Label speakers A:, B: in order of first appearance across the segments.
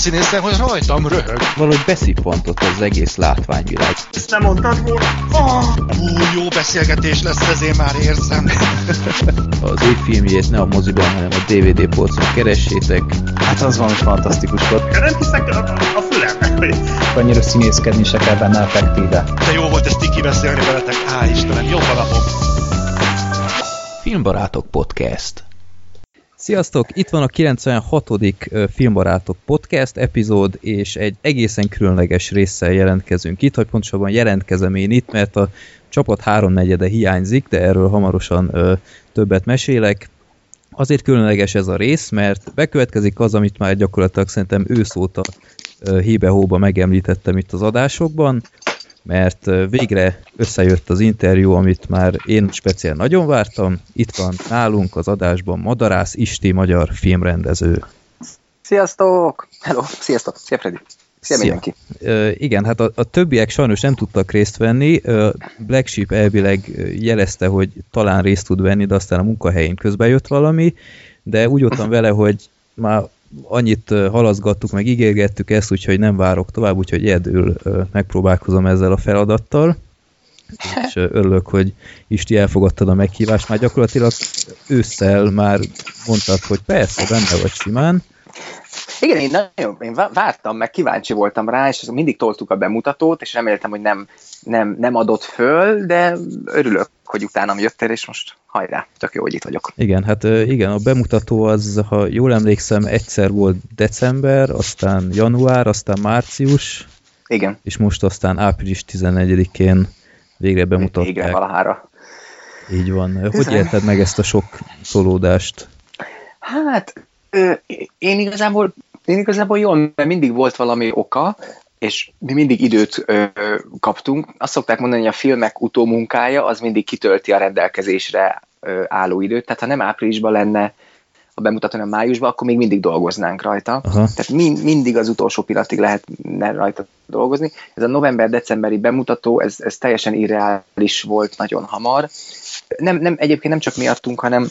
A: színészen, hogy rajtam röhög.
B: Valahogy beszippantott az egész látványvilág.
A: Ezt nem mondtad volna? Oh, ú, jó beszélgetés lesz, ezért már érzem.
B: az ő filmjét ne a moziban, hanem a DVD polcon keressétek.
C: Hát az valami fantasztikus volt.
A: Nem hiszek a, a fülemnek, hogy...
C: Annyira színészkedni se kell benne effektíve.
A: De jó volt ezt tiki beszélni veletek. Á, Istenem, a napom.
B: Filmbarátok Podcast Sziasztok! Itt van a 96. Filmbarátok Podcast epizód, és egy egészen különleges résszel jelentkezünk itt, hogy pontosabban jelentkezem én itt, mert a csapat háromnegyede hiányzik, de erről hamarosan ö, többet mesélek. Azért különleges ez a rész, mert bekövetkezik az, amit már gyakorlatilag szerintem őszóta híbe-hóba megemlítettem itt az adásokban, mert végre összejött az interjú, amit már én speciál nagyon vártam. Itt van nálunk az adásban Madarász Isti, magyar filmrendező.
D: Sziasztok! Hello! Sziasztok! Szia Freddy! Szia, Szia. mindenki!
B: Igen, hát a, a többiek sajnos nem tudtak részt venni. Uh, Black Sheep elvileg jelezte, hogy talán részt tud venni, de aztán a munkahelyén közben jött valami, de úgy voltam vele, hogy már annyit halaszgattuk, meg ígérgettük ezt, úgyhogy nem várok tovább, úgyhogy egyedül megpróbálkozom ezzel a feladattal. És örülök, hogy Isti elfogadtad a meghívást. Már gyakorlatilag ősszel már mondtad, hogy persze, benne vagy simán.
D: Igen, én nagyon én vártam, meg kíváncsi voltam rá, és mindig toltuk a bemutatót, és reméltem, hogy nem, nem, nem adott föl, de örülök, hogy utánam jöttél, és most hajrá, tök jó, hogy itt vagyok.
B: Igen, hát igen, a bemutató az, ha jól emlékszem, egyszer volt december, aztán január, aztán március,
D: igen.
B: és most aztán április 11-én végre bemutatták.
D: Végre valahára.
B: Így van. Hogy élted meg ezt a sok szolódást?
D: Hát, én igazából, én igazából jól, mert mindig volt valami oka, és mi mindig időt ö, kaptunk. Azt szokták mondani, hogy a filmek utómunkája az mindig kitölti a rendelkezésre ö, álló időt, tehát ha nem áprilisban lenne a bemutató, hanem májusban, akkor még mindig dolgoznánk rajta. Aha. Tehát min, mindig az utolsó pillanatig lehetne rajta dolgozni. Ez a november-decemberi bemutató, ez, ez teljesen irreális volt nagyon hamar. Nem, nem, egyébként nem csak miattunk, hanem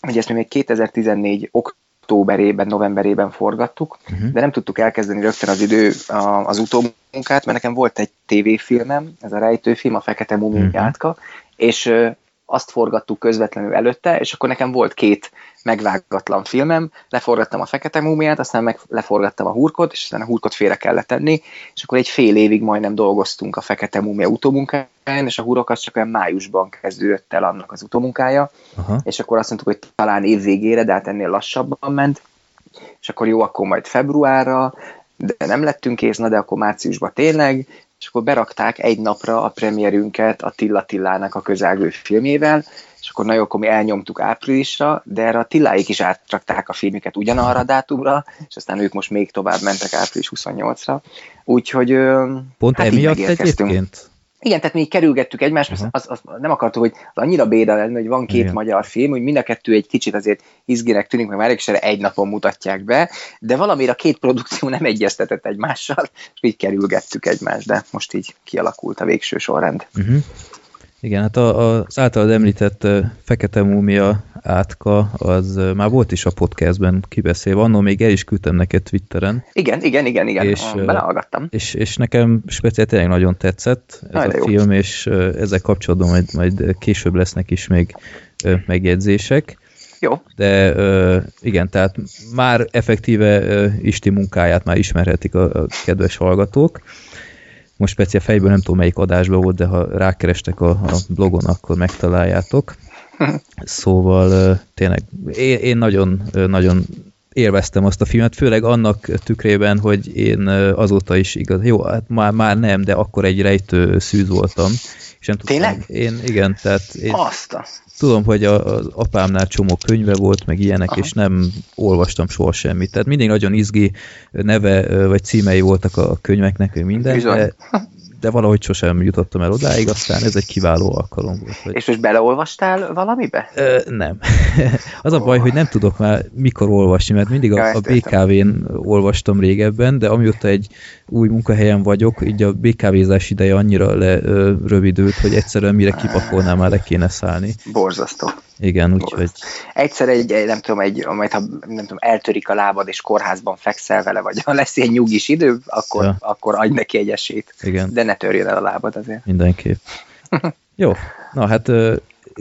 D: hogy ezt még 2014 ok októberében, novemberében forgattuk, uh-huh. de nem tudtuk elkezdeni rögtön az idő az utómunkát, mert nekem volt egy tévéfilmem, ez a rejtőfilm, a Fekete Mumi uh-huh. játka, és azt forgattuk közvetlenül előtte, és akkor nekem volt két megvágatlan filmem, leforgattam a Fekete Múmiát, aztán meg leforgattam a hurkot, és aztán a hurkot félre kellett tenni, és akkor egy fél évig majdnem dolgoztunk a Fekete Múmia utómunkáján, és a hurok az csak olyan májusban kezdődött el annak az utómunkája, Aha. és akkor azt mondtuk, hogy talán év végére, de hát ennél lassabban ment, és akkor jó, akkor majd februárra, de nem lettünk kész, na de akkor márciusban tényleg, és akkor berakták egy napra a premierünket a Tilla Tillának a közelgő filmjével, és akkor nagyon akkor mi elnyomtuk áprilisra, de erre a Tilláik is átrakták a filmüket ugyanarra a dátumra, és aztán ők most még tovább mentek április 28-ra. Úgyhogy
B: Pont hát emiatt egyébként?
D: Igen, tehát mi kerülgettük egymást, uh-huh. az, az, nem akartuk, hogy az annyira béda lenne, hogy van két Igen. magyar film, hogy mind a kettő egy kicsit azért izgének tűnik, meg már is egy napon mutatják be, de valamire a két produkció nem egyeztetett egymással, és így kerülgettük egymást, de most így kialakult a végső sorrend. Uh-huh.
B: Igen, hát a, az általad említett Fekete Múmia átka, az már volt is a podcastben kibeszélve, annól még el is küldtem neked Twitteren.
D: Igen, igen, igen, igen, és, belehallgattam.
B: És, és nekem speciál tényleg nagyon tetszett ez Aj, a jó. film, és ezzel kapcsolatban majd, majd később lesznek is még megjegyzések.
D: Jó.
B: De igen, tehát már effektíve Isti munkáját már ismerhetik a, a kedves hallgatók most speciál fejből nem tudom melyik adásban volt, de ha rákerestek a, a blogon, akkor megtaláljátok. Szóval tényleg én, én nagyon, nagyon élveztem azt a filmet, főleg annak tükrében, hogy én azóta is igaz, jó, hát már, már nem, de akkor egy rejtő szűz voltam.
D: És nem tudtam, Tényleg?
B: Én, igen, tehát én
D: Azt
B: tudom, hogy a, az apámnál csomó könyve volt, meg ilyenek, Aha. és nem olvastam soha semmit. Tehát mindig nagyon izgi neve, vagy címei voltak a könyveknek, minden, Bizony. de de valahogy sosem jutottam el odáig, aztán ez egy kiváló alkalom volt.
D: Hogy... És most beleolvastál valamibe?
B: Ö, nem. az a baj, hogy nem tudok már mikor olvasni, mert mindig a, a BKV-n olvastam régebben, de amióta egy új munkahelyen vagyok, így a BKV-zás ideje annyira le, ö, rövidült, hogy egyszerűen mire kipakolnál már le kéne szállni.
D: Borzasztó.
B: Igen, úgyhogy
D: Egyszer egy, egy, nem tudom, egy, majd ha nem tudom, eltörik a lábad és kórházban fekszel vele, vagy ha lesz ilyen nyugis idő, akkor,
B: Ja.
D: akkor adj neki egy esélyt.
B: igen,
D: De ne törjön el a lábad azért.
B: mindenképp. Jó, na hát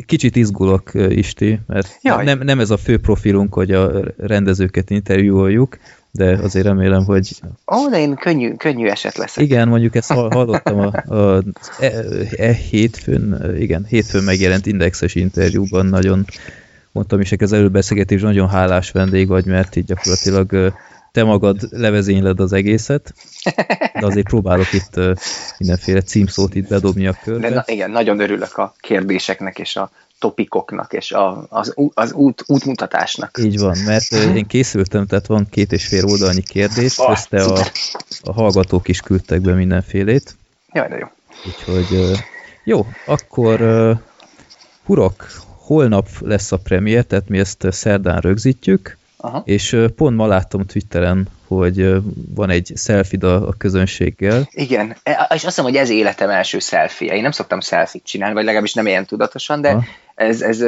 B: kicsit izgulok, Isti, mert
D: Jaj.
B: nem, nem ez a fő profilunk, hogy a rendezőket interjúoljuk, de azért remélem, hogy
D: Ó, de én könnyű, könnyű eset leszek.
B: igen, mondjuk ezt hall- hallottam a, a e, e, hétfőn, ö, igen, hétfőn megjelent indexes interjúban, nagyon mondtam is az előbeszélgetés, nagyon hálás vendég vagy, mert így gyakorlatilag ö, te magad levezényled az egészet, de azért próbálok itt ö, mindenféle címszót itt bedobni a körbe.
D: De na, igen, nagyon örülök a kérdéseknek és a topikoknak és a, az, az út, útmutatásnak.
B: Így van, mert én készültem, tehát van két és fél oldalnyi kérdés,
D: Ah,
B: közte a, a hallgatók is küldtek be mindenfélét,
D: Jaj, de jó.
B: úgyhogy jó, akkor Hurok, holnap lesz a premier, tehát mi ezt szerdán rögzítjük,
D: Aha.
B: és pont ma láttam Twitteren, hogy van egy selfie a, a közönséggel,
D: Igen, E- és azt hiszem, hogy ez életem első selfie Én nem szoktam selfie csinálni, vagy legalábbis nem ilyen tudatosan, de
B: Aha.
D: Ez, ez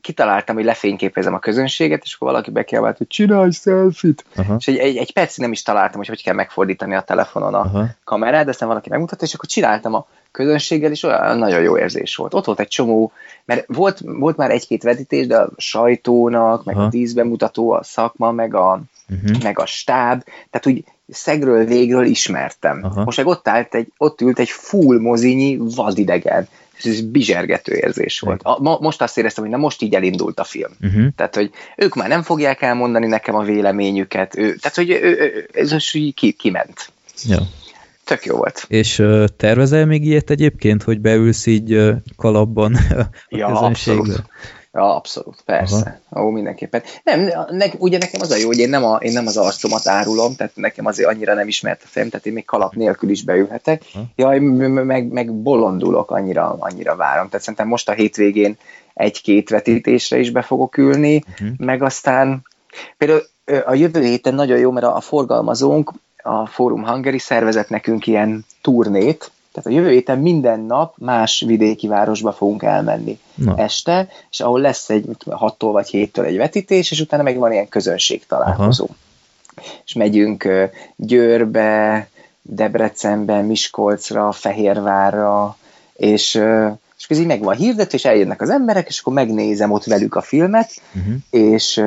D: kitaláltam, hogy lefényképezem a közönséget, és akkor valaki bekiabált, hogy csinálj selfie-t.
B: Aha.
D: És egy, egy, egy percig nem is találtam, hogy hogy kell megfordítani a telefonon a
B: Aha.
D: kamerát, de aztán valaki megmutatta, és akkor csináltam a közönséggel, és olyan nagyon jó érzés volt. Ott volt egy csomó, mert volt, volt már egy-két vetítés, de a sajtónak, meg
B: Aha.
D: a díszbemutató, a szakma, meg a,
B: Uh-huh.
D: meg a stáb, tehát úgy szegről végről ismertem.
B: Aha.
D: Most meg ott, állt egy, ott ült egy full mozinyi vadidegen. Ez bizsergető érzés volt. A, mo, most azt éreztem, hogy na most így elindult a film.
B: Uh-huh.
D: Tehát, hogy ők már nem fogják elmondani nekem a véleményüket. Ő, tehát, hogy ő, ő, ez most így ki, kiment.
B: Ja.
D: Tök jó volt.
B: És ö, tervezel még ilyet egyébként, hogy beülsz így ö, kalapban a
D: Ja,
B: közönségbe?
D: abszolút. Ja, abszolút, persze. Aha. Ó, mindenképpen. Nem, ne, ugye nekem az a jó, hogy én nem, a, én nem az arcomat árulom, tehát nekem azért annyira nem ismert a film, tehát én még kalap nélkül is beülhetek.
B: Aha.
D: Jaj, m- m- meg, meg bolondulok, annyira, annyira várom. Tehát szerintem most a hétvégén egy-két vetítésre is be fogok ülni,
B: Mhm.
D: meg aztán például a jövő héten nagyon jó, mert a, a forgalmazónk, a Forum Hungary szervezett nekünk ilyen turnét, tehát a jövő héten minden nap más vidéki városba fogunk elmenni
B: Na,
D: este, és ahol lesz egy mit tudom, 6-tól vagy 7-től egy vetítés, és utána meg van ilyen közönség találkozó. És megyünk Győrbe, Debrecenbe, Miskolcra, Fehérvárra, és, és közé meg van hirdető, és eljönnek az emberek, és akkor megnézem ott velük a filmet,
B: uh-huh.
D: és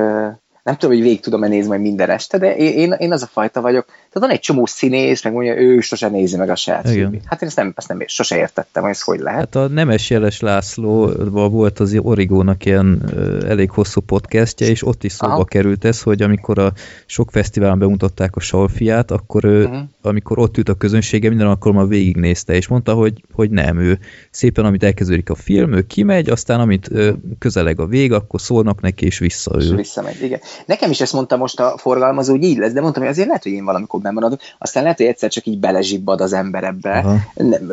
D: nem tudom, hogy végig tudom-e nézni majd minden este, de én, én, az a fajta vagyok. Tehát van egy csomó színész, meg mondja, ő sose nézi meg a saját filmét. Hát én ezt nem, ezt nem sose értettem, hogy ez hogy lehet.
B: Hát a Nemes Jeles Lászlóval volt az Origónak ilyen elég hosszú podcastja, és ott is szóba
D: Aha.
B: került ez, hogy amikor a sok fesztiválon bemutatták a Salfiát, akkor ő,
D: Mhm.
B: amikor ott ült a közönsége, minden alkalommal végignézte, és mondta, hogy, hogy nem, ő szépen, amit elkezdődik a film, ő kimegy, aztán amit közeleg a vég, akkor szólnak neki, és
D: és
B: visszaül.
D: visszamegy, igen. Nekem is ezt mondta most a forgalmazó, hogy így lesz, de mondtam, hogy azért lehet, hogy én valamikor bemaradok, aztán lehet, hogy egyszer csak így belezsibbad az ember ebbe.
B: Aha.
D: Nem,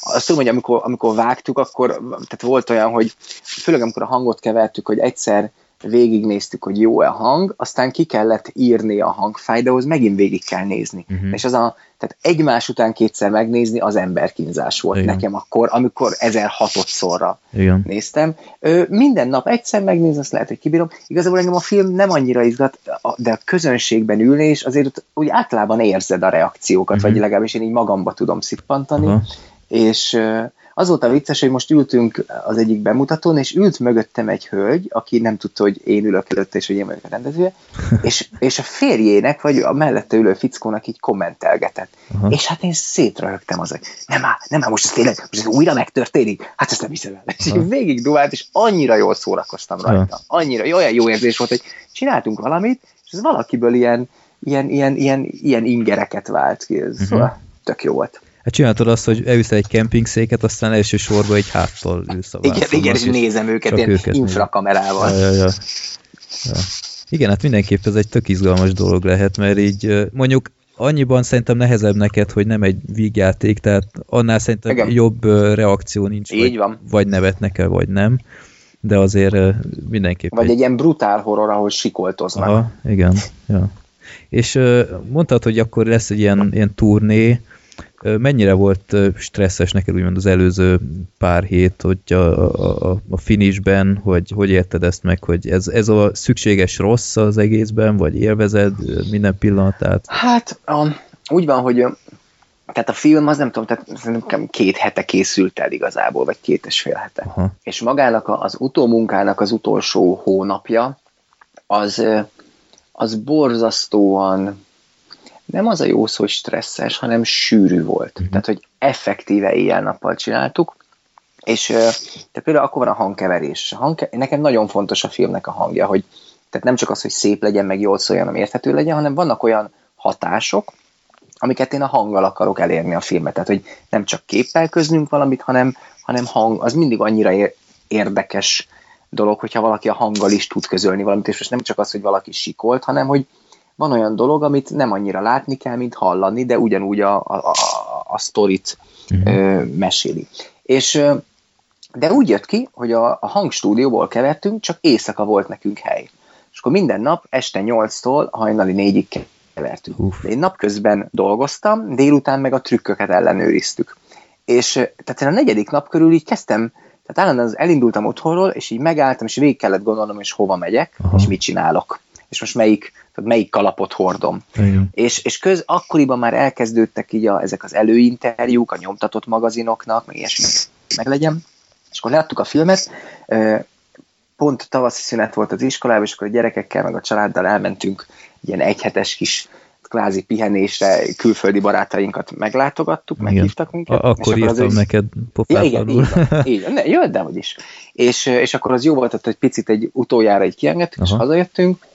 D: azt tudom, hogy amikor, amikor vágtuk, akkor tehát volt olyan, hogy főleg amikor a hangot kevertük, hogy egyszer végignéztük, hogy jó-e a hang, aztán ki kellett írni a hangfájt, de ahhoz megint végig kell nézni.
B: Mhm.
D: És az a, tehát egymás után kétszer megnézni az emberkínzás volt
B: Igen.
D: nekem akkor, amikor 1006-szorra
B: Igen.
D: néztem. Ö, minden nap egyszer megnézni, azt lehet, hogy kibírom. Igazából engem a film nem annyira izgat, de a közönségben ülés azért úgy általában érzed a reakciókat,
B: Mhm.
D: vagy legalábbis én így magamba tudom szippantani.
B: Aha.
D: És az volt a vicces, hogy most ültünk az egyik bemutatón, és ült mögöttem egy hölgy, aki nem tudta, hogy én ülök előtte, és hogy én vagyok a rendezője, és, és a férjének, vagy a mellette ülő fickónak így kommentelgetett.
B: Aha.
D: És hát én szétröhögtem az, hogy nem áll, nem áll, most ez tényleg, most ez újra megtörténik? Hát ezt nem hiszem el. És így végig duált, és annyira jól szórakoztam rajta. Annyira, olyan jó érzés volt, hogy csináltunk valamit, és ez valakiből ilyen, ilyen, ilyen, ilyen, ilyen ingereket vált ki. Ez uh-huh. tök jó volt.
B: Hát csináltad azt, hogy elvisz egy kempingszéket, aztán első sorba egy háttal ülsz a
D: Igen, igen, és nézem őket ilyen
B: őket
D: infrakamerával.
B: Ja, ja, ja. Ja. Igen, hát mindenképp ez egy tök izgalmas dolog lehet, mert így mondjuk annyiban szerintem nehezebb neked, hogy nem egy vígjáték, tehát annál szerintem
D: Igen.
B: jobb reakció nincs,
D: Így
B: vagy,
D: van.
B: vagy nevetnek el, vagy nem, de azért mindenképp
D: Vagy egy ilyen brutál horror, ahol sikoltoznak.
B: Aha, igen. Ja. És mondtad, hogy akkor lesz egy ilyen, ilyen turné, Mennyire volt stresszes neked úgymond az előző pár hét, hogy a, a, a- finishben, hogy hogy érted ezt meg, hogy ez, ez a szükséges rossz az egészben, vagy élvezed minden pillanatát?
D: Hát um, úgy van, hogy tehát a film az nem tudom, tehát szerintem két hete készült el igazából, vagy két és fél hete.
B: Aha.
D: És magának az utómunkának az utolsó hónapja, az, az borzasztóan nem az a jó szó, hogy stresszes, hanem sűrű volt.
B: Mhm.
D: Tehát, hogy effektíve éjjel-nappal csináltuk, és tehát például akkor van a hangkeverés. A hangke- nekem nagyon fontos a filmnek a hangja, hogy tehát nem csak az, hogy szép legyen, meg jól szóljon, hanem érthető legyen, hanem vannak olyan hatások, amiket én a hanggal akarok elérni a filmet. Tehát, hogy nem csak képpel köznünk valamit, hanem, hanem hang, az mindig annyira ér- érdekes dolog, hogyha valaki a hanggal is tud közölni valamit, és most nem csak az, hogy valaki sikolt, hanem hogy van olyan dolog, amit nem annyira látni kell, mint hallani, de ugyanúgy a, a, a, a sztorit
B: Mhm.
D: ö, meséli. És ö, de úgy jött ki, hogy a, a hangstúdióból kevertünk, csak éjszaka volt nekünk hely. És akkor minden nap este 8-tól hajnali 4-ig kevertünk. De én napközben dolgoztam, délután meg a trükköket ellenőriztük. És tehát én a negyedik nap körül így kezdtem, tehát állandóan elindultam otthonról, és így megálltam, és végig kellett gondolnom, hogy hova megyek,
B: Aha.
D: és mit csinálok. És most melyik, tehát melyik kalapot hordom.
B: Igen.
D: És, és köz, akkoriban már elkezdődtek így a, ezek az előinterjúk a nyomtatott magazinoknak, meg ilyesmi meg legyen. És akkor leadtuk a filmet, pont tavaszi szünet volt az iskolában, és akkor a gyerekekkel, meg a családdal elmentünk ilyen egyhetes kis kvázi pihenésre, külföldi barátainkat meglátogattuk,
B: Igen.
D: meghívtak minket.
B: A-
D: és
B: akkor
D: az
B: írtam
D: is-
B: neked
D: Ja, igen,
B: pofátlanul.
D: így van, így van. Ne, jöjjön, de hogy is. És, és akkor az jó volt, hogy picit egy utoljára egy kiengedtük, és
B: Aha.
D: hazajöttünk,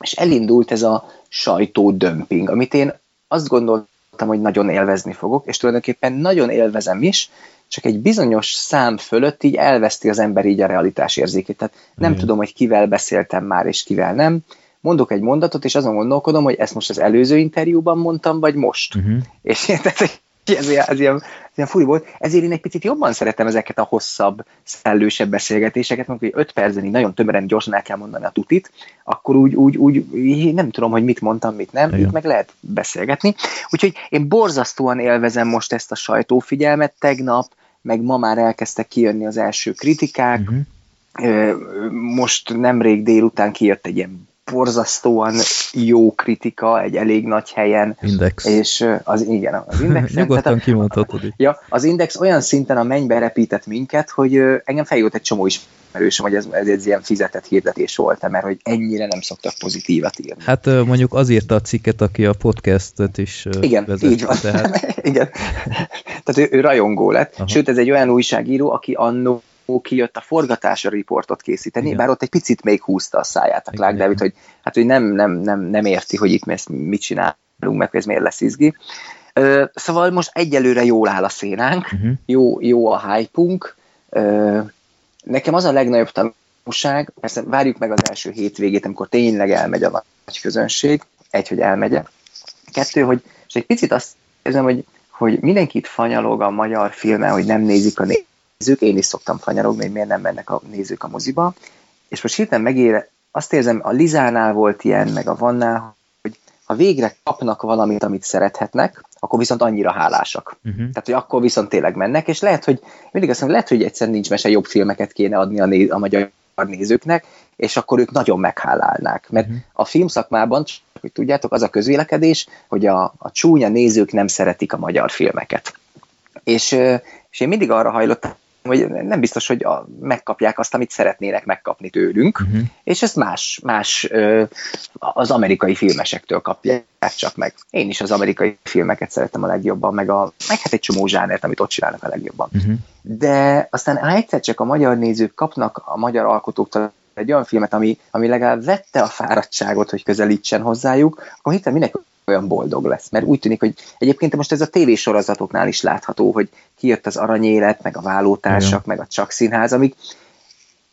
D: és elindult ez a sajtódömping, amit én azt gondoltam, hogy nagyon élvezni fogok, és tulajdonképpen nagyon élvezem is, csak egy bizonyos szám fölött így elveszti az ember így a realitás érzékét. Tehát nem
B: Igen.
D: tudom, hogy kivel beszéltem már, és kivel nem. Mondok egy mondatot, és azon gondolkodom, hogy ezt most az előző interjúban mondtam, vagy most.
B: Mhm.
D: És tehát, ez, ez, ilyen, ilyen furi volt. Ezért én egy picit jobban szeretem ezeket a hosszabb, szellősebb beszélgetéseket, mert hogy 5 percen így nagyon tömören, gyorsan el kell mondani a tutit, akkor úgy, úgy, úgy nem tudom, hogy mit mondtam, mit nem,
B: Igen.
D: itt meg lehet beszélgetni. Úgyhogy én borzasztóan élvezem most ezt a sajtófigyelmet, tegnap, meg ma már elkezdtek kijönni az első kritikák. Ö, most nemrég délután kijött egy ilyen borzasztóan jó kritika egy elég nagy helyen,
B: Index.
D: és az igen, az tehát
B: Nyugodtan kimondhatod
D: ja, az Index olyan szinten a mennybe repített minket, hogy engem feljött egy csomó ismerősöm, hogy ez, ez egy ilyen fizetett hirdetés volt mert hogy ennyire nem szoktak pozitívat írni.
B: Hát mondjuk az írta a cikket, aki a podcastet is
D: Igen,
B: vezette,
D: így van.
B: Tehát,
D: Igen. Tehát ő, ő rajongó lett.
B: Aha.
D: Sőt, ez egy olyan újságíró, aki annó kijött a forgatásra riportot készíteni,
B: Igen.
D: bár ott egy picit még húzta a száját a Clark
B: Igen.
D: David, hogy hát hogy nem, nem, nem, nem érti, hogy itt mi ezt mit csinálunk, meg ez miért lesz izgi. Ö, szóval most egyelőre jól áll a szénánk,
B: uh-huh.
D: jó, jó a hype-unk. Ö, nekem az a legnagyobb tanulság, persze várjuk meg az első hétvégét, amikor tényleg elmegy a nagy közönség, egy, hogy elmegyek. Kettő, hogy és egy picit azt érzem, hogy, hogy mindenkit fanyalog a magyar filmen, hogy nem nézik a nézők, én is szoktam fanyalogni, hogy miért nem mennek a nézők a moziba, és most hirtelen megére, azt érzem, a Lizánál volt ilyen, meg a Vannál, hogy ha végre kapnak valamit, amit szerethetnek, akkor viszont annyira hálásak.
B: Uh-huh.
D: Tehát, hogy akkor viszont tényleg mennek, és lehet, hogy mindig azt mondom, lehet, hogy egyszer nincs mese, jobb filmeket kéne adni a, né- a magyar nézőknek, és akkor ők nagyon meghálálnák. Mert
B: Mhm.
D: a filmszakmában, csak hogy tudjátok, az a közvélekedés, hogy a, a csúnya nézők nem szeretik a magyar filmeket. És, és én mindig arra hajlottam, hogy nem biztos, hogy a, megkapják azt, amit szeretnének megkapni tőlünk,
B: Uh-huh.
D: és ezt más, más ö, az amerikai filmesektől kapják csak meg. Én is az amerikai filmeket szeretem a legjobban, meg, a, meg hát egy csomó zsánert, amit ott csinálnak a legjobban.
B: Uh-huh.
D: De aztán ha egyszer csak a magyar nézők kapnak a magyar alkotóktól egy olyan filmet, ami, ami legalább vette a fáradtságot, hogy közelítsen hozzájuk, akkor hirtelen mindenki olyan boldog lesz. Mert úgy tűnik, hogy egyébként most ez a tévésorozatoknál is látható, hogy kijött az aranyélet, meg a vállótársak,
B: Igen.
D: meg a csak színház, amik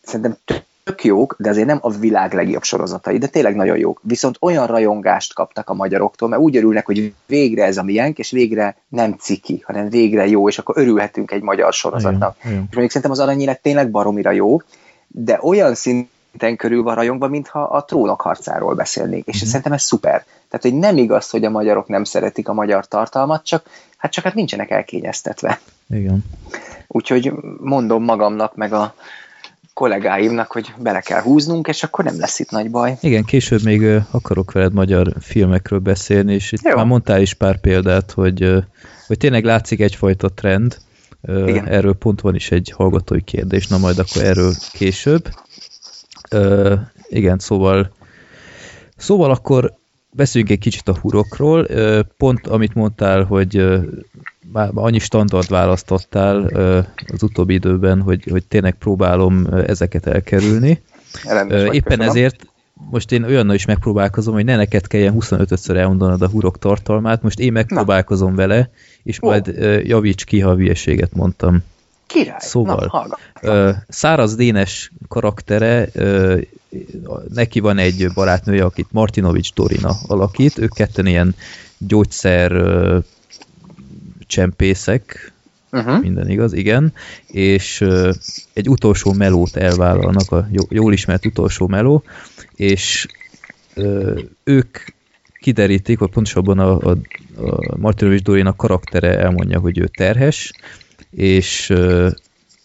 D: szerintem tök jók, de azért nem a világ legjobb sorozatai, de tényleg nagyon jók. Viszont olyan rajongást kaptak a magyaroktól, mert úgy örülnek, hogy végre ez a miénk, és végre nem ciki, hanem végre jó, és akkor örülhetünk egy magyar sorozatnak.
B: Igen, igen.
D: És mondjuk szerintem az aranyélet tényleg baromira jó, de olyan szinten szinten körül van rajongva, mintha a trónok harcáról beszélnék. És
B: Mhm.
D: szerintem ez szuper. Tehát, hogy nem igaz, hogy a magyarok nem szeretik a magyar tartalmat, csak hát csak hát nincsenek elkényeztetve.
B: Igen.
D: Úgyhogy mondom magamnak, meg a kollégáimnak, hogy bele kell húznunk, és akkor nem lesz itt nagy baj.
B: Igen, később még akarok veled magyar filmekről beszélni, és itt
D: Jó.
B: már mondtál is pár példát, hogy, hogy tényleg látszik egyfajta trend.
D: Igen.
B: Erről pont van is egy hallgatói kérdés, na majd akkor erről később. Ö, Igen, szóval szóval akkor beszéljünk egy kicsit a hurokról. Ö, Pont amit mondtál, hogy ö, már annyi standard választottál ö, az utóbbi időben, hogy, hogy tényleg próbálom ezeket elkerülni.
D: Vagy,
B: Éppen
D: köszönöm.
B: ezért most én olyannal is megpróbálkozom, hogy ne neked kelljen 25-ször elmondanod a hurok tartalmát, most én megpróbálkozom vele, és
D: Ó.
B: majd javíts ki, ha hülyeséget mondtam.
D: Király.
B: Szóval,
D: Na.
B: Ö, Száraz Dénes karaktere, ö, neki van egy barátnője, akit Martinovics Dorina alakít, ők ketten ilyen gyógyszer ö, csempészek,
D: Uh-huh.
B: minden igaz, igen, és ö, egy utolsó melót elvállalnak, a jó- jól ismert utolsó meló, és ö, ők kiderítik, vagy pontosabban a, a, a Martinovics Dorina karaktere elmondja, hogy ő terhes, és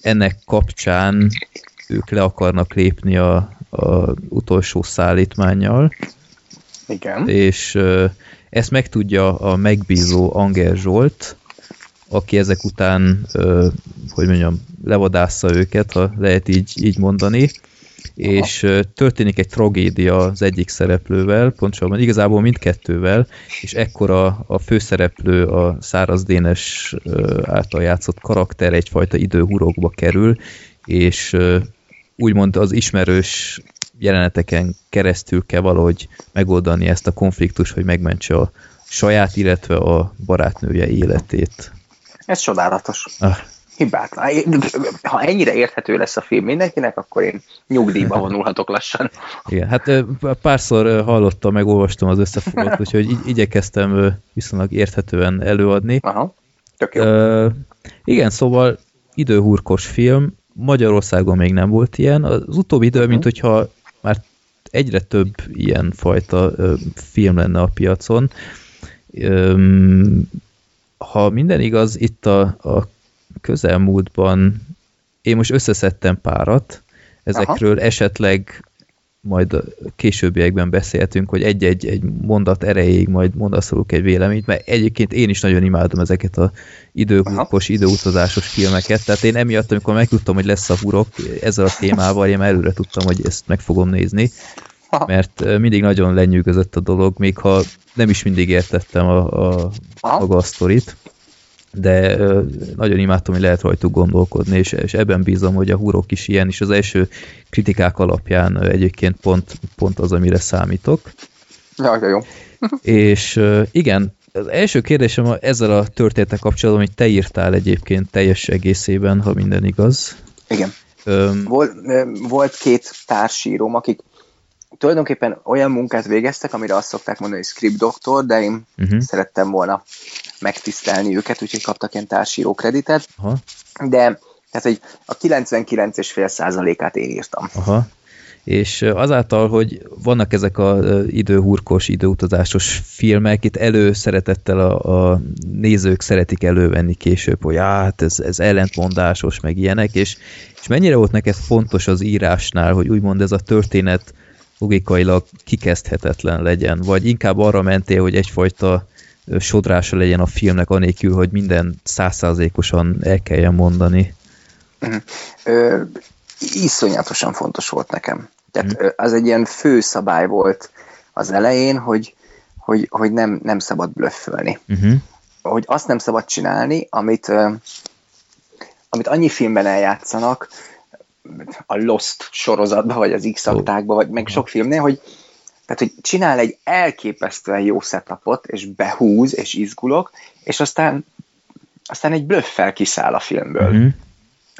B: ennek kapcsán ők le akarnak lépni a, a utolsó szállítmányjal,
D: Igen.
B: és ezt megtudja a megbízó Anger Zsolt, aki ezek után, hogy mondjam, levadásza őket, ha lehet így, így mondani, és ö, történik egy tragédia az egyik szereplővel, pontosabban igazából mindkettővel, és ekkor a, főszereplő, a Száraz Dénes által játszott karakter egyfajta időhurokba kerül, és úgymond az ismerős jeleneteken keresztül kell valahogy megoldani ezt a konfliktust, hogy megmentse a saját, illetve a barátnője életét.
D: Ez csodálatos.
B: Ah,
D: Hibátlan. Ha ennyire érthető lesz a film mindenkinek, akkor én nyugdíjba vonulhatok lassan.
B: igen, hát párszor hallottam, meg olvastam az összefoglalót, úgyhogy igy- igyekeztem viszonylag érthetően előadni.
D: Aha. Tök jó.
B: Ö, igen, szóval időhurkos film, Magyarországon még nem volt ilyen. Az utóbbi idő, mint hogyha már egyre több ilyen fajta ö, film lenne a piacon. Öm, ha minden igaz, itt a, a közelmúltban én most összeszedtem párat, ezekről Aha. esetleg majd későbbiekben beszéltünk, hogy egy-egy egy mondat erejéig majd mondasz egy véleményt, mert egyébként én is nagyon imádom ezeket a időhúkos, időutazásos filmeket, tehát én emiatt, amikor megtudtam, hogy lesz a hurok ezzel a témával, én már előre tudtam, hogy ezt meg fogom nézni, mert mindig nagyon lenyűgözött a dolog, még ha nem is mindig értettem a, a maga a sztorit, de ö, nagyon imádtam, hogy lehet rajtuk gondolkodni, és, és ebben bízom, hogy a hurok is ilyen, és az első kritikák alapján ö, egyébként pont, pont az, amire számítok.
D: Ja, jó.
B: És ö, igen, az első kérdésem a- ezzel a történetek kapcsolatban, hogy te írtál egyébként teljes egészében, ha minden igaz.
D: Igen.
B: Öm,
D: Volt, volt két társírom, akik tulajdonképpen olyan munkát végeztek, amire azt szokták mondani, hogy script doktor, de én
B: uh-huh,
D: szerettem volna megtisztelni őket, úgyhogy kaptak ilyen társíró kreditet,
B: aha,
D: de tehát, hogy a 99,5 százalékát én írtam.
B: aha. És azáltal, hogy vannak ezek a ö, időhurkos, időutazásos filmek, itt előszeretettel a, a nézők szeretik elővenni később, hogy hát ez, ez ellentmondásos, meg ilyenek, és, és mennyire volt neked fontos az írásnál, hogy úgymond ez a történet logikailag kikezdhetetlen legyen, vagy inkább arra mentél, hogy egyfajta sodrása legyen a filmnek, anélkül, hogy minden százszázalékosan el kelljen mondani.
D: Ö, iszonyatosan fontos volt nekem. Tehát ö, az egy ilyen fő szabály volt az elején, hogy, hogy, hogy nem, nem szabad blöffölni.
B: Uh-huh.
D: Hogy azt nem szabad csinálni, amit, amit annyi filmben eljátszanak, a Lost sorozatban, vagy az x aktákban, vagy meg sok filmnél, hogy tehát, hogy csinál egy elképesztően jó setupot, és behúz, és izgulok, és aztán aztán egy blöffel kiszáll a filmből.
B: Uh-huh.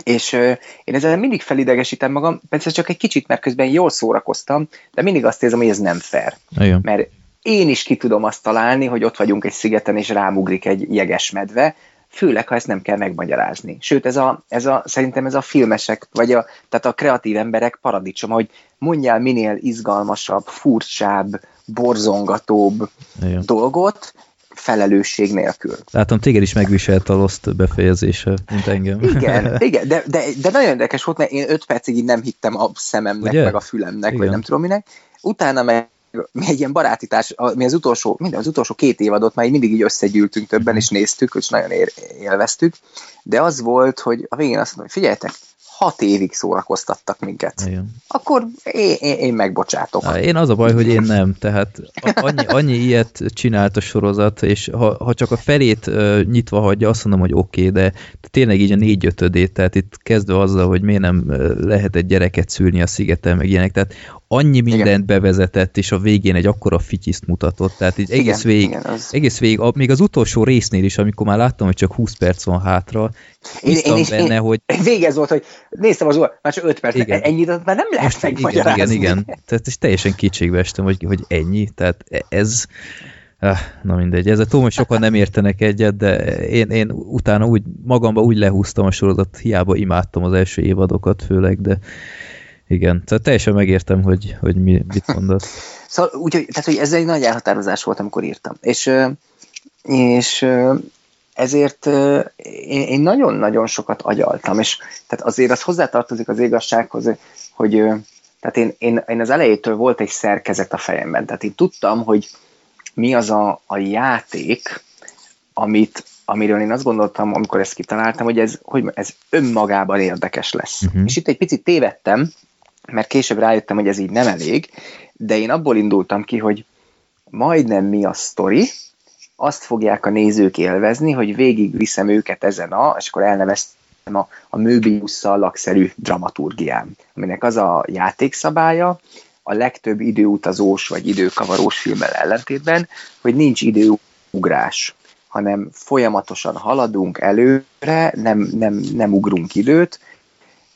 D: És ö, én ezzel mindig felidegesítem magam, persze csak egy kicsit, mert közben jól szórakoztam, de mindig azt érzem, hogy ez nem fair.
B: Igen.
D: Mert én is ki tudom azt találni, hogy ott vagyunk egy szigeten, és rámugrik egy jeges medve, főleg, ha ezt nem kell megmagyarázni. Sőt, ez a, ez a, szerintem ez a filmesek, vagy a, tehát a kreatív emberek paradicsom, hogy mondjál minél izgalmasabb, furcsább, borzongatóbb
B: Igen.
D: dolgot, felelősség nélkül.
B: Látom, téged is megviselt a Lost befejezése, mint engem.
D: Igen, igen de, de, de nagyon érdekes volt, mert én öt percig így nem hittem a szememnek,
B: Ugye?
D: meg a fülemnek,
B: Igen.
D: vagy nem tudom minek. Utána meg mi egy ilyen barátítárs, a- mi az utolsó, minden az utolsó két évadot már így mindig így összegyűltünk többen, és néztük, és nagyon ér, élveztük, de az volt, hogy a végén azt mondom, hogy figyeljetek, hat évig szórakoztattak minket.
B: Igen.
D: Akkor én, én, én megbocsátok.
B: Á, Én az a baj, hogy én nem, tehát annyi, annyi ilyet csinált a sorozat, és ha, ha csak a felét uh, nyitva hagyja, azt mondom, hogy oké, okay, de tényleg így a négy ötödét, tehát itt kezdve azzal, hogy miért nem lehet egy gyereket szülni a szigeten, meg ilyenek, tehát annyi mindent
D: Igen.
B: bevezetett, és a végén egy akkora fityiszt mutatott, tehát így egész
D: Igen,
B: végig,
D: igen, az-
B: egész végig, a, még az utolsó résznél is, amikor már láttam, hogy csak 20 perc van hátra,
D: Én-
B: bíztam
D: én is-
B: benne,
D: én-
B: hogy
D: Végez volt, hogy néztem az óra, már csak öt perc,
B: Igen.
D: ennyit már nem lehet
B: Most igen,
D: megmagyarázni.
B: igen, igen. Tehát is teljesen kétségbe estem, hogy, hogy ennyi. Tehát ez... Ah, na mindegy, ezzel tudom, hogy sokan nem értenek egyet, de én, én utána úgy magamba úgy lehúztam a sorozat, hiába imádtam az első évadokat főleg, de igen, tehát teljesen megértem, hogy, hogy mi, mit mondasz.
D: Szóval úgy, tehát, hogy ez egy nagy elhatározás volt, amikor írtam. És, és ezért én, én nagyon-nagyon sokat agyaltam, és tehát azért az hozzátartozik az igazsághoz, hogy tehát én, én, én az elejétől volt egy szerkezet a fejemben, tehát én tudtam, hogy mi az a, a játék, amit, amiről én azt gondoltam, amikor ezt kitaláltam, hogy ez, hogy ez önmagában érdekes lesz. Uh-huh. És itt egy picit tévedtem, mert később rájöttem, hogy ez így nem elég, de én abból indultam ki, hogy majdnem mi a sztori, azt fogják a nézők élvezni, hogy végig viszem őket ezen a, és akkor elneveztem a, a Möbius szallagszerű dramaturgiám, aminek az a játékszabálya, a legtöbb időutazós vagy időkavarós filmmel ellentétben, hogy nincs időugrás, hanem folyamatosan haladunk előre, nem, nem, nem ugrunk időt,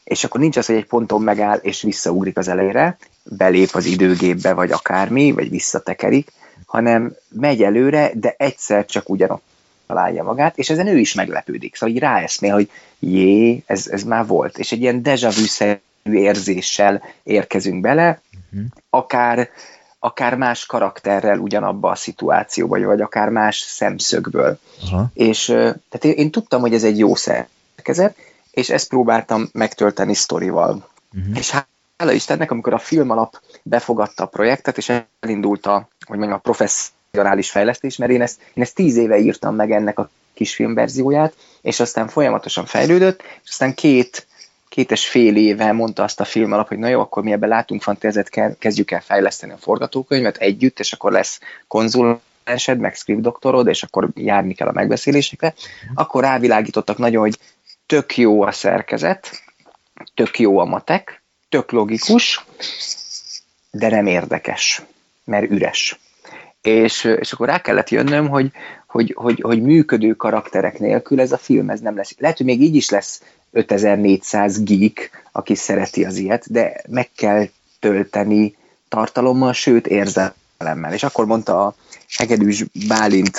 D: és akkor nincs az, hogy egy ponton megáll, és visszaugrik az elejére, belép az időgépbe, vagy akármi, vagy visszatekerik, hanem megy előre, de egyszer csak ugyanott találja magát, és ezen ő is meglepődik. Szóval így ráeszmél, hogy jé, ez, ez már volt. És egy ilyen déjà vu-szerű érzéssel érkezünk bele,
B: Mhm.
D: akár, akár más karakterrel ugyanabba a szituációba, vagy, vagy akár más szemszögből.
B: Aha.
D: És tehát én, én tudtam, hogy ez egy jó szerkezet, és ezt próbáltam megtölteni sztorival.
B: Mhm.
D: És hála Istennek, amikor a film alap befogadta a projektet, és elindult a, hogy mondjam, a professzionális fejlesztés, mert én ezt, én ezt tíz éve írtam meg ennek a kisfilm verzióját, és aztán folyamatosan fejlődött, és aztán két, két és fél éve mondta azt a film alap, hogy na jó, akkor mi ebben látunk fantáziát, ke- kezdjük el fejleszteni a forgatókönyvet együtt, és akkor lesz konzulensed, meg script doktorod, és akkor járni kell a megbeszélésekre. Akkor rávilágítottak nagyon, hogy tök jó a szerkezet, tök jó a matek, tök logikus, de nem érdekes, mert üres. És, és akkor rá kellett jönnöm, hogy, hogy, hogy, hogy működő karakterek nélkül ez a film ez nem lesz. Lehet, hogy még így is lesz 5400 geek, aki szereti az ilyet, de meg kell tölteni tartalommal, sőt érzelemmel. És akkor mondta a Hegedűs Bálint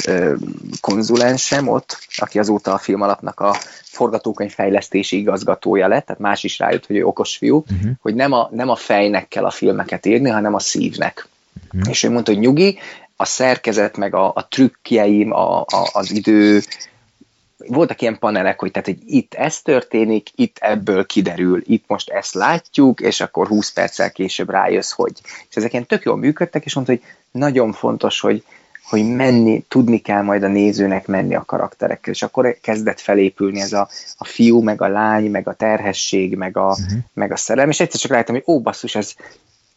D: konzulensem ott, aki azóta a film alapnak a forgatókönyv fejlesztési igazgatója lett, tehát más is rájött, hogy ő okos fiú,
B: Mhm.
D: hogy nem a, nem a fejnek kell a filmeket írni, hanem a szívnek.
B: Mhm.
D: És ő mondta, hogy nyugi, a szerkezet, meg a, a trükkjeim, a, a, az idő, voltak ilyen panelek, hogy, tehát, hogy itt ez történik, itt ebből kiderül, itt most ezt látjuk, és akkor 20 perccel később rájössz, hogy. És ezek ilyen tök jól működtek, és mondta, hogy nagyon fontos, hogy, hogy menni, tudni kell majd a nézőnek menni a karakterekkel, és akkor kezdett felépülni ez a, a fiú, meg a lány, meg a terhesség, meg a, uh-huh. meg a szerelem, és egyszer csak láttam, hogy ó, basszus, ez,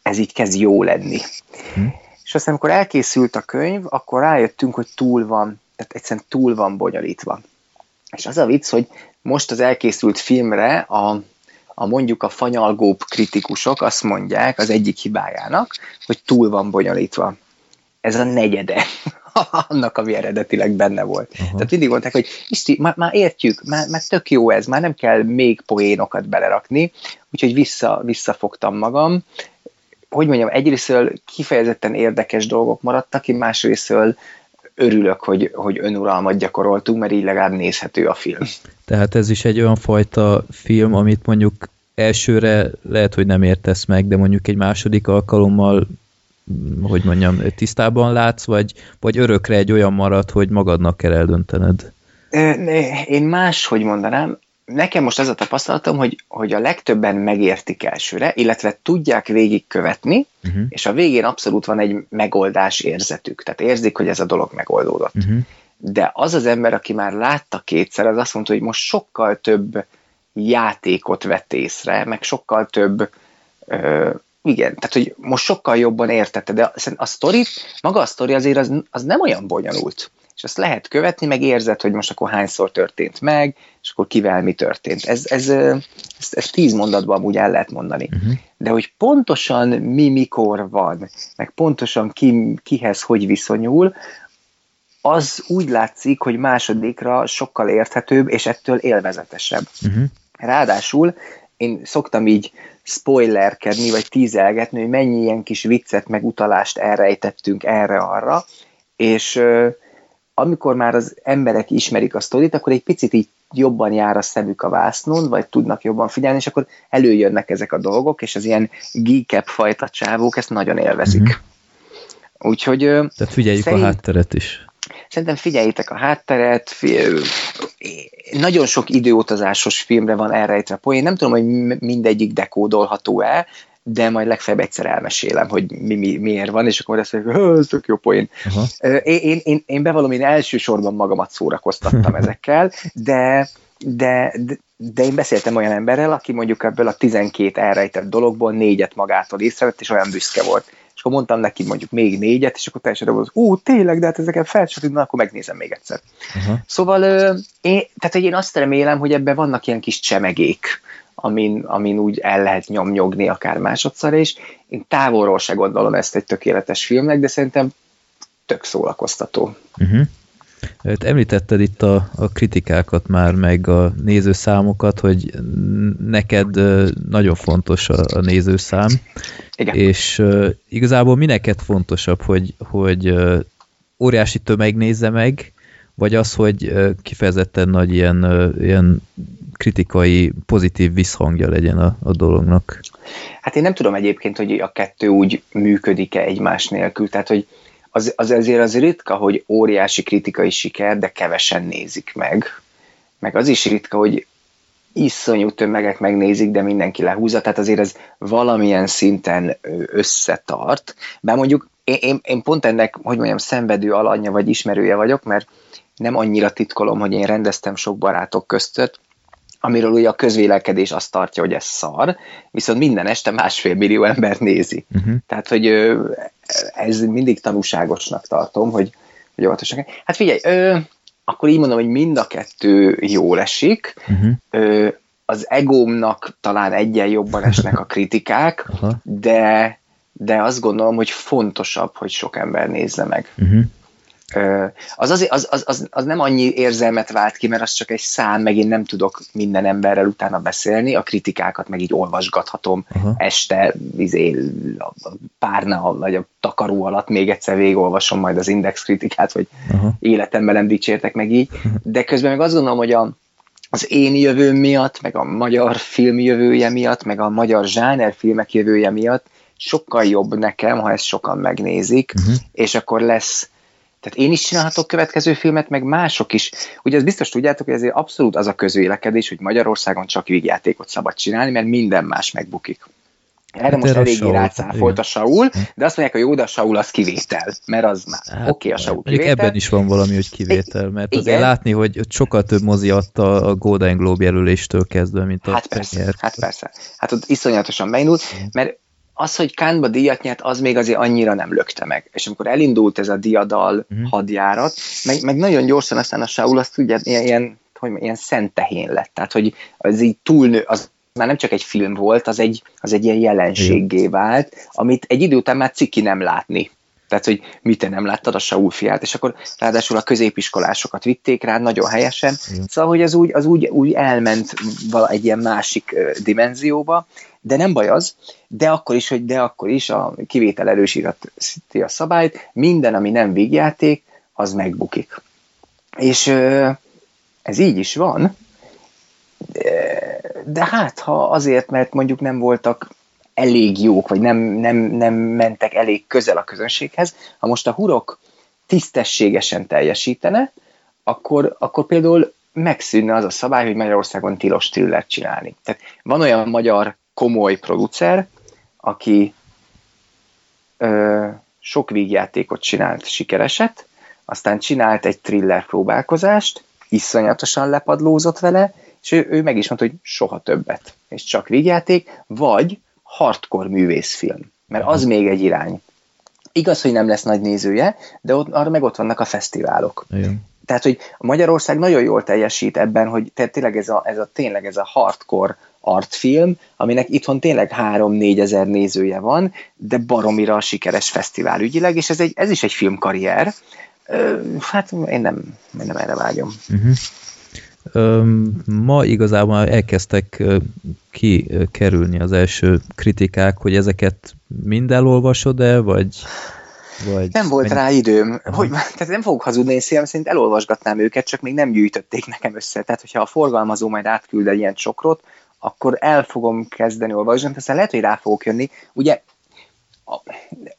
D: ez így kezd jó lenni.
B: Mhm.
D: És aztán, amikor elkészült a könyv, akkor rájöttünk, hogy túl van, tehát egyszerűen túl van bonyolítva. És az a vicc, hogy most az elkészült filmre a, a mondjuk a fanyalgóbb kritikusok azt mondják az egyik hibájának, hogy túl van bonyolítva. Ez a negyede annak, ami eredetileg benne volt.
B: Aha.
D: Tehát mindig mondták, hogy Isti, már, már értjük, már, már tök jó ez, már nem kell még poénokat belerakni, úgyhogy vissza, visszafogtam magam. Hogy mondjam, egyrésztől kifejezetten érdekes dolgok maradtak ki, másrésztől örülök, hogy, hogy önuralmat gyakoroltunk, mert így legalább nézhető a film.
B: Tehát ez is egy olyan fajta film, amit mondjuk elsőre lehet, hogy nem értesz meg, de mondjuk egy második alkalommal hogy mondjam, tisztában látsz, vagy, vagy örökre egy olyan marad, hogy magadnak kell eldöntened?
D: Én más, hogy mondanám, nekem most az a tapasztalatom, hogy, hogy a legtöbben megértik elsőre, illetve tudják végigkövetni, uh-huh. és a végén abszolút van egy megoldás érzetük. Tehát érzik, hogy ez a dolog megoldódott. Uh-huh. De az az ember, aki már látta kétszer, az azt mondta, hogy most sokkal több játékot vett észre, meg sokkal több ö, igen, tehát hogy most sokkal jobban értette, de a sztori, maga a sztori azért az, az nem olyan bonyolult. És azt lehet követni, meg érzed, hogy most akkor hányszor történt meg, és akkor kivel mi történt. Ez, ez, ez, ez tíz mondatban úgy el lehet mondani. Uh-huh. De hogy pontosan mi mikor van, meg pontosan ki, kihez hogy viszonyul, az úgy látszik, hogy másodikra sokkal érthetőbb, és ettől élvezetesebb. Uh-huh. Ráadásul én szoktam így spoilerkedni, vagy tízelgetni, hogy mennyi ilyen kis viccet, meg utalást elrejtettünk erre-arra, és amikor már az emberek ismerik a sztorit, akkor egy picit így jobban jár a szemük a vásznon, vagy tudnak jobban figyelni, és akkor előjönnek ezek a dolgok, és az ilyen geekebb fajta csávók ezt nagyon élvezik. Mm-hmm. Úgyhogy...
B: Tehát figyeljük szerint... a hátteret is.
D: Szerintem figyeljétek a hátteret, nagyon sok időutazásos filmre van elrejtve poén, nem tudom, hogy mindegyik dekódolható-e, de majd legfeljebb egyszer elmesélem, hogy mi, mi, miért van, és akkor azt mondjuk, ez tök jó poén. Uh-huh. Én, én, én, én bevallom, én elsősorban magamat szórakoztattam ezekkel, de, de, de, de én beszéltem olyan emberrel, aki mondjuk ebből a 12 elrejtett dologból négyet magától észrevett, és olyan büszke volt és akkor mondtam neki mondjuk még négyet, és akkor teljesen volt, ú, tényleg, de hát ezeket fel na, akkor megnézem még egyszer. Uh-huh. Szóval én, tehát hogy én azt remélem, hogy ebben vannak ilyen kis csemegék, amin, amin úgy el lehet nyomnyogni akár másodszor is. Én távolról se gondolom ezt egy tökéletes filmnek, de szerintem tök szórakoztató. Uh-huh.
B: Említetted itt a, a kritikákat már, meg a nézőszámokat, hogy neked nagyon fontos a, a nézőszám, Igen. és uh, igazából mi neked fontosabb, hogy, hogy uh, óriási tömeg nézze meg, vagy az, hogy uh, kifejezetten nagy ilyen, ilyen kritikai, pozitív visszhangja legyen a, a dolognak?
D: Hát én nem tudom egyébként, hogy a kettő úgy működik-e egymás nélkül, tehát hogy az, az ezért az ritka, hogy óriási kritikai siker, de kevesen nézik meg. Meg az is ritka, hogy iszonyú tömegek megnézik, de mindenki lehúzza, tehát azért ez valamilyen szinten összetart. Bár mondjuk én, én, én pont ennek, hogy mondjam, szenvedő alanya vagy ismerője vagyok, mert nem annyira titkolom, hogy én rendeztem sok barátok között, amiről ugye a közvélekedés azt tartja, hogy ez szar, viszont minden este másfél millió ember nézi. Uh-huh. Tehát, hogy ez mindig tanúságosnak tartom, hogy, hogy óvatosan. Hát figyelj, ö, akkor így mondom, hogy mind a kettő jól esik, uh-huh. ö, az egómnak talán egyen jobban esnek a kritikák, uh-huh. de, de azt gondolom, hogy fontosabb, hogy sok ember nézze meg. Uh-huh az, az, az, az, az, nem annyi érzelmet vált ki, mert az csak egy szám, meg én nem tudok minden emberrel utána beszélni, a kritikákat meg így olvasgathatom uh-huh. este, izé, a párna, vagy a takaró alatt még egyszer végigolvasom majd az index kritikát, hogy uh-huh. életemben nem dicsértek meg így, de közben meg azt gondolom, hogy a, az én jövőm miatt, meg a magyar film jövője miatt, meg a magyar zsánerfilmek jövője miatt sokkal jobb nekem, ha ezt sokan megnézik, uh-huh. és akkor lesz tehát én is csinálhatok következő filmet, meg mások is. Ugye ez biztos tudjátok, hogy ezért abszolút az a közvélekedés, hogy Magyarországon csak vígjátékot szabad csinálni, mert minden más megbukik. Erre hát most eléggé rácáfolt a Saul, de azt mondják, hogy jó, de a Saul az kivétel, mert az már hát, oké okay, a Saul kivétel.
B: Ebben is van valami, hogy kivétel, mert Igen. azért látni, hogy sokkal több mozi adta a Golden Globe jelöléstől kezdve, mint a
D: Hát persze, hát persze. Hát ott iszonyatosan beindult, mert az, hogy Kánba díjat nyert, az még azért annyira nem lökte meg. És amikor elindult ez a diadal uh-huh. hadjárat, meg, meg nagyon gyorsan aztán a Saul azt ugye ilyen, ilyen, hogy ilyen szent tehén lett. Tehát, hogy az így túlnő, az már nem csak egy film volt, az egy, az egy ilyen jelenséggé vált, amit egy idő után már ciki nem látni. Tehát, hogy mit te nem láttad a Saul fiát, és akkor ráadásul a középiskolásokat vitték rá nagyon helyesen. Igen. Szóval, hogy az úgy, az úgy, úgy elment egy ilyen másik dimenzióba, de nem baj az, de akkor is, hogy de akkor is a kivétel erősíti a szabályt, minden, ami nem vígjáték, az megbukik. És ez így is van, de, de hát ha azért, mert mondjuk nem voltak elég jók, vagy nem, nem, nem mentek elég közel a közönséghez, ha most a hurok tisztességesen teljesítene, akkor, akkor például megszűnne az a szabály, hogy Magyarországon tilos thriller csinálni. Tehát van olyan magyar komoly producer, aki ö, sok vígjátékot csinált sikereset, aztán csinált egy thriller próbálkozást, iszonyatosan lepadlózott vele, és ő, ő meg is mondta, hogy soha többet, és csak vígjáték, vagy hardcore művészfilm, mert az még egy irány. Igaz, hogy nem lesz nagy nézője, de ott, arra meg ott vannak a fesztiválok.
B: Igen.
D: Tehát, hogy Magyarország nagyon jól teljesít ebben, hogy tényleg ez a, ez a, tényleg ez a hardcore artfilm, aminek itthon tényleg 3-4 ezer nézője van, de baromira sikeres fesztivál ügyileg, és ez, egy, ez is egy filmkarrier. Hát én nem, én nem erre vágyom.
B: Uh-huh. Ma igazából elkezdtek kikerülni az első kritikák, hogy ezeket mind elolvasod-e, vagy, vagy
D: Nem volt
B: mennyi-
D: rá időm,
B: Aha.
D: hogy, tehát nem fogok hazudni, én szívem szerint elolvasgatnám őket, csak még nem gyűjtötték nekem össze. Tehát, hogyha a forgalmazó majd átküld egy ilyen csokrot, akkor el fogom kezdeni olvasni, aztán lehet, hogy rá fogok jönni. Ugye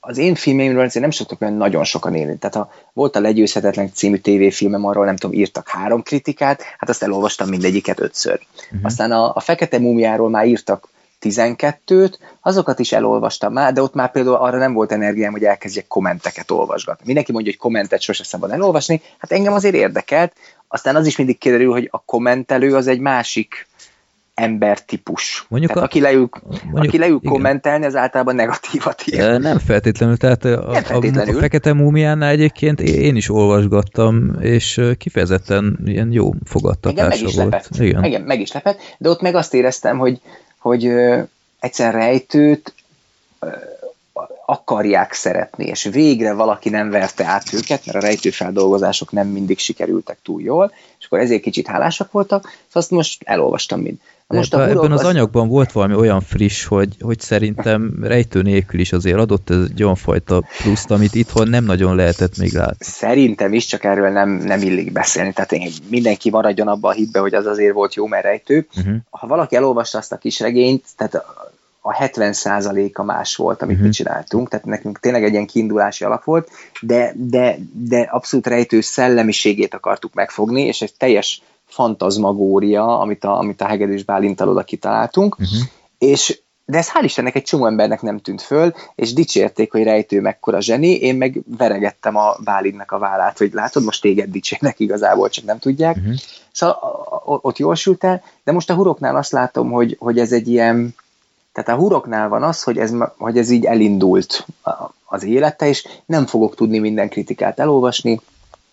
D: az én filmeimről azért nem szoktak olyan nagyon sokan élni. Tehát a, volt a Legyőzhetetlen című tévéfilmem, arról nem tudom, írtak három kritikát, hát azt elolvastam mindegyiket ötször. Uh-huh. Aztán a, a Fekete Múmiáról már írtak 12-t, azokat is elolvastam már, de ott már például arra nem volt energiám, hogy elkezdjek kommenteket olvasgatni. Mindenki mondja, hogy kommentet sose szabad elolvasni, hát engem azért érdekelt, aztán az is mindig kiderül, hogy a kommentelő az egy másik embertípus.
B: Mondjuk
D: Tehát
B: a-
D: aki leül,
B: mondjuk-
D: aki leül
B: igen.
D: kommentelni, az általában negatívat ír.
B: Nem feltétlenül, tehát a,
D: Nem
B: a,
D: feltétlenül.
B: a Fekete Múmiánál egyébként én is olvasgattam, és kifejezetten ilyen jó fogadtatása
D: is
B: volt.
D: lepett.
B: Igen.
D: Engem meg is lepett, de ott meg azt éreztem, hogy, hogy egyszer rejtőt akarják szeretni, és végre valaki nem verte át őket, mert a rejtőfeldolgozások nem mindig sikerültek túl jól, és akkor ezért kicsit hálásak voltak, szóval azt most elolvastam mind.
B: Most
D: a
B: ebben
D: hurok
B: az anyagban volt valami olyan friss, hogy, hogy szerintem rejtő nélkül is azért adott ez egy olyan fajta pluszt, amit itthon nem nagyon lehetett még látni.
D: Szerintem is, csak erről nem, nem illik beszélni. Tehát én, mindenki maradjon abba a hitbe, hogy az azért volt jó, mert rejtő.
B: Uh-huh.
D: Ha valaki elolvasta azt a kis regényt, tehát a- a 70%-a más volt, amit
B: Mhm.
D: mi csináltunk, tehát nekünk tényleg egy ilyen kiindulási alap volt, de, de, de abszolút rejtő szellemiségét akartuk megfogni, és egy teljes fantazmagória, amit a, amit a Hegedűs Bálintal oda kitaláltunk,
B: Uh-huh.
D: és de ez hál' Istennek egy csomó embernek nem tűnt föl, és dicsérték, hogy rejtő mekkora zseni, én meg veregettem a Bálintnak a vállát, hogy látod, most téged dicsérnek igazából, csak nem tudják.
B: Uh-huh.
D: Szóval ott jól sült el, de most a huroknál azt látom, hogy, hogy ez egy ilyen, tehát a huroknál van az, hogy ez, hogy ez így elindult az élete, és nem fogok tudni minden kritikát elolvasni,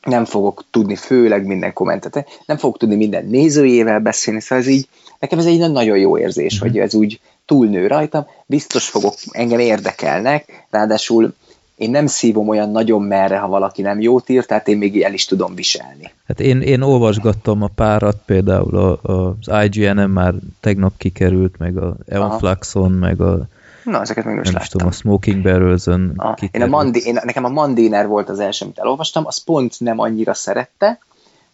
D: nem fogok tudni főleg minden kommentet, nem fogok tudni minden nézőjével beszélni, szóval ez így, nekem ez egy nagyon jó érzés,
B: Mhm.
D: hogy ez úgy túlnő rajtam, biztos fogok, engem érdekelnek, ráadásul én nem szívom olyan nagyon merre, ha valaki nem jót ír, tehát én még el is tudom viselni.
B: Hát én, én olvasgattam a párat, például a, a, az IGN-en már tegnap kikerült, meg a Eon Fluxon, meg a
D: Na, ezeket még nem
B: nem is tudom, a Smoking Barrels-ön
D: A, én a. Mandi, én, nekem a Mandiner volt az első, amit elolvastam, az pont nem annyira szerette,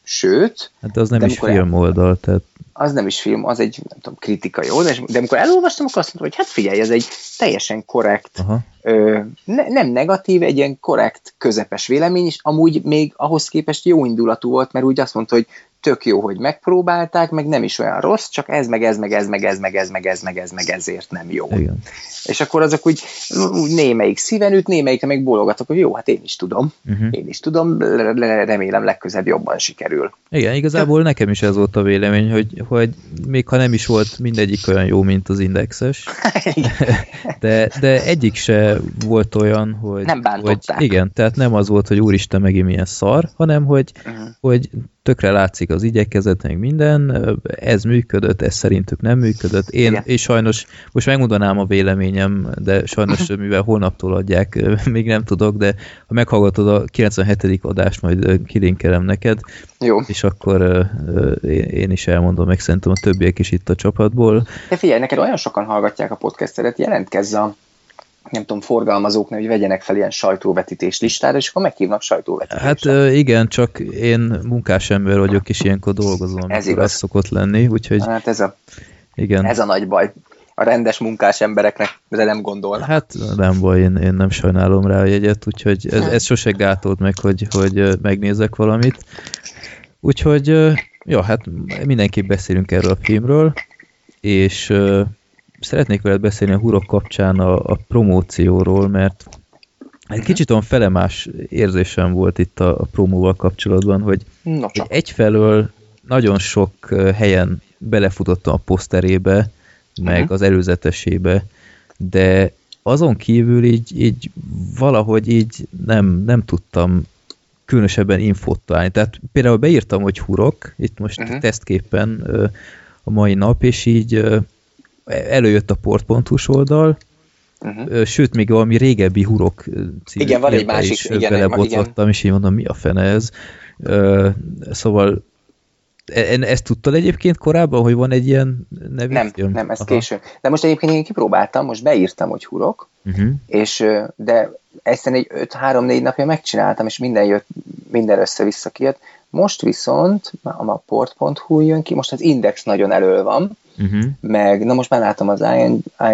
D: sőt,
B: Hát de az nem
D: de
B: is film oldal, tehát
D: az nem is film, az egy, nem tudom, kritikai oldal, de amikor elolvastam, akkor azt mondtam, hogy hát figyelj, ez egy teljesen korrekt,
B: aha,
D: ö, ne, nem negatív, egy ilyen korrekt, közepes vélemény, és amúgy még ahhoz képest jó indulatú volt, mert úgy azt mondta, hogy tök jó, hogy megpróbálták, meg nem is olyan rossz, csak ez, meg ez, meg ez, meg ez, meg ez, meg ez, meg ez, meg ezért nem jó.
B: igen.
D: És akkor azok úgy, úgy némelyik szíven üt, némelyikre meg bólogatok, hogy jó, hát én is tudom.
B: Uh-huh.
D: Én is tudom, le- le- remélem legközebb jobban sikerül.
B: Igen, igazából nekem is ez volt a vélemény, hogy, hogy még ha nem is volt mindegyik olyan jó, mint az indexes, de, de egyik se volt olyan, hogy...
D: Nem bántották.
B: Hogy, igen, tehát nem az volt, hogy úristen megint milyen szar, hanem hogy,
D: Mhm.
B: hogy tökre látszik az igyekezet, meg minden, ez működött, ez szerintük nem működött. Én,
D: Igen.
B: és sajnos, most megmondanám a véleményem, de sajnos mivel holnaptól adják, még nem tudok, de ha meghallgatod a 97. adást, majd kilinkelem neked,
D: Jó.
B: és akkor én is elmondom, meg szerintem a többiek is itt a csapatból.
D: De figyelj, neked olyan sokan hallgatják a podcastedet, jelentkezz a nem tudom, forgalmazóknak, hogy vegyenek fel ilyen sajtóvetítés listára, és akkor meghívnak sajtóvetítésre.
B: Hát igen, csak én munkás ember vagyok, és ilyenkor dolgozom,
D: Ez igaz.
B: ez szokott lenni, úgyhogy
D: Hát ez a,
B: igen.
D: ez a nagy baj. A rendes munkás embereknek de nem gondolnak.
B: Hát nem baj, én, én nem sajnálom rá a jegyet, úgyhogy ez, ez sose gátolt meg, hogy, hogy megnézek valamit. Úgyhogy, jó, hát mindenképp beszélünk erről a filmről, és szeretnék veled beszélni a hurok kapcsán a, a promócióról, mert egy kicsit olyan felemás érzésem volt itt a, a promóval kapcsolatban, hogy
D: No
B: hogy egyfelől nagyon sok helyen belefutottam a poszterébe, meg
D: Mhm.
B: az előzetesébe, de azon kívül így, így valahogy így nem, nem tudtam különösebben infót találni. Tehát például beírtam, hogy hurok, itt most
D: Mhm.
B: uh-huh. tesztképpen a mai nap, és így előjött a port.hu oldal,
D: Uh-huh.
B: Sőt, még valami régebbi hurok című
D: Igen, van egy másik,
B: is
D: igen,
B: belebotlottam, és így mondom, mi a fene ez? Szóval e- ezt tudtad egyébként korábban, hogy van egy ilyen nevű
D: Nem,
B: film?
D: nem, ez
B: Aha.
D: későn. De most egyébként én kipróbáltam, most beírtam, hogy hurok,
B: Uh-huh.
D: és de egyszerűen egy 5-3-4 napja megcsináltam, és minden jött, minden össze-vissza kijött. Most viszont a port.hu jön ki, most az Index nagyon elől van,
B: Uh-huh.
D: meg na most már látom az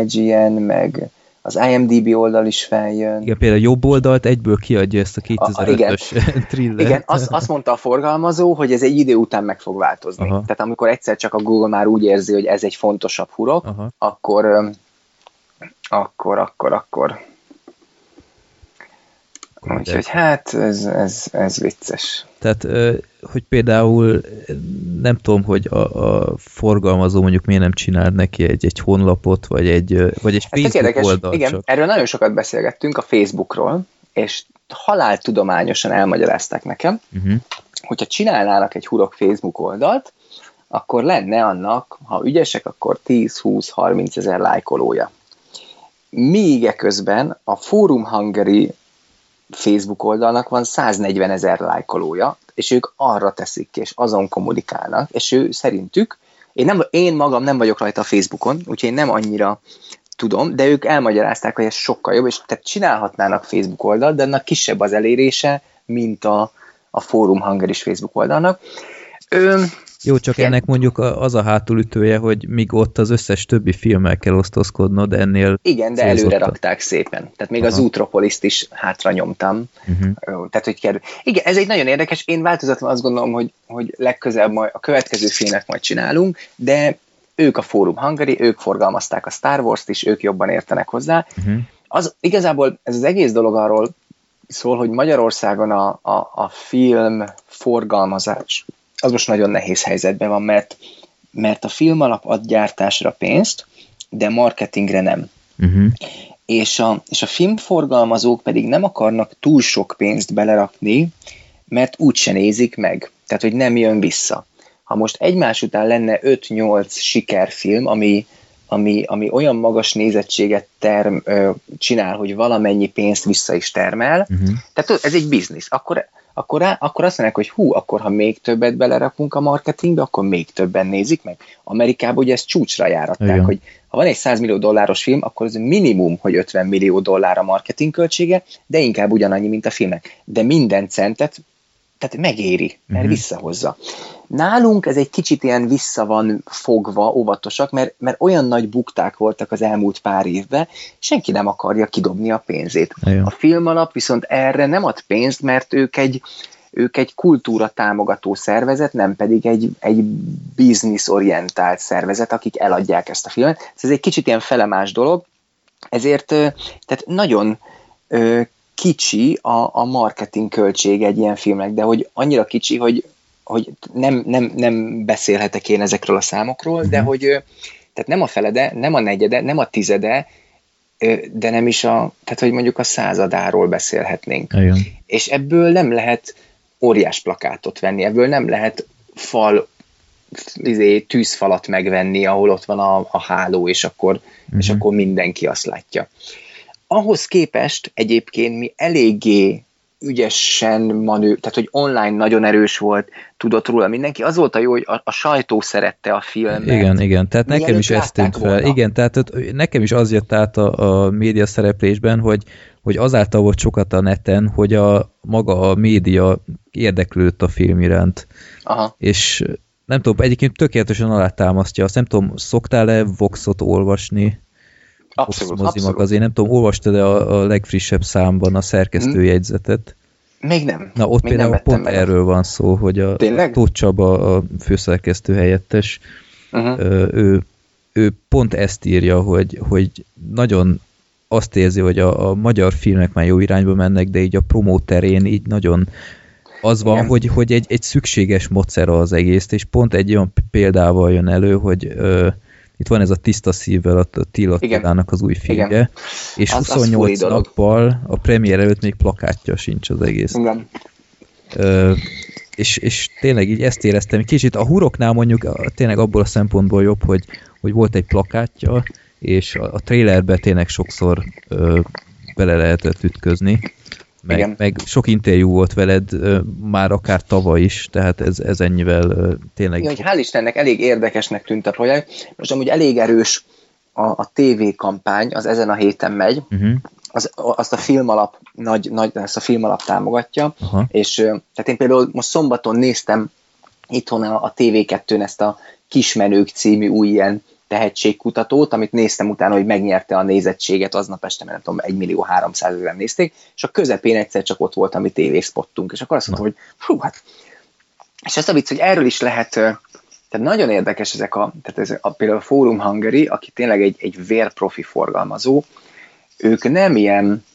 D: IGN, meg az IMDB oldal is feljön.
B: Igen, például a jobb oldalt egyből kiadja ezt a
D: A- igen.
B: 2005-ös thriller.
D: Igen, azt, azt mondta a forgalmazó, hogy ez egy idő után meg fog változni.
B: Aha.
D: Tehát amikor egyszer csak a Google már úgy érzi, hogy ez egy fontosabb hurok,
B: Aha.
D: akkor, akkor, akkor, akkor. Úgyhogy hát ez, ez, ez vicces.
B: Tehát, hogy például nem tudom, hogy a, a forgalmazó mondjuk miért nem csinált neki egy, egy honlapot, vagy egy, vagy egy
D: Ez tök
B: Facebook
D: érdekes,
B: oldal
D: igen,
B: csak.
D: erről nagyon sokat beszélgettünk a Facebookról, és haláltudományosan elmagyarázták nekem,
B: Uh-huh.
D: hogyha csinálnának egy hurok Facebook oldalt, akkor lenne annak, ha ügyesek, akkor 10-20-30 ezer lájkolója. Míg eközben a Forum Hungary Facebook oldalnak van 140 ezer lájkolója, és ők arra teszik és azon kommunikálnak, és ő szerintük, én, nem, én magam nem vagyok rajta a Facebookon, úgyhogy én nem annyira tudom, de ők elmagyarázták, hogy ez sokkal jobb, és tehát csinálhatnának Facebook oldalt, de annak kisebb az elérése, mint a, a Forum Hungary Facebook oldalnak. Ö,
B: Jó, csak
D: Igen.
B: ennek mondjuk az a hátulütője, hogy míg ott az összes többi filmmel kell osztozkodnod, ennél
D: igen, de
B: Célzottan.
D: előre rakták szépen. Tehát még
B: Aha.
D: az Zootropoliszt is hátra nyomtam.
B: uh-huh.
D: Tehát, hogy kerül. Igen, ez egy nagyon érdekes, én változatlan azt gondolom, hogy, hogy legközelebb majd a következő filmet majd csinálunk, de ők a Fórum Hungary, ők forgalmazták a Star Wars-t is, ők jobban értenek hozzá.
B: Uh-huh.
D: Az igazából ez az egész dolog arról szól, hogy Magyarországon a, a, a film forgalmazás az most nagyon nehéz helyzetben van, mert, mert a film alap ad gyártásra pénzt, de marketingre nem
B: Uh-huh.
D: és a, és a filmforgalmazók pedig nem akarnak túl sok pénzt belerakni, mert úgyse nézik meg. Tehát, hogy nem jön vissza. Ha most egymás után lenne 5-8 sikerfilm, ami, ami, ami olyan magas nézettséget term, ö, csinál, hogy valamennyi pénzt vissza is termel,
B: Uh-huh.
D: tehát ez egy biznisz. Akkor, akkor, rá, akkor azt mondják, hogy hú, akkor ha még többet belerakunk a marketingbe, akkor még többen nézik meg. Amerikában ugye ezt csúcsra járatták,
B: Igen.
D: hogy ha van egy 100 millió dolláros film, akkor az minimum, hogy 50 millió dollár a marketing költsége, de inkább ugyanannyi, mint a filmek. De minden centet tehát megéri, mert
B: Mhm.
D: visszahozza. Nálunk ez egy kicsit ilyen vissza van fogva, óvatosak, mert, mert olyan nagy bukták voltak az elmúlt pár évben, senki nem akarja kidobni a pénzét.
B: Igen.
D: A film alap viszont erre nem ad pénzt, mert ők egy, ők egy kultúra támogató szervezet, nem pedig egy, egy bizniszorientált szervezet, akik eladják ezt a filmet. Ez egy kicsit ilyen felemás dolog, ezért tehát nagyon kicsi a, a marketing költség egy ilyen filmnek, de hogy annyira kicsi, hogy, hogy nem, nem, nem beszélhetek én ezekről a számokról, de hogy ö, tehát nem a felede, nem a negyede, nem a tizede, de nem is a, tehát hogy mondjuk a századáról beszélhetnénk.
B: Igen.
D: És ebből nem lehet óriás plakátot venni, ebből nem lehet fal, izé, tűzfalat megvenni, ahol ott van a, a háló, és akkor, uh-huh. és akkor mindenki azt látja. Ahhoz képest egyébként mi eléggé ügyesen manő, tehát hogy online nagyon erős volt, tudott róla mindenki. Az volt a jó, hogy a, a sajtó szerette a filmet.
B: Igen, igen, tehát nekem
D: Mielőtt
B: is ezt tűnt fel.
D: volna.
B: Igen, tehát nekem is az jött át a, a média szereplésben, hogy, hogy azáltal volt sokat a neten, hogy a maga a média érdeklődött a film iránt.
D: Aha.
B: És nem tudom, egyébként tökéletesen alátámasztja azt, nem tudom, szoktál-e Voxot olvasni?
D: Abszolút,
B: mozi
D: abszolút.
B: magazin, nem tudom, olvastad-e a, a legfrissebb számban a szerkesztőjegyzetet?
D: Még nem.
B: Na, ott
D: Még nem
B: például
D: vettem
B: pont
D: meg.
B: erről van szó, hogy a
D: Tényleg?
B: Tóth Csaba, a főszerkesztő helyettes,
D: Uh-huh.
B: ő, ő pont ezt írja, hogy, hogy nagyon azt érzi, hogy a, a magyar filmek már jó irányba mennek, de így a promó terén így nagyon az van,
D: Igen.
B: hogy, hogy egy, egy szükséges mocera az egész, és pont egy olyan példával jön elő, hogy ö, itt van ez a tiszta szívvel a Tilla
D: Igen.
B: Attilának az új filmje,
D: Igen.
B: és
D: Az- az
B: 28
D: furi dolog.
B: nappal a premier előtt még plakátja sincs az egész.
D: Igen.
B: Ö, és, és tényleg így ezt éreztem. Kicsit a huroknál mondjuk tényleg abból a szempontból jobb, hogy, hogy volt egy plakátja, és a, a trailerbe tényleg sokszor ö, bele lehetett ütközni. Meg,
D: Igen.
B: meg sok interjú volt veled, már akár tavaly is, tehát ez, ez ennyivel tényleg...
D: Igen, hogy hál' Istennek elég érdekesnek tűnt a projekt. Most amúgy elég erős a, a TV kampány, az ezen a héten megy,
B: Uh-huh.
D: az, azt a filmalap, nagy, nagy, ezt a filmalap támogatja,
B: Aha.
D: és tehát én például most szombaton néztem itthon a, a TV2-n ezt a Kismenők című új ilyen tehetségkutatót, amit néztem utána, hogy megnyerte a nézettséget, aznap este, mert nem tudom, 1 millió 300 ezeren nézték, és a közepén egyszer csak ott volt a mi tévészpottunk, és akkor azt mondtam, hogy hú, hát és ezt a vicc, hogy erről is lehet, tehát nagyon érdekes ezek a, tehát ez a, például a Forum Hungary, aki tényleg egy, egy vérprofi forgalmazó, ők nem ilyen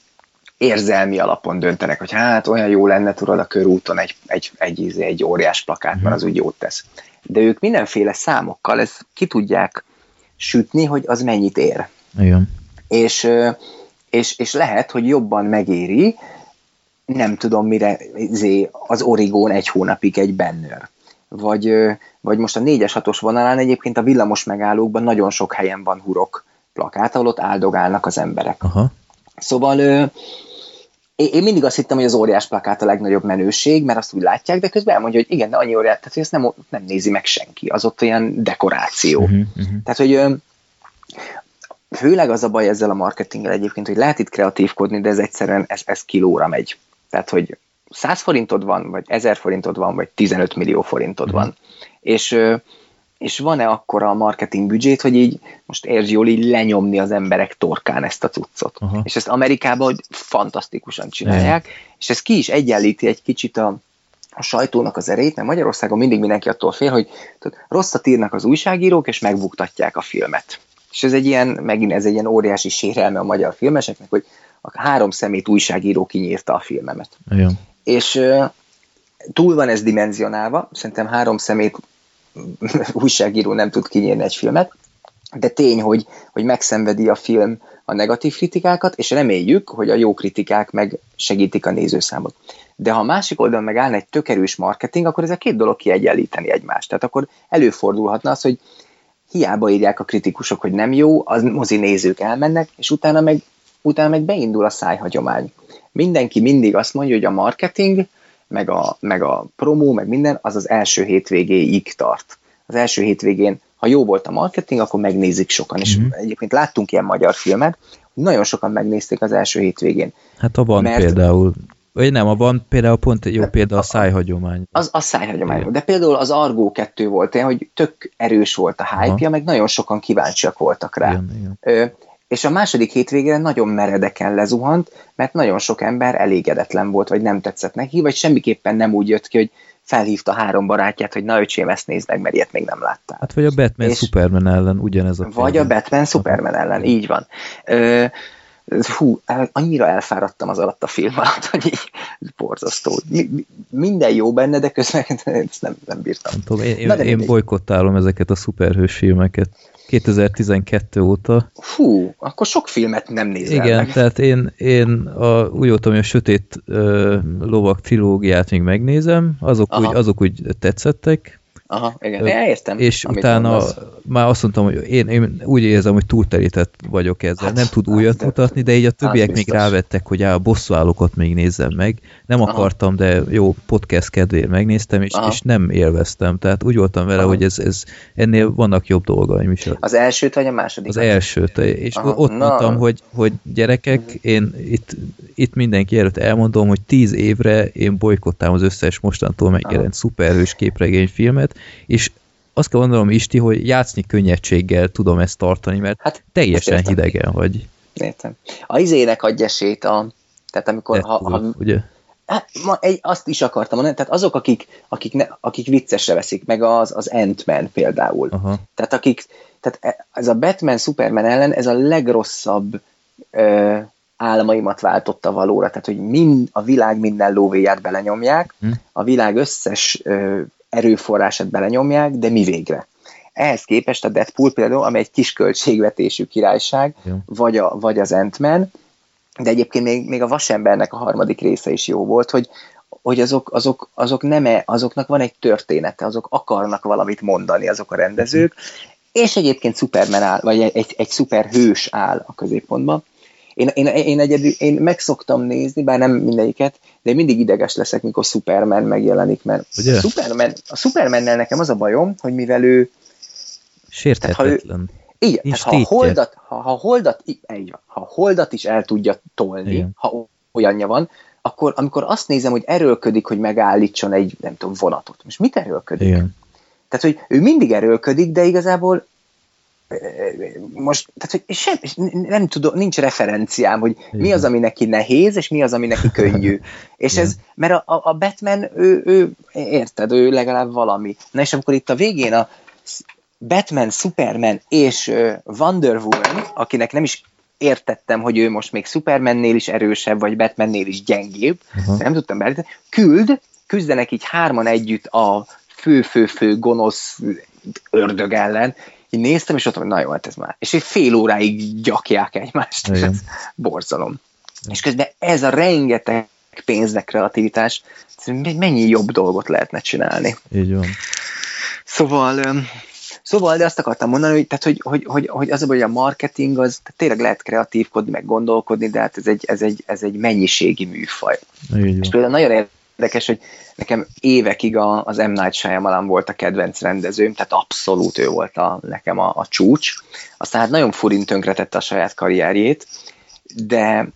D: érzelmi alapon döntenek, hogy hát olyan jó lenne, tudod, a körúton egy, egy, egy, egy, egy óriás plakát, mert az úgy jót tesz. De ők mindenféle számokkal ezt ki tudják sütni, hogy az mennyit ér.
B: Igen.
D: És, és, és lehet, hogy jobban megéri, nem tudom mire, izé, az origón egy hónapig egy bennőr. Vagy, vagy most a 4-es 6-os vonalán egyébként a villamos megállókban nagyon sok helyen van hurok plakát, ahol ott áldogálnak az emberek.
B: Aha.
D: Szóval én mindig azt hittem, hogy az óriás plakát a legnagyobb menőség, mert azt úgy látják, de közben elmondja, hogy igen, de annyi óriás, tehát hogy ezt nem, nem nézi meg senki, az ott olyan dekoráció.
B: Uh-huh. Uh-huh.
D: Tehát, hogy főleg az a baj ezzel a marketinggel egyébként, hogy lehet itt kreatívkodni, de ez egyszerűen ez, ez kilóra megy. Tehát, hogy 100 forintod van, vagy 1000 forintod van, vagy 15 millió forintod van. És, és van-e akkora a marketing büdzsét, hogy így most értsd jól így lenyomni az emberek torkán ezt a cuccot.
B: Aha.
D: És ezt Amerikában hogy fantasztikusan csinálják, és ez ki is egyenlíti egy kicsit a, a sajtónak az erejét, mert Magyarországon mindig mindenki attól fél, hogy tudod, rosszat írnak az újságírók, és megbuktatják a filmet. És ez egy ilyen, megint ez egy ilyen óriási sérelme a magyar filmeseknek, hogy a három szemét újságíró kinyírta a filmemet.
B: Igen.
D: És túl van ez dimenzionálva, szerintem három szemét újságíró nem tud kinyírni egy filmet, de tény, hogy, hogy megszenvedi a film a negatív kritikákat, és reméljük, hogy a jó kritikák meg segítik a nézőszámot. De ha a másik oldalon meg egy tök erős marketing, akkor ez a két dolog kiegyenlíteni egymást. Tehát akkor előfordulhatna az, hogy hiába írják a kritikusok, hogy nem jó, az mozi nézők elmennek, és utána meg, utána meg beindul a szájhagyomány. Mindenki mindig azt mondja, hogy a marketing, meg a, meg a promó, meg minden, az az első hétvégéig tart. Az első hétvégén, ha jó volt a marketing, akkor megnézik sokan. És
B: Mhm.
D: egyébként láttunk ilyen magyar filmet, nagyon sokan megnézték az első hétvégén.
B: Hát a van
D: Mert-
B: például, vagy nem, a van például pont jó példa a szájhagyomány.
D: Az, az szájhagyomány. De például az Argó 2 volt olyan, hogy tök erős volt a hype meg nagyon sokan kíváncsiak voltak rá.
B: Igen, igen.
D: És a második hétvégére nagyon meredeken lezuhant, mert nagyon sok ember elégedetlen volt, vagy nem tetszett neki, vagy semmiképpen nem úgy jött ki, hogy felhívta három barátját, hogy na öcsém, ezt nézd meg, mert ilyet még nem láttál.
B: Hát vagy a Batman
D: És-
B: Superman ellen ugyanez a
D: Vagy a
B: példa.
D: Batman Superman ellen, így van. Ö, hú, el, annyira elfáradtam az alatt a film alatt, hogy így borzasztó. Mi, mi, minden jó benne, de közben ezt nem, nem bírtam.
B: Nem tudom, én, én,
D: Na
B: én
D: mindegy.
B: bolykottálom ezeket a szuperhős filmeket. 2012 óta.
D: Fú, akkor sok filmet nem nézel
B: Igen,
D: meg.
B: tehát én, én a, úgy voltam, hogy a Sötét ö, Lovak trilógiát még megnézem, azok
D: Aha.
B: úgy, azok úgy tetszettek,
D: Aha, igen. Ja, értem.
B: És utána
D: mondasz.
B: már azt mondtam, hogy én, én úgy érzem, hogy túlterített vagyok ezzel.
D: Hát,
B: nem tud
D: hát,
B: újat
D: de-
B: mutatni, de így a többiek még
D: biztos.
B: rávettek, hogy á, a bosszúállókat még nézzem meg. Nem
D: Aha.
B: akartam, de jó podcast kedvéért megnéztem, és,
D: Aha.
B: és nem élveztem. Tehát úgy voltam vele,
D: Aha.
B: hogy ez, ez ennél vannak jobb dolgaim is.
D: Az elsőt vagy a második?
B: Az elsőt, és
D: Aha,
B: ott
D: na.
B: mondtam, hogy, hogy gyerekek, én itt, itt mindenki előtt elmondom, hogy tíz évre én bolykottám az összes mostantól megjelent szuperhős képregényfilmet, és azt kell mondanom, Isti, hogy játszani könnyedséggel tudom ezt tartani, mert
D: Hát,
B: teljesen hidegen vagy.
D: Értem. A izének adj esélyt a... Tehát amikor, ha, ha,
B: Deadpool, ugye?
D: Hát, ma egy, azt is akartam mondani, tehát azok, akik, akik, ne, akik viccesre veszik, meg az, az Ant-Man például.
B: Aha.
D: Tehát akik, tehát e- ez a Batman, Superman ellen, ez a legrosszabb ö, álmaimat váltotta valóra, tehát hogy mind, a világ minden lóvéját belenyomják,
B: Hm.
D: a világ összes ö, erőforrását belenyomják, de mi végre? Ehhez képest a Deadpool például, ami egy kis költségvetésű királyság,
B: Jó.
D: vagy, a, vagy az Ant-Man, de egyébként még, még a Vasembernek a harmadik része is jó volt, hogy, hogy azok, azok, azok nem -e, azoknak van egy története, azok akarnak valamit mondani, azok a rendezők, és egyébként Superman áll, vagy egy, egy, egy szuperhős áll a középpontban. Én, én, én, egyedül, én meg szoktam nézni, bár nem mindegyiket, de én mindig ideges leszek, mikor Superman megjelenik, mert
B: Ugye?
D: a, Superman, a Supermannel nekem az a bajom, hogy mivel ő
B: Sérthetetlen.
D: igen,
B: Nincs
D: tehát ha a,
B: tétje.
D: holdat, ha, ha, holdat, így van, ha holdat is el tudja tolni,
B: Igen.
D: ha olyanja van, akkor amikor azt nézem, hogy erőlködik, hogy megállítson egy, nem tudom, vonatot. Most mit erőlködik?
B: Igen.
D: Tehát, hogy ő mindig erőlködik, de igazából most, tehát, hogy sem, nem tudom, nincs referenciám, hogy mi
B: Igen.
D: az, ami neki nehéz, és mi az, ami neki könnyű. És
B: Igen.
D: ez, mert a, a- Batman, ő, ő, érted, ő legalább valami. Na és amikor itt a végén a Batman, Superman és Wonder Woman, akinek nem is értettem, hogy ő most még Supermannél is erősebb, vagy Batmannél is gyengébb,
B: Aha.
D: nem tudtam beállítani, küld, küzdenek így hárman együtt a fő-fő-fő gonosz ördög ellen, így néztem, és ott mondtam, hogy na jó, hát ez már. És egy fél óráig gyakják egymást, és
B: Igen.
D: ez borzalom. És közben ez a rengeteg pénznek kreativitás, mennyi jobb dolgot lehetne csinálni.
B: Így van.
D: Szóval, szóval, de azt akartam mondani, hogy, tehát, hogy, hogy, hogy, hogy az hogy a marketing az tehát tényleg lehet kreatívkodni, meg gondolkodni, de hát ez egy, ez egy, ez egy mennyiségi műfaj.
B: Így
D: És
B: van.
D: például nagyon érdekes, hogy nekem évekig a, az M. Night Shyamalan volt a kedvenc rendezőm, tehát abszolút ő volt a, nekem a, a csúcs. Aztán hát nagyon furin tönkretette a saját karrierjét, de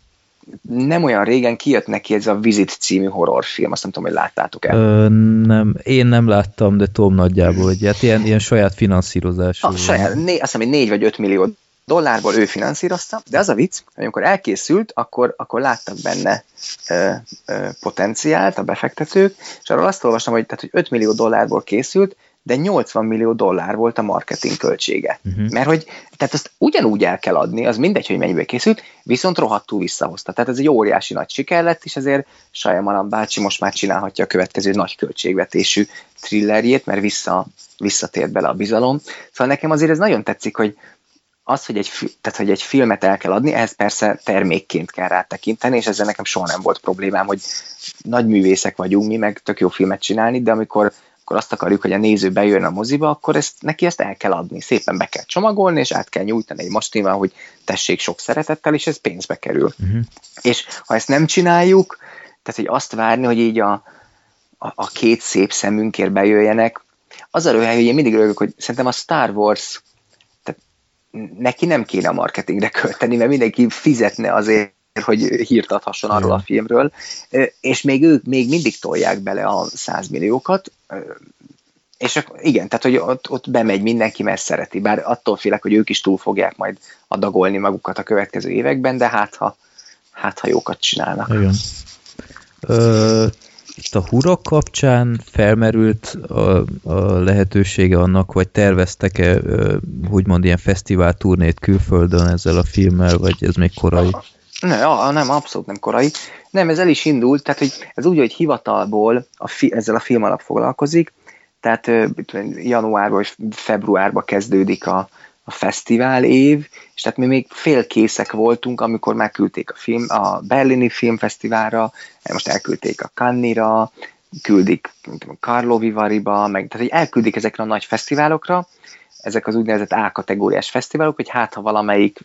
D: nem olyan régen kijött neki ez a Visit című horrorfilm, azt nem tudom, hogy láttátok el.
B: Ö, nem, én nem láttam, de Tom nagyjából, hogy hát ilyen, ilyen saját finanszírozású.
D: A saját, né, azt hiszem, hogy 4 vagy 5 millió dollárból ő finanszírozta, de az a vicc, hogy amikor elkészült, akkor, akkor láttak benne ö, ö, potenciált a befektetők, és arról azt olvastam, hogy, tehát, hogy 5 millió dollárból készült, de 80 millió dollár volt a marketing költsége.
B: Uh-huh.
D: Mert hogy, tehát azt ugyanúgy el kell adni, az mindegy, hogy mennyibe készült, viszont rohadtul visszahozta. Tehát ez egy óriási nagy siker lett, és ezért Sajamalan bácsi most már csinálhatja a következő nagy költségvetésű thrillerjét, mert vissza, visszatért bele a bizalom. Szóval nekem azért ez nagyon tetszik, hogy az, hogy egy, tehát, hogy egy filmet el kell adni, ehhez persze termékként kell rátekinteni, és ezzel nekem soha nem volt problémám, hogy nagy művészek vagyunk mi, meg tök jó filmet csinálni, de amikor akkor azt akarjuk, hogy a néző bejön a moziba, akkor ezt, neki ezt el kell adni. Szépen be kell csomagolni, és át kell nyújtani egy mastinval, hogy tessék sok szeretettel, és ez pénzbe kerül.
B: Uh-huh.
D: És ha ezt nem csináljuk, tehát hogy azt várni, hogy így a, a, a két szép szemünkért bejöjjenek, az a röhely, hogy én mindig rögök, hogy szerintem a Star Wars, neki nem kéne a marketingre költeni, mert mindenki fizetne azért, hogy hírt adhasson arról a filmről, és még ők még mindig tolják bele a 100 milliókat, és akkor igen, tehát hogy ott, ott bemegy mindenki, mert szereti, bár attól félek, hogy ők is túl fogják majd adagolni magukat a következő években, de hát ha, hát ha jókat csinálnak.
B: Igen. Ö, itt a hurok kapcsán felmerült a, a lehetősége annak, vagy terveztek-e úgymond ilyen fesztivál turnét külföldön ezzel a filmmel, vagy ez még korai?
D: Ne, a, nem, abszolút nem korai. Nem, ez el is indult, tehát hogy ez úgy, hogy hivatalból a fi, ezzel a film alap foglalkozik, tehát januárban vagy februárban kezdődik a, a fesztivál év, és tehát mi még félkészek voltunk, amikor megküldték a film, a Berlini Filmfesztiválra, most elküldték a Cannes-ra, küldik Carlo Vivariba, meg, tehát hogy elküldik ezekre a nagy fesztiválokra, ezek az úgynevezett A-kategóriás fesztiválok, hogy hát ha valamelyik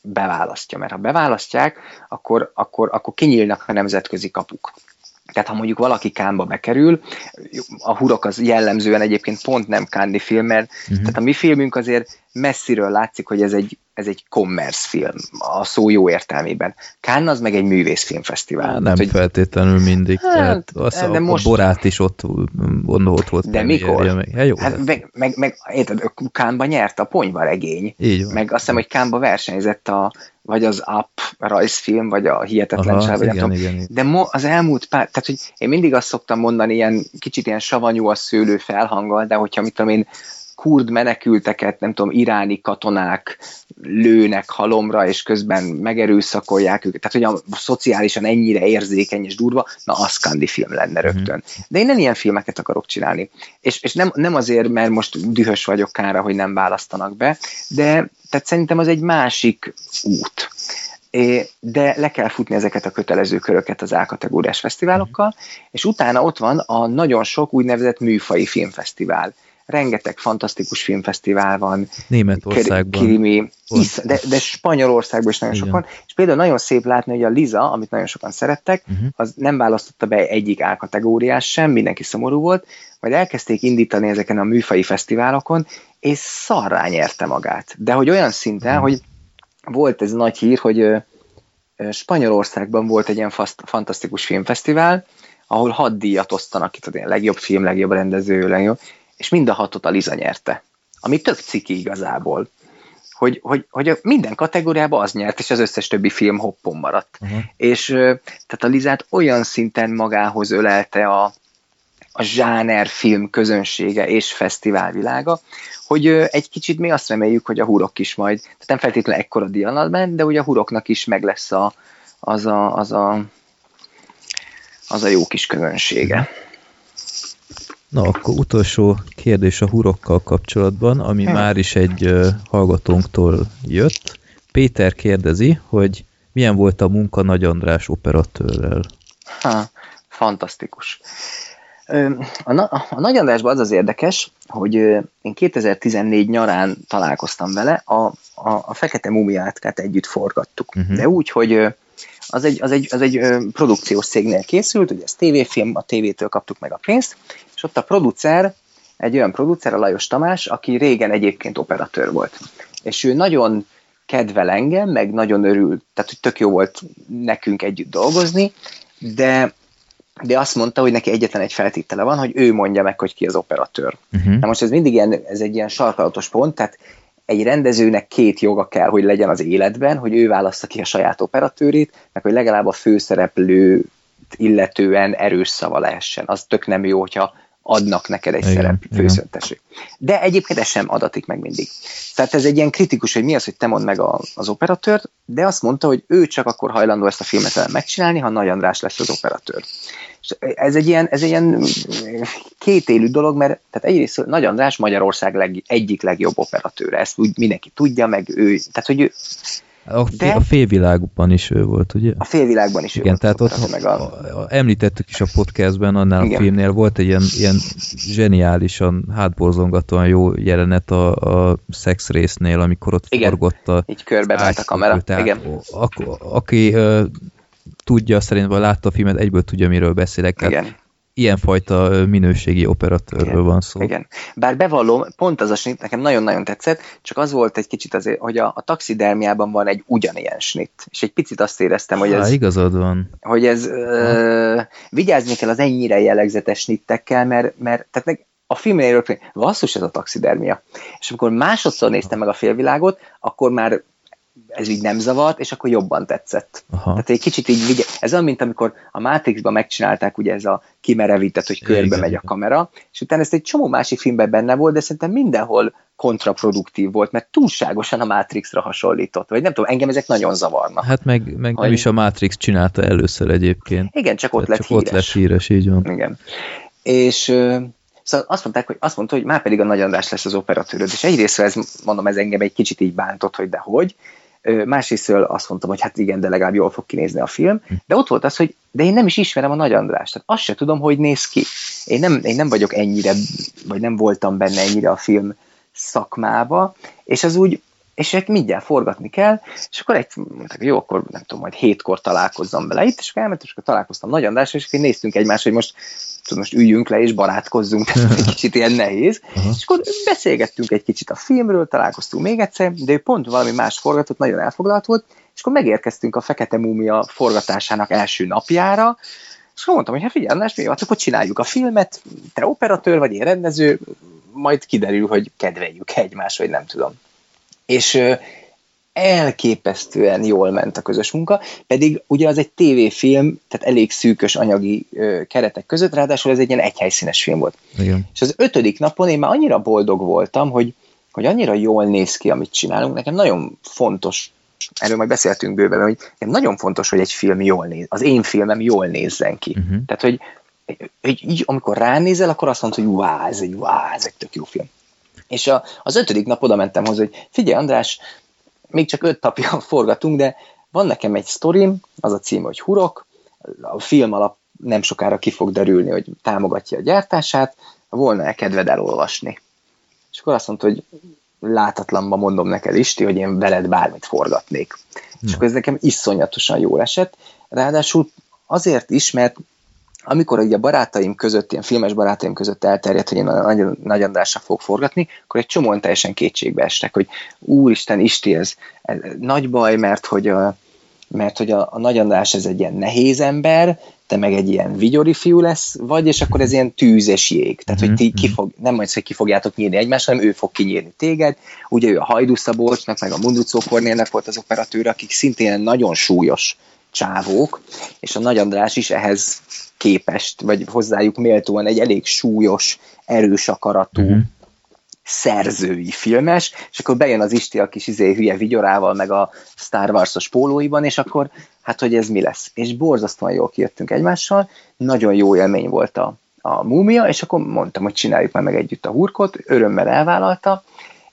D: beválasztja, mert ha beválasztják, akkor, akkor, akkor kinyílnak a nemzetközi kapuk. Tehát ha mondjuk valaki Kánba bekerül, a hurok az jellemzően egyébként pont nem Kándi film, mert uh-huh. tehát a mi filmünk azért messziről látszik, hogy ez egy, ez egy commerce film, a szó jó értelmében. Kán az meg egy művészfilmfesztivál.
B: Hát, nem tehát, hogy, feltétlenül mindig. Hát, tehát az, de a, most, a borát is ott, ott volt.
D: De mikor? Meg. Hát jó, hát, meg, meg, meg érted, Kánba nyert a ponyva regény. Így van. Meg azt hiszem, hogy Kánba versenyzett a vagy az Up rajzfilm, vagy a Hihetetlen Aha, igen, igen, igen. De mo, az elmúlt pár, tehát hogy én mindig azt szoktam mondani, ilyen kicsit ilyen savanyú a szőlő felhanggal, de hogyha mit tudom én, kurd menekülteket, nem tudom, iráni katonák lőnek halomra, és közben megerőszakolják őket. Tehát, hogy a szociálisan ennyire érzékeny és durva, na, az Kandi film lenne rögtön. De én nem ilyen filmeket akarok csinálni. És, és nem, nem azért, mert most dühös vagyok kára, hogy nem választanak be, de tehát szerintem az egy másik út. De le kell futni ezeket a kötelező köröket az A-kategóriás fesztiválokkal, és utána ott van a nagyon sok úgynevezett műfai filmfesztivál rengeteg fantasztikus filmfesztivál van.
B: Németországban.
D: Krimi, isz, de, de Spanyolországban is nagyon Igen. sokan. És például nagyon szép látni, hogy a Liza, amit nagyon sokan szerettek, uh-huh. az nem választotta be egyik A-kategóriás sem, mindenki szomorú volt, majd elkezdték indítani ezeken a műfai fesztiválokon, és szarrá nyerte magát. De hogy olyan szinten, uh-huh. hogy volt ez nagy hír, hogy Spanyolországban volt egy ilyen fantasztikus filmfesztivál, ahol hat díjat osztanak itt, a legjobb film, legjobb rendező, legjobb, és mind a hatot a Liza nyerte. Ami tök ciki igazából. Hogy, hogy, hogy minden kategóriában az nyert, és az összes többi film hoppon maradt. Uh-huh. És tehát a Lizát olyan szinten magához ölelte a, a zsáner film közönsége és fesztiválvilága, hogy egy kicsit mi azt reméljük, hogy a hurok is majd, tehát nem feltétlenül ekkora dianatban, de hogy a huroknak is meg lesz a, az, a, az, a, az a jó kis közönsége.
B: Na, akkor utolsó kérdés a hurokkal kapcsolatban, ami hmm. már is egy uh, hallgatónktól jött. Péter kérdezi, hogy milyen volt a munka Nagy András operatőrrel?
D: Ha, fantasztikus. A, Na- a Nagy Andrásban az az érdekes, hogy én 2014 nyarán találkoztam vele, a, a, a Fekete Mumiátkát együtt forgattuk. Uh-huh. De úgy, hogy az egy, az, egy, az egy produkciós cégnél készült, ugye ez tévéfilm, a tévétől kaptuk meg a pénzt, és ott a producer, egy olyan producer, a Lajos Tamás, aki régen egyébként operatőr volt. És ő nagyon kedvel engem, meg nagyon örül, tehát hogy tök jó volt nekünk együtt dolgozni, de de azt mondta, hogy neki egyetlen egy feltétele van, hogy ő mondja meg, hogy ki az operatőr. Uh-huh. Na most ez mindig ilyen, ez egy ilyen sarkalatos pont, tehát egy rendezőnek két joga kell, hogy legyen az életben, hogy ő választa ki a saját operatőrét, meg hogy legalább a főszereplő illetően erős szava lehessen. Az tök nem jó, hogyha adnak neked egy igen, szerep. De egyébként ez sem adatik meg mindig. Tehát ez egy ilyen kritikus, hogy mi az, hogy te mondd meg a, az operatőrt, de azt mondta, hogy ő csak akkor hajlandó ezt a filmet megcsinálni, ha Nagy András lesz az operatőr. És ez egy ilyen, ez egy ilyen kétélű dolog, mert tehát egyrészt Nagy András Magyarország leg, egyik legjobb operatőre, ezt úgy mindenki tudja, meg ő, tehát hogy ő,
B: a, de, a félvilágban is ő volt, ugye?
D: A félvilágban is
B: Igen, ő tehát volt. ott meg a... A, a, említettük is a podcastben, annál Igen. a filmnél volt egy ilyen, ilyen zseniálisan, hátborzongatóan jó jelenet a, a szex résznél, amikor ott Igen. forgott a...
D: Így körbe a kamera. Tehát, Igen.
B: A, a, aki uh, tudja, szerintem látta a filmet, egyből tudja, miről beszélek. Igen. Ilyenfajta minőségi operatőrről
D: igen,
B: van szó.
D: Igen. Bár bevallom, pont az a snit nekem nagyon-nagyon tetszett, csak az volt egy kicsit azért, hogy a, a taxidermiában van egy ugyanilyen snit, és egy picit azt éreztem, hogy ez... Há,
B: igazad van.
D: Hogy ez... Ö, vigyázni kell az ennyire jellegzetes snittekkel, mert, mert tehát a filmnél basszus ez a taxidermia. És amikor másodszor néztem meg a félvilágot, akkor már ez így nem zavart, és akkor jobban tetszett. Aha. Tehát egy kicsit így, vigye, ez olyan, mint amikor a Matrixban megcsinálták ugye ez a kimerevített, hogy körbe igen, megy a kamera, és utána ezt egy csomó másik filmben benne volt, de szerintem mindenhol kontraproduktív volt, mert túlságosan a Matrixra hasonlított, vagy nem tudom, engem ezek nagyon zavarnak.
B: Hát meg, meg hogy... nem is a Matrix csinálta először egyébként.
D: Igen, csak ott lett
B: csak híres. ott lett híres, így van.
D: Igen. És Szóval azt mondták, hogy azt mondta, hogy már pedig a Nagy András lesz az operatőröd, és egyrészt ez, mondom, ez engem egy kicsit így bántott, hogy de hogy, Másrésztől azt mondtam, hogy hát igen, de legalább jól fog kinézni a film. De ott volt az, hogy de én nem is ismerem a Nagy Andrást, tehát azt se tudom, hogy néz ki. Én nem, én nem vagyok ennyire, vagy nem voltam benne ennyire a film szakmába, és az úgy, és egy mindjárt forgatni kell, és akkor egy, mondták, jó, akkor nem tudom, majd hétkor találkozzam bele itt, és akkor elmentem, és akkor találkoztam Nagy Andrásra, és akkor néztünk egymást, hogy most, tudom, most üljünk le és barátkozzunk, tehát egy kicsit ilyen nehéz,
B: Aha.
D: és akkor beszélgettünk egy kicsit a filmről, találkoztunk még egyszer, de ő pont valami más forgatott, nagyon elfoglalt volt, és akkor megérkeztünk a Fekete Múmia forgatásának első napjára, és akkor mondtam, hogy hát figyelj, András, mi van, akkor csináljuk a filmet, te operatőr vagy én rendező, majd kiderül, hogy kedveljük egymást, vagy nem tudom. És elképesztően jól ment a közös munka, pedig ugye az egy tévéfilm, tehát elég szűkös anyagi ö, keretek között, ráadásul ez egy ilyen egyhelyszínes film volt.
B: Igen.
D: És az ötödik napon én már annyira boldog voltam, hogy, hogy annyira jól néz ki, amit csinálunk. Nekem nagyon fontos, erről majd beszéltünk bőven, hogy nekem nagyon fontos, hogy egy film jól néz, az én filmem jól nézzen ki.
B: Uh-huh.
D: Tehát, hogy, hogy így, amikor ránézel, akkor azt mondod, hogy wow, ez egy, wow, ez egy tök jó film. És a, az ötödik nap oda mentem hozzá, hogy figyelj András, még csak öt napja forgatunk, de van nekem egy sztorim, az a cím, hogy Hurok, a film alap nem sokára ki fog derülni, hogy támogatja a gyártását, volna-e kedved elolvasni? És akkor azt mondta, hogy látatlanban mondom neked, Isti, hogy én veled bármit forgatnék. És akkor ez nekem iszonyatosan jól esett, ráadásul azért is, mert amikor ugye a barátaim között, ilyen filmes barátaim között elterjedt, hogy én a Nagy, Andrásra fogok forgatni, akkor egy csomóan teljesen kétségbe estek, hogy úristen, Isti, ez, ez nagy baj, mert hogy a, mert hogy a, a Nagy András ez egy ilyen nehéz ember, te meg egy ilyen vigyori fiú lesz, vagy, és akkor ez ilyen tűz és jég. Tehát, hogy ti ki fog, nem majd, hogy ki fogjátok nyírni egymást, hanem ő fog kinyírni téged. Ugye ő a Hajdú Szabolcsnak, meg a Munducó Kornélnek volt az operatőr, akik szintén nagyon súlyos csávók, és a Nagy András is ehhez képest, vagy hozzájuk méltóan egy elég súlyos, erős akaratú
B: Mhm.
D: szerzői filmes, és akkor bejön az Isti a kis izé hülye vigyorával, meg a Star Wars-os pólóiban, és akkor hát, hogy ez mi lesz. És borzasztóan jól kijöttünk egymással, nagyon jó élmény volt a, a múmia, és akkor mondtam, hogy csináljuk már meg együtt a hurkot, örömmel elvállalta,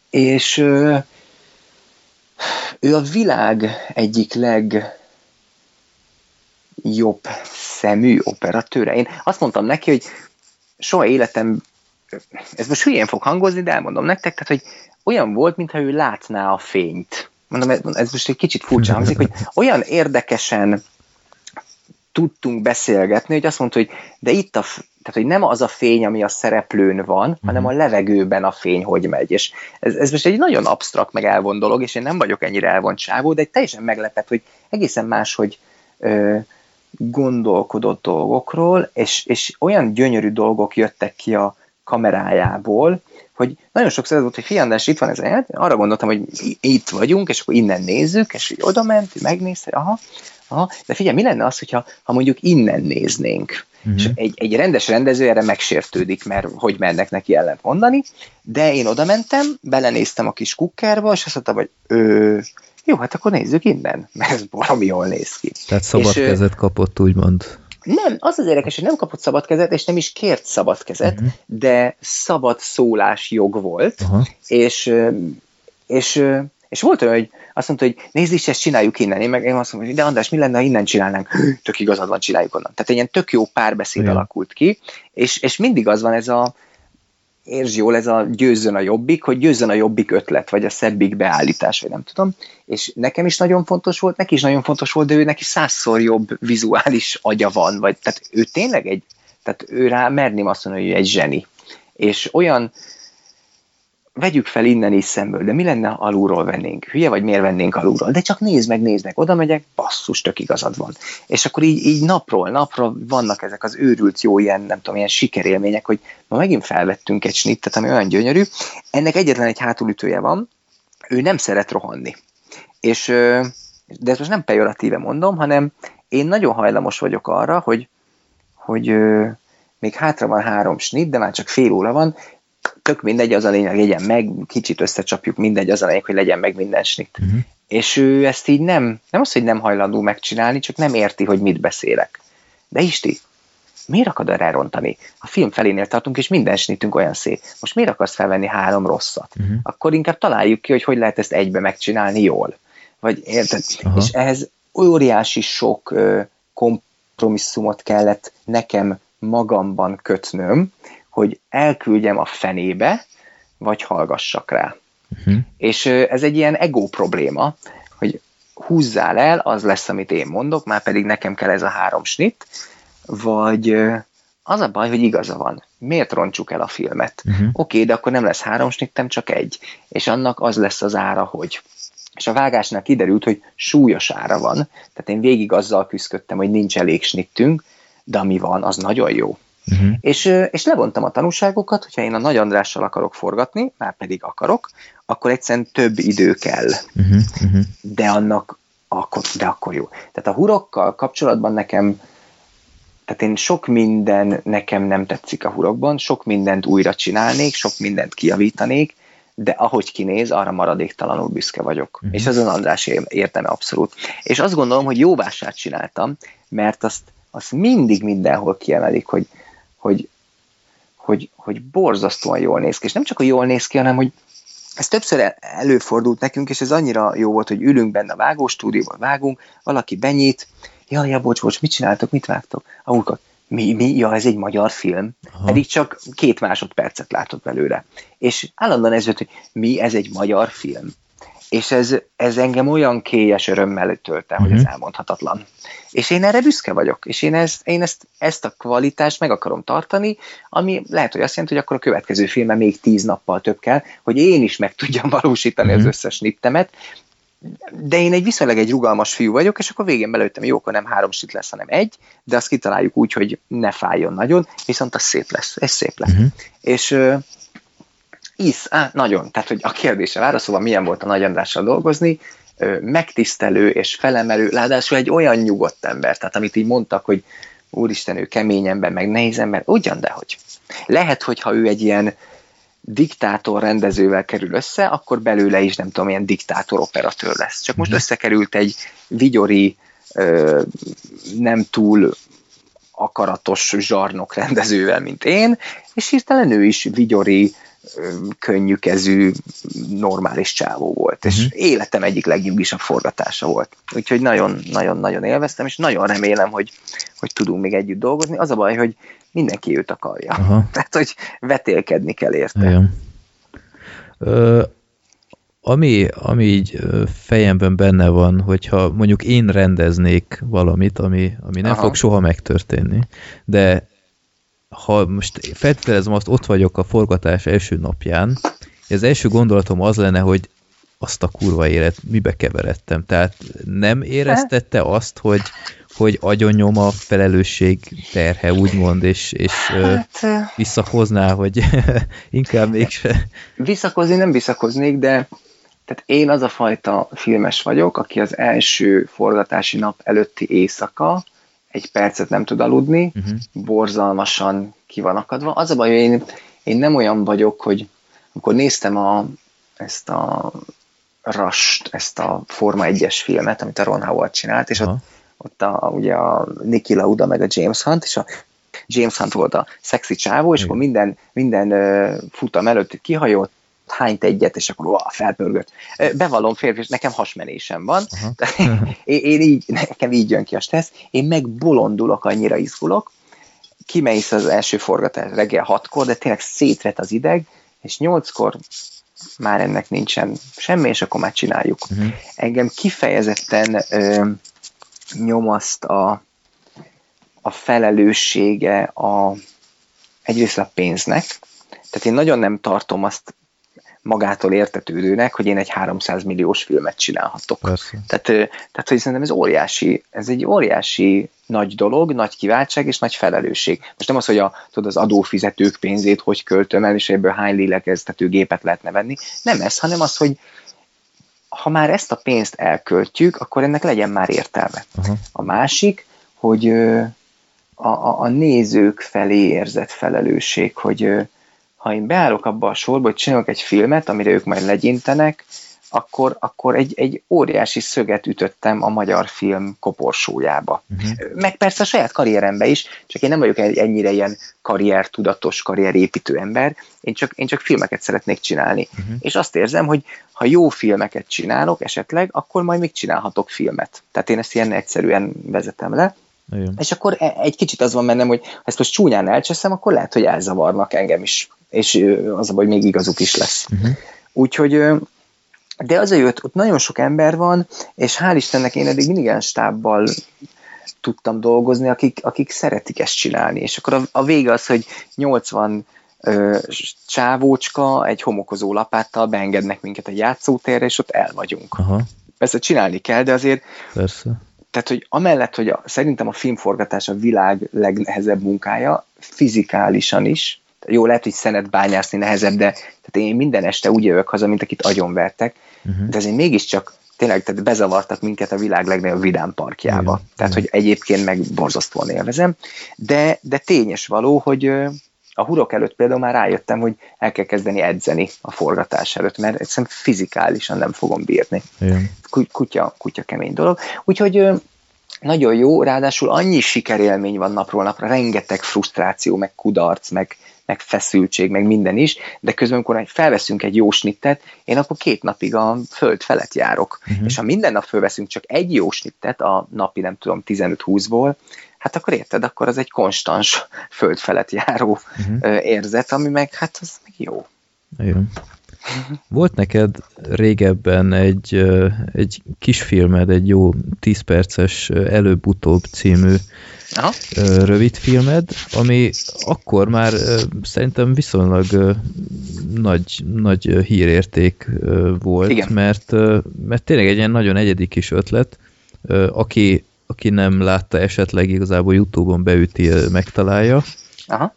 D: és ö, ő a világ egyik leg jobb szemű operatőre. Én azt mondtam neki, hogy soha életem, ez most hülyén fog hangozni, de elmondom nektek, tehát, hogy olyan volt, mintha ő látná a fényt. Mondom, ez- ez most egy kicsit furcsa hangzik, hogy olyan érdekesen tudtunk beszélgetni, hogy azt mondta, hogy de itt a, tehát, hogy nem az a fény, ami a szereplőn van, hanem a levegőben a fény hogy megy. És ez, ez most egy nagyon absztrakt, meg elvont dolog, és én nem vagyok ennyire elvont csávó, de egy teljesen meglepett, hogy egészen máshogy ö, gondolkodott dolgokról, és, és olyan gyönyörű dolgok jöttek ki a kamerájából, hogy nagyon sokszor ez volt, hogy fiandás, itt van ez a jelent, arra gondoltam, hogy itt vagyunk, és akkor innen nézzük, és így oda ment, megnézte, aha, aha, de figyelj, mi lenne az, hogyha ha mondjuk innen néznénk,
B: Mhm.
D: és egy, egy rendes rendező erre megsértődik, mert hogy mernek neki ellent mondani, de én oda mentem, belenéztem a kis kukkerba, és azt mondtam, hogy ö, jó, hát akkor nézzük innen, mert ez valami jól néz ki.
B: Tehát szabad
D: És,
B: kezet kapott, úgymond.
D: nem, az az érdekes, hogy nem kapott szabad kezet, és nem is kért szabad kezet, uh-huh. de szabad szólás jog volt,
B: Aha.
D: és, és, és volt olyan, hogy azt mondta, hogy nézd is, ezt csináljuk innen. Én meg én azt mondom, hogy de András, mi lenne, ha innen csinálnánk? Tök igazad van, csináljuk onnan. Tehát egy ilyen tök jó párbeszéd
B: Igen.
D: alakult ki, és, és mindig az van ez a, értsd jól, ez a győzzön a jobbik, hogy győzzön a jobbik ötlet, vagy a szebbik beállítás, vagy nem tudom. És nekem is nagyon fontos volt, neki is nagyon fontos volt, de ő neki százszor jobb vizuális agya van, vagy tehát ő tényleg egy, tehát ő rá merném azt mondani, hogy egy zseni. És olyan, vegyük fel innen is szemből, de mi lenne, ha alulról vennénk? Hülye vagy miért vennénk alulról? De csak nézd meg, nézd meg, oda megyek, basszus, tök igazad van. És akkor így, így napról napra vannak ezek az őrült jó ilyen, nem tudom, ilyen sikerélmények, hogy ma megint felvettünk egy snittet, ami olyan gyönyörű. Ennek egyetlen egy hátulütője van, ő nem szeret rohanni. És, de ezt most nem pejoratíve mondom, hanem én nagyon hajlamos vagyok arra, hogy, hogy még hátra van három snit, de már csak fél óra van, tök mindegy, az a lényeg, legyen meg, kicsit összecsapjuk, mindegy, az a lényeg, hogy legyen meg minden snit.
B: Mhm.
D: És ő ezt így nem, nem az, hogy nem hajlandó megcsinálni, csak nem érti, hogy mit beszélek. De Isti, miért akad erre rontani? A film felénél tartunk, és minden snitünk olyan szép. Most miért akarsz felvenni három rosszat?
B: Mhm.
D: Akkor inkább találjuk ki, hogy hogy lehet ezt egybe megcsinálni jól. vagy érted?
B: Aha.
D: És ehhez óriási sok ö, kompromisszumot kellett nekem magamban kötnöm, hogy elküldjem a fenébe, vagy hallgassak rá.
B: Uh-huh.
D: És ez egy ilyen ego probléma, hogy húzzál el, az lesz, amit én mondok, már pedig nekem kell ez a három snit, vagy az a baj, hogy igaza van. Miért roncsuk el a filmet?
B: Uh-huh.
D: Oké, de akkor nem lesz három snittem, csak egy. És annak az lesz az ára, hogy. És a vágásnál kiderült, hogy súlyos ára van. Tehát én végig azzal küzdöttem, hogy nincs elég snittünk, de ami van, az nagyon jó.
B: Uh-huh.
D: És, és levontam a tanulságokat, hogyha én a Nagy Andrással akarok forgatni, már pedig akarok, akkor egyszerűen több idő kell
B: Uh-huh. Uh-huh.
D: de annak akkor, de akkor jó. Tehát a hurokkal kapcsolatban nekem, tehát én sok minden nekem nem tetszik a hurokban, sok mindent újra csinálnék, sok mindent kiavítanék, de ahogy kinéz, arra maradéktalanul büszke vagyok. Uh-huh. És azon András ér- érteme abszolút. És azt gondolom, hogy jó vásárt csináltam, mert azt, azt mindig mindenhol kiemelik, hogy, hogy, hogy, hogy borzasztóan jól néz ki. És nem csak, hogy jól néz ki, hanem, hogy ez többször el- előfordult nekünk, és ez annyira jó volt, hogy ülünk benne a vágóstúdióban, vágunk, valaki benyit, jaj, ja, bocs, bocs, mit csináltok, mit vágtok? A úrkat, mi, mi, ja, ez egy magyar film,
B: Aha.
D: pedig csak két másodpercet látott belőle. És állandóan ez volt, hogy mi, ez egy magyar film. És ez, ez engem olyan kélyes örömmel tölt el, hogy ez
B: Mhm.
D: elmondhatatlan. És én erre büszke vagyok, és én, ezt, én ezt, ezt a kvalitást meg akarom tartani, ami lehet, hogy azt jelenti, hogy akkor a következő filmben még tíz nappal több kell, hogy én is meg tudjam valósítani
B: Mhm.
D: az összes niptemet, de én egy viszonylag egy rugalmas fiú vagyok, és akkor végén belőttem, jó, akkor nem három sit lesz, hanem egy, de azt kitaláljuk úgy, hogy ne fájjon nagyon, viszont az szép lesz, ez szép lesz.
B: Uh-huh.
D: És isz, á, nagyon, tehát hogy a kérdése válaszolva, milyen volt a Nagy Andrással dolgozni, megtisztelő és felemelő, ráadásul egy olyan nyugodt ember, tehát amit így mondtak, hogy úristen, ő kemény ember, meg nehéz ember, ugyan, de hogy. Lehet, hogyha ő egy ilyen diktátor rendezővel kerül össze, akkor belőle is nem tudom, ilyen diktátor operatőr lesz. Csak most összekerült egy vigyori, nem túl akaratos zsarnok rendezővel, mint én, és hirtelen ő is vigyori, könnyűkezű, normális csávó volt, és
B: Mhm.
D: életem egyik legnyugisabb forgatása volt. Úgyhogy nagyon-nagyon-nagyon élveztem, és nagyon remélem, hogy, hogy tudunk még együtt dolgozni. Az a baj, hogy mindenki őt akarja.
B: Aha.
D: Tehát, hogy vetélkedni kell érte.
B: Igen. Ö, ami, ami így fejemben benne van, hogyha mondjuk én rendeznék valamit, ami, ami nem
D: Aha.
B: fog soha megtörténni, de ha most feltételezem azt, ott vagyok a forgatás első napján, az első gondolatom az lenne, hogy azt a kurva élet, mibe keveredtem. Tehát nem éreztette azt, hogy, hogy agyonnyom a felelősség terhe, úgymond, és, és
D: Hát, ö,
B: visszahozná, hogy inkább mégse.
D: visszakozni nem visszakoznék, de tehát én az a fajta filmes vagyok, aki az első forgatási nap előtti éjszaka egy percet nem tud aludni,
B: Uh-huh.
D: borzalmasan ki van akadva. Az a baj, hogy én, én nem olyan vagyok, hogy amikor néztem a, ezt a Rust, ezt a Forma 1-es filmet, amit a Ron Howard csinált, és ott,
B: Aha.
D: ott a, ugye a Niki Lauda meg a James Hunt, és a James Hunt volt a szexi csávó, és
B: Igen.
D: akkor minden, minden futam előtt kihajolt, hányt egyet, és akkor ó, felpörgött. Bevallom férfi, és nekem hasmenésem van.
B: Aha.
D: én, én így, nekem így jön ki a stressz. Én meg bolondulok, annyira izgulok. Kimegy az első forgatás reggel hatkor, de tényleg szétvet az ideg, és nyolckor már ennek nincsen semmi, és akkor már csináljuk.
B: Uh-huh.
D: Engem kifejezetten ö, nyomaszt a, a felelőssége a, egyrészt a pénznek, tehát én nagyon nem tartom azt magától értetődőnek, hogy én egy 300 milliós filmet csinálhatok.
B: Persze.
D: Tehát, tehát, hogy szerintem ez óriási, ez egy óriási nagy dolog, nagy kiváltság és nagy felelősség. Most nem az, hogy a, tudod, az adófizetők pénzét hogy költöm el, és ebből hány lélegeztető gépet lehetne venni. Nem ez, hanem az, hogy ha már ezt a pénzt elköltjük, akkor ennek legyen már értelme.
B: Aha.
D: A másik, hogy a, a, a nézők felé érzett felelősség, hogy ha én beállok abba a sorba, hogy csinálok egy filmet, amire ők majd legyintenek, akkor, akkor egy, egy óriási szöget ütöttem a magyar film koporsójába. Uh-huh. Meg persze a saját karrierembe is, csak én nem vagyok ennyire ilyen karriertudatos, karrierépítő ember, én csak, én csak filmeket szeretnék csinálni. Uh-huh. És azt érzem, hogy ha jó filmeket csinálok esetleg, akkor majd még csinálhatok filmet. Tehát én ezt ilyen egyszerűen vezetem le. Igen. És akkor e, egy kicsit az van bennem, hogy ha ezt most csúnyán elcseszem, akkor lehet, hogy elzavarnak engem is. És az a baj, még igazuk is lesz. Uh-huh. Úgyhogy de az a jött, ott nagyon sok ember van, és hál' Istennek én eddig mindig ilyen stábbal tudtam dolgozni, akik, akik szeretik ezt csinálni. És akkor a, a vége az, hogy 80 ö, csávócska egy homokozó lapáttal beengednek minket egy játszótérre, és ott el vagyunk. Aha. Persze csinálni kell, de azért
B: Persze.
D: Tehát, hogy amellett, hogy a, szerintem a filmforgatás a világ legnehezebb munkája, fizikálisan is, jó, lehet, hogy szenet bányászni nehezebb, de tehát én minden este úgy jövök haza, mint akit agyonvertek, uh-huh. de azért mégiscsak tényleg tehát bezavartak minket a világ legnagyobb vidám parkjába. Uh-huh. Tehát, hogy egyébként meg borzasztóan élvezem. De, de tényes való, hogy a hurok előtt például már rájöttem, hogy el kell kezdeni edzeni a forgatás előtt, mert egyszerűen fizikálisan nem fogom bírni. Igen. Kutya, kutya kemény dolog. Úgyhogy nagyon jó, ráadásul annyi sikerélmény van napról napra, rengeteg frusztráció, meg kudarc, meg, meg feszültség, meg minden is, de közben, amikor felveszünk egy jó snittet, én akkor két napig a föld felett járok. Uh-huh. És ha minden nap fölveszünk csak egy jó snittet, a napi nem tudom 15-20-ból, hát akkor érted, akkor az egy konstans föld felett járó uh-huh. érzet, ami meg hát az meg jó.
B: Igen. Volt neked régebben egy, egy kisfilmed, egy jó 10 perces előbb-utóbb című Aha. rövid filmed, ami akkor már szerintem viszonylag nagy, nagy hírérték volt, Igen. mert, mert tényleg egy ilyen nagyon egyedi kis ötlet, aki, aki nem látta esetleg igazából Youtube-on beüti, megtalálja. Aha.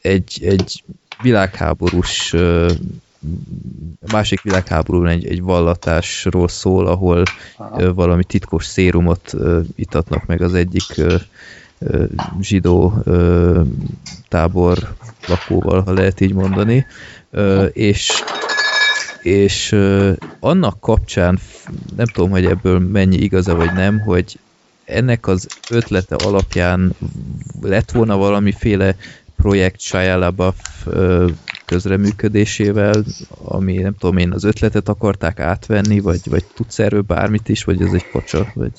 B: Egy, egy világháborús másik világháborúban egy, egy vallatásról szól, ahol Aha. valami titkos szérumot itatnak meg az egyik zsidó tábor lakóval, ha lehet így mondani, és és annak kapcsán nem tudom, hogy ebből mennyi igaza vagy nem, hogy ennek az ötlete alapján lett volna valamiféle projekt Shia LaBeouf közreműködésével, ami nem tudom én, az ötletet akarták átvenni, vagy, vagy tudsz erről bármit is, vagy ez egy kacsa? Vagy...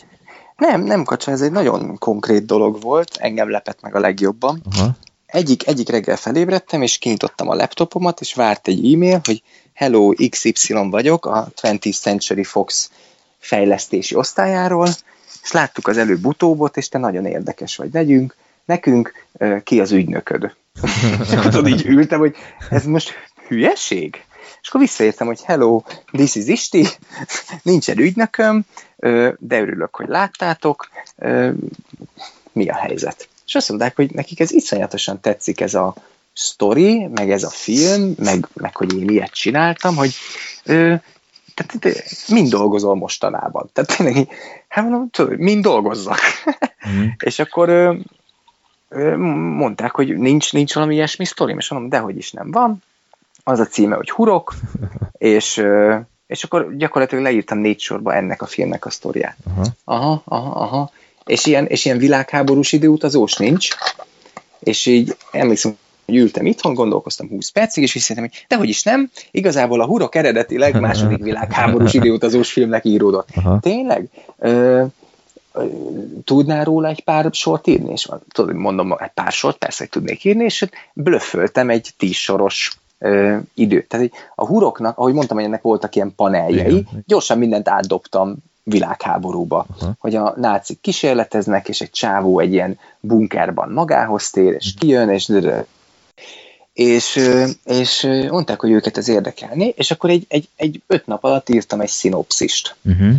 D: Nem, nem kacsa, ez egy nagyon konkrét dolog volt, engem lepett meg a legjobban. Aha. Egyik, egyik reggel felébredtem, és kinyitottam a laptopomat, és várt egy e-mail, hogy Hello, XY vagyok, a 20th Century Fox fejlesztési osztályáról, és láttuk az előbb utóbot, és te nagyon érdekes vagy. Legyünk, nekünk ki az ügynököd. és akkor így ültem, hogy ez most hülyeség? És akkor visszaértem, hogy hello, this is Isti, nincsen ügynököm, de örülök, hogy láttátok, mi a helyzet? És azt mondták, hogy nekik ez iszonyatosan tetszik ez a story, meg ez a film, meg, meg hogy én ilyet csináltam, hogy tehát mind dolgozol mostanában. Tehát tényleg, hát mondom, tudod, mind dolgozzak. Mm. és akkor mondták, hogy nincs, nincs valami ilyesmi sztori, és mondom, dehogy is nem van. Az a címe, hogy Hurok, és, és akkor gyakorlatilag leírtam négy sorba ennek a filmnek a sztoriát. Aha, aha, aha. aha. És, ilyen, és ilyen világháborús időutazós nincs, és így emlékszem, ültem itthon, gondolkoztam 20 percig, és visszajöttem, hogy dehogy is nem, igazából a Hurok eredetileg második világháborús időutazós filmnek íródott. Aha. Tényleg? Ö, tudnál róla egy pár sort írni? És tudod, mondom, egy pár sort persze, hogy tudnék írni, és blöfföltem egy tíz soros ö, időt. Tehát a huroknak, ahogy mondtam, hogy ennek voltak ilyen paneljei, Igen. gyorsan mindent átdobtam világháborúba, Aha. hogy a nácik kísérleteznek, és egy csávó egy ilyen bunkerban magához tér, és mhm. kijön, és és, és mondták, hogy őket ez érdekelni, és akkor egy, egy, egy öt nap alatt írtam egy szinopszist. Uh-huh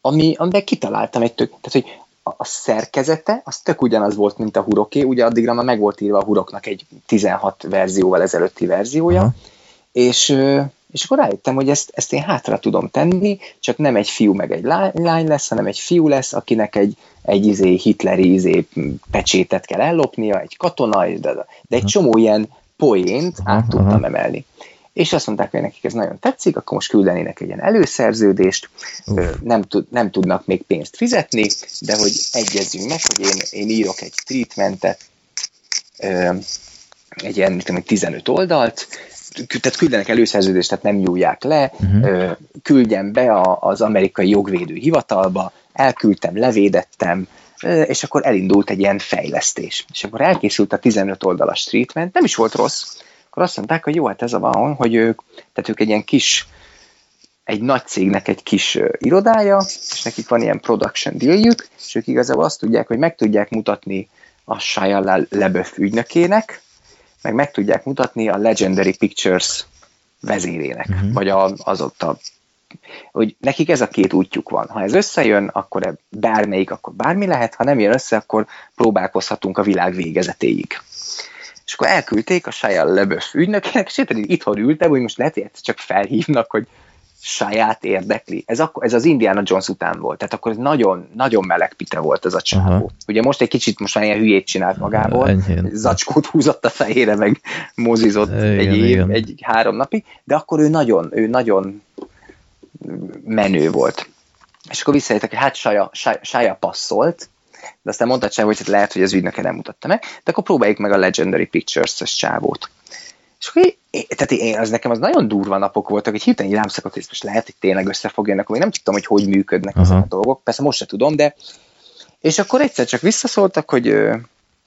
D: ami, amiben kitaláltam egy tök, tehát hogy a, szerkezete az tök ugyanaz volt, mint a huroké, ugye addigra már meg volt írva a huroknak egy 16 verzióval ezelőtti verziója, Aha. és, és akkor rájöttem, hogy ezt, ezt én hátra tudom tenni, csak nem egy fiú meg egy lány lesz, hanem egy fiú lesz, akinek egy, egy izé hitleri izé pecsétet kell ellopnia, egy katona, de, de egy csomó ilyen poént át tudtam emelni. És azt mondták, hogy nekik ez nagyon tetszik, akkor most küldenének egy ilyen előszerződést, nem, tud, nem tudnak még pénzt fizetni, de hogy egyezzünk meg, hogy én, én írok egy treatmentet, egy ilyen, mit tudom, 15 oldalt, tehát küldenek előszerződést, tehát nem nyúlják le,
B: Mhm.
D: ö, küldjem be a, az amerikai jogvédő hivatalba, elküldtem, levédettem, és akkor elindult egy ilyen fejlesztés. És akkor elkészült a 15 oldalas treatment, nem is volt rossz. Akkor azt mondták, hogy jó, hát ez a van, hogy ők, tehát ők egy ilyen kis, egy nagy cégnek egy kis irodája, és nekik van ilyen production dealjük, és ők igazából azt tudják, hogy meg tudják mutatni a Shia LaBeouf ügynökének, meg meg tudják mutatni a Legendary Pictures vezérének, uh-huh. vagy a, az ott a hogy nekik ez a két útjuk van. Ha ez összejön, akkor eb- bármelyik, akkor bármi lehet, ha nem jön össze, akkor próbálkozhatunk a világ végezetéig. És akkor elküldték a Shia LaBeouf ügynökének, és pedig itthon ültem, hogy most lehet, hogy csak felhívnak, hogy saját érdekli. Ez, akkor, ez az Indiana Jones után volt, tehát akkor ez nagyon, nagyon meleg pite volt ez a csávó.
B: Aha.
D: Ugye most egy kicsit most már ilyen hülyét csinált magából,
B: Enyhén.
D: zacskót húzott a fejére, meg mozizott
B: Igen,
D: egy év,
B: igen.
D: egy három napig, de akkor ő nagyon, ő nagyon menő volt. És akkor visszajöttek, hogy hát Saja, Saja, Saja passzolt, de aztán mondta csak, hogy lehet, hogy az ügynöke nem mutatta meg, de akkor próbáljuk meg a Legendary Pictures-es csávót. És akkor én, én- tehát én, az nekem az nagyon durva napok voltak, hogy hirtelen rám szakadt, hogy ez most lehet, hogy tényleg össze fog jönni, akkor még nem tudtam, hogy hogy működnek
B: Aha.
D: ezek a dolgok, persze most se tudom, de és akkor egyszer csak visszaszóltak, hogy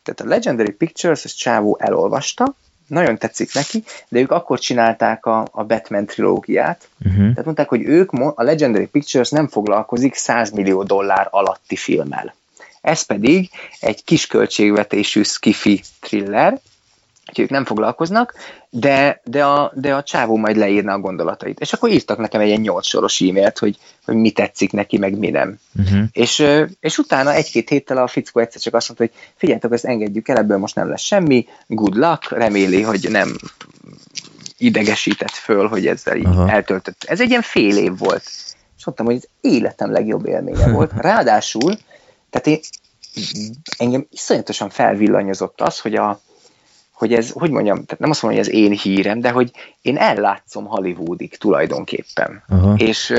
D: tehát a Legendary Pictures, ezt Csávó elolvasta, nagyon tetszik neki, de ők akkor csinálták a, a Batman trilógiát,
B: Uh-huh.
D: tehát mondták, hogy ők, a Legendary Pictures nem foglalkozik 100 millió dollár alatti filmmel. Ez pedig egy kis költségvetésű skifi thriller, úgyhogy ők nem foglalkoznak, de, de, a, de a csávó majd leírna a gondolatait. És akkor írtak nekem egy ilyen nyolc soros e-mailt, hogy, hogy mi tetszik neki, meg mi nem.
B: Uh-huh.
D: És, és utána egy-két héttel a fickó egyszer csak azt mondta, hogy figyeljetek, ezt engedjük el, ebből most nem lesz semmi, good luck, reméli, hogy nem idegesített föl, hogy ezzel így
B: Aha.
D: eltöltött. Ez egy ilyen fél év volt. És mondtam, hogy ez életem legjobb élménye volt. Ráadásul, tehát én, engem iszonyatosan felvillanyozott az, hogy a, hogy ez, hogy mondjam, tehát nem azt mondom, hogy ez én hírem, de hogy én ellátszom Hollywoodig tulajdonképpen.
B: Aha.
D: És,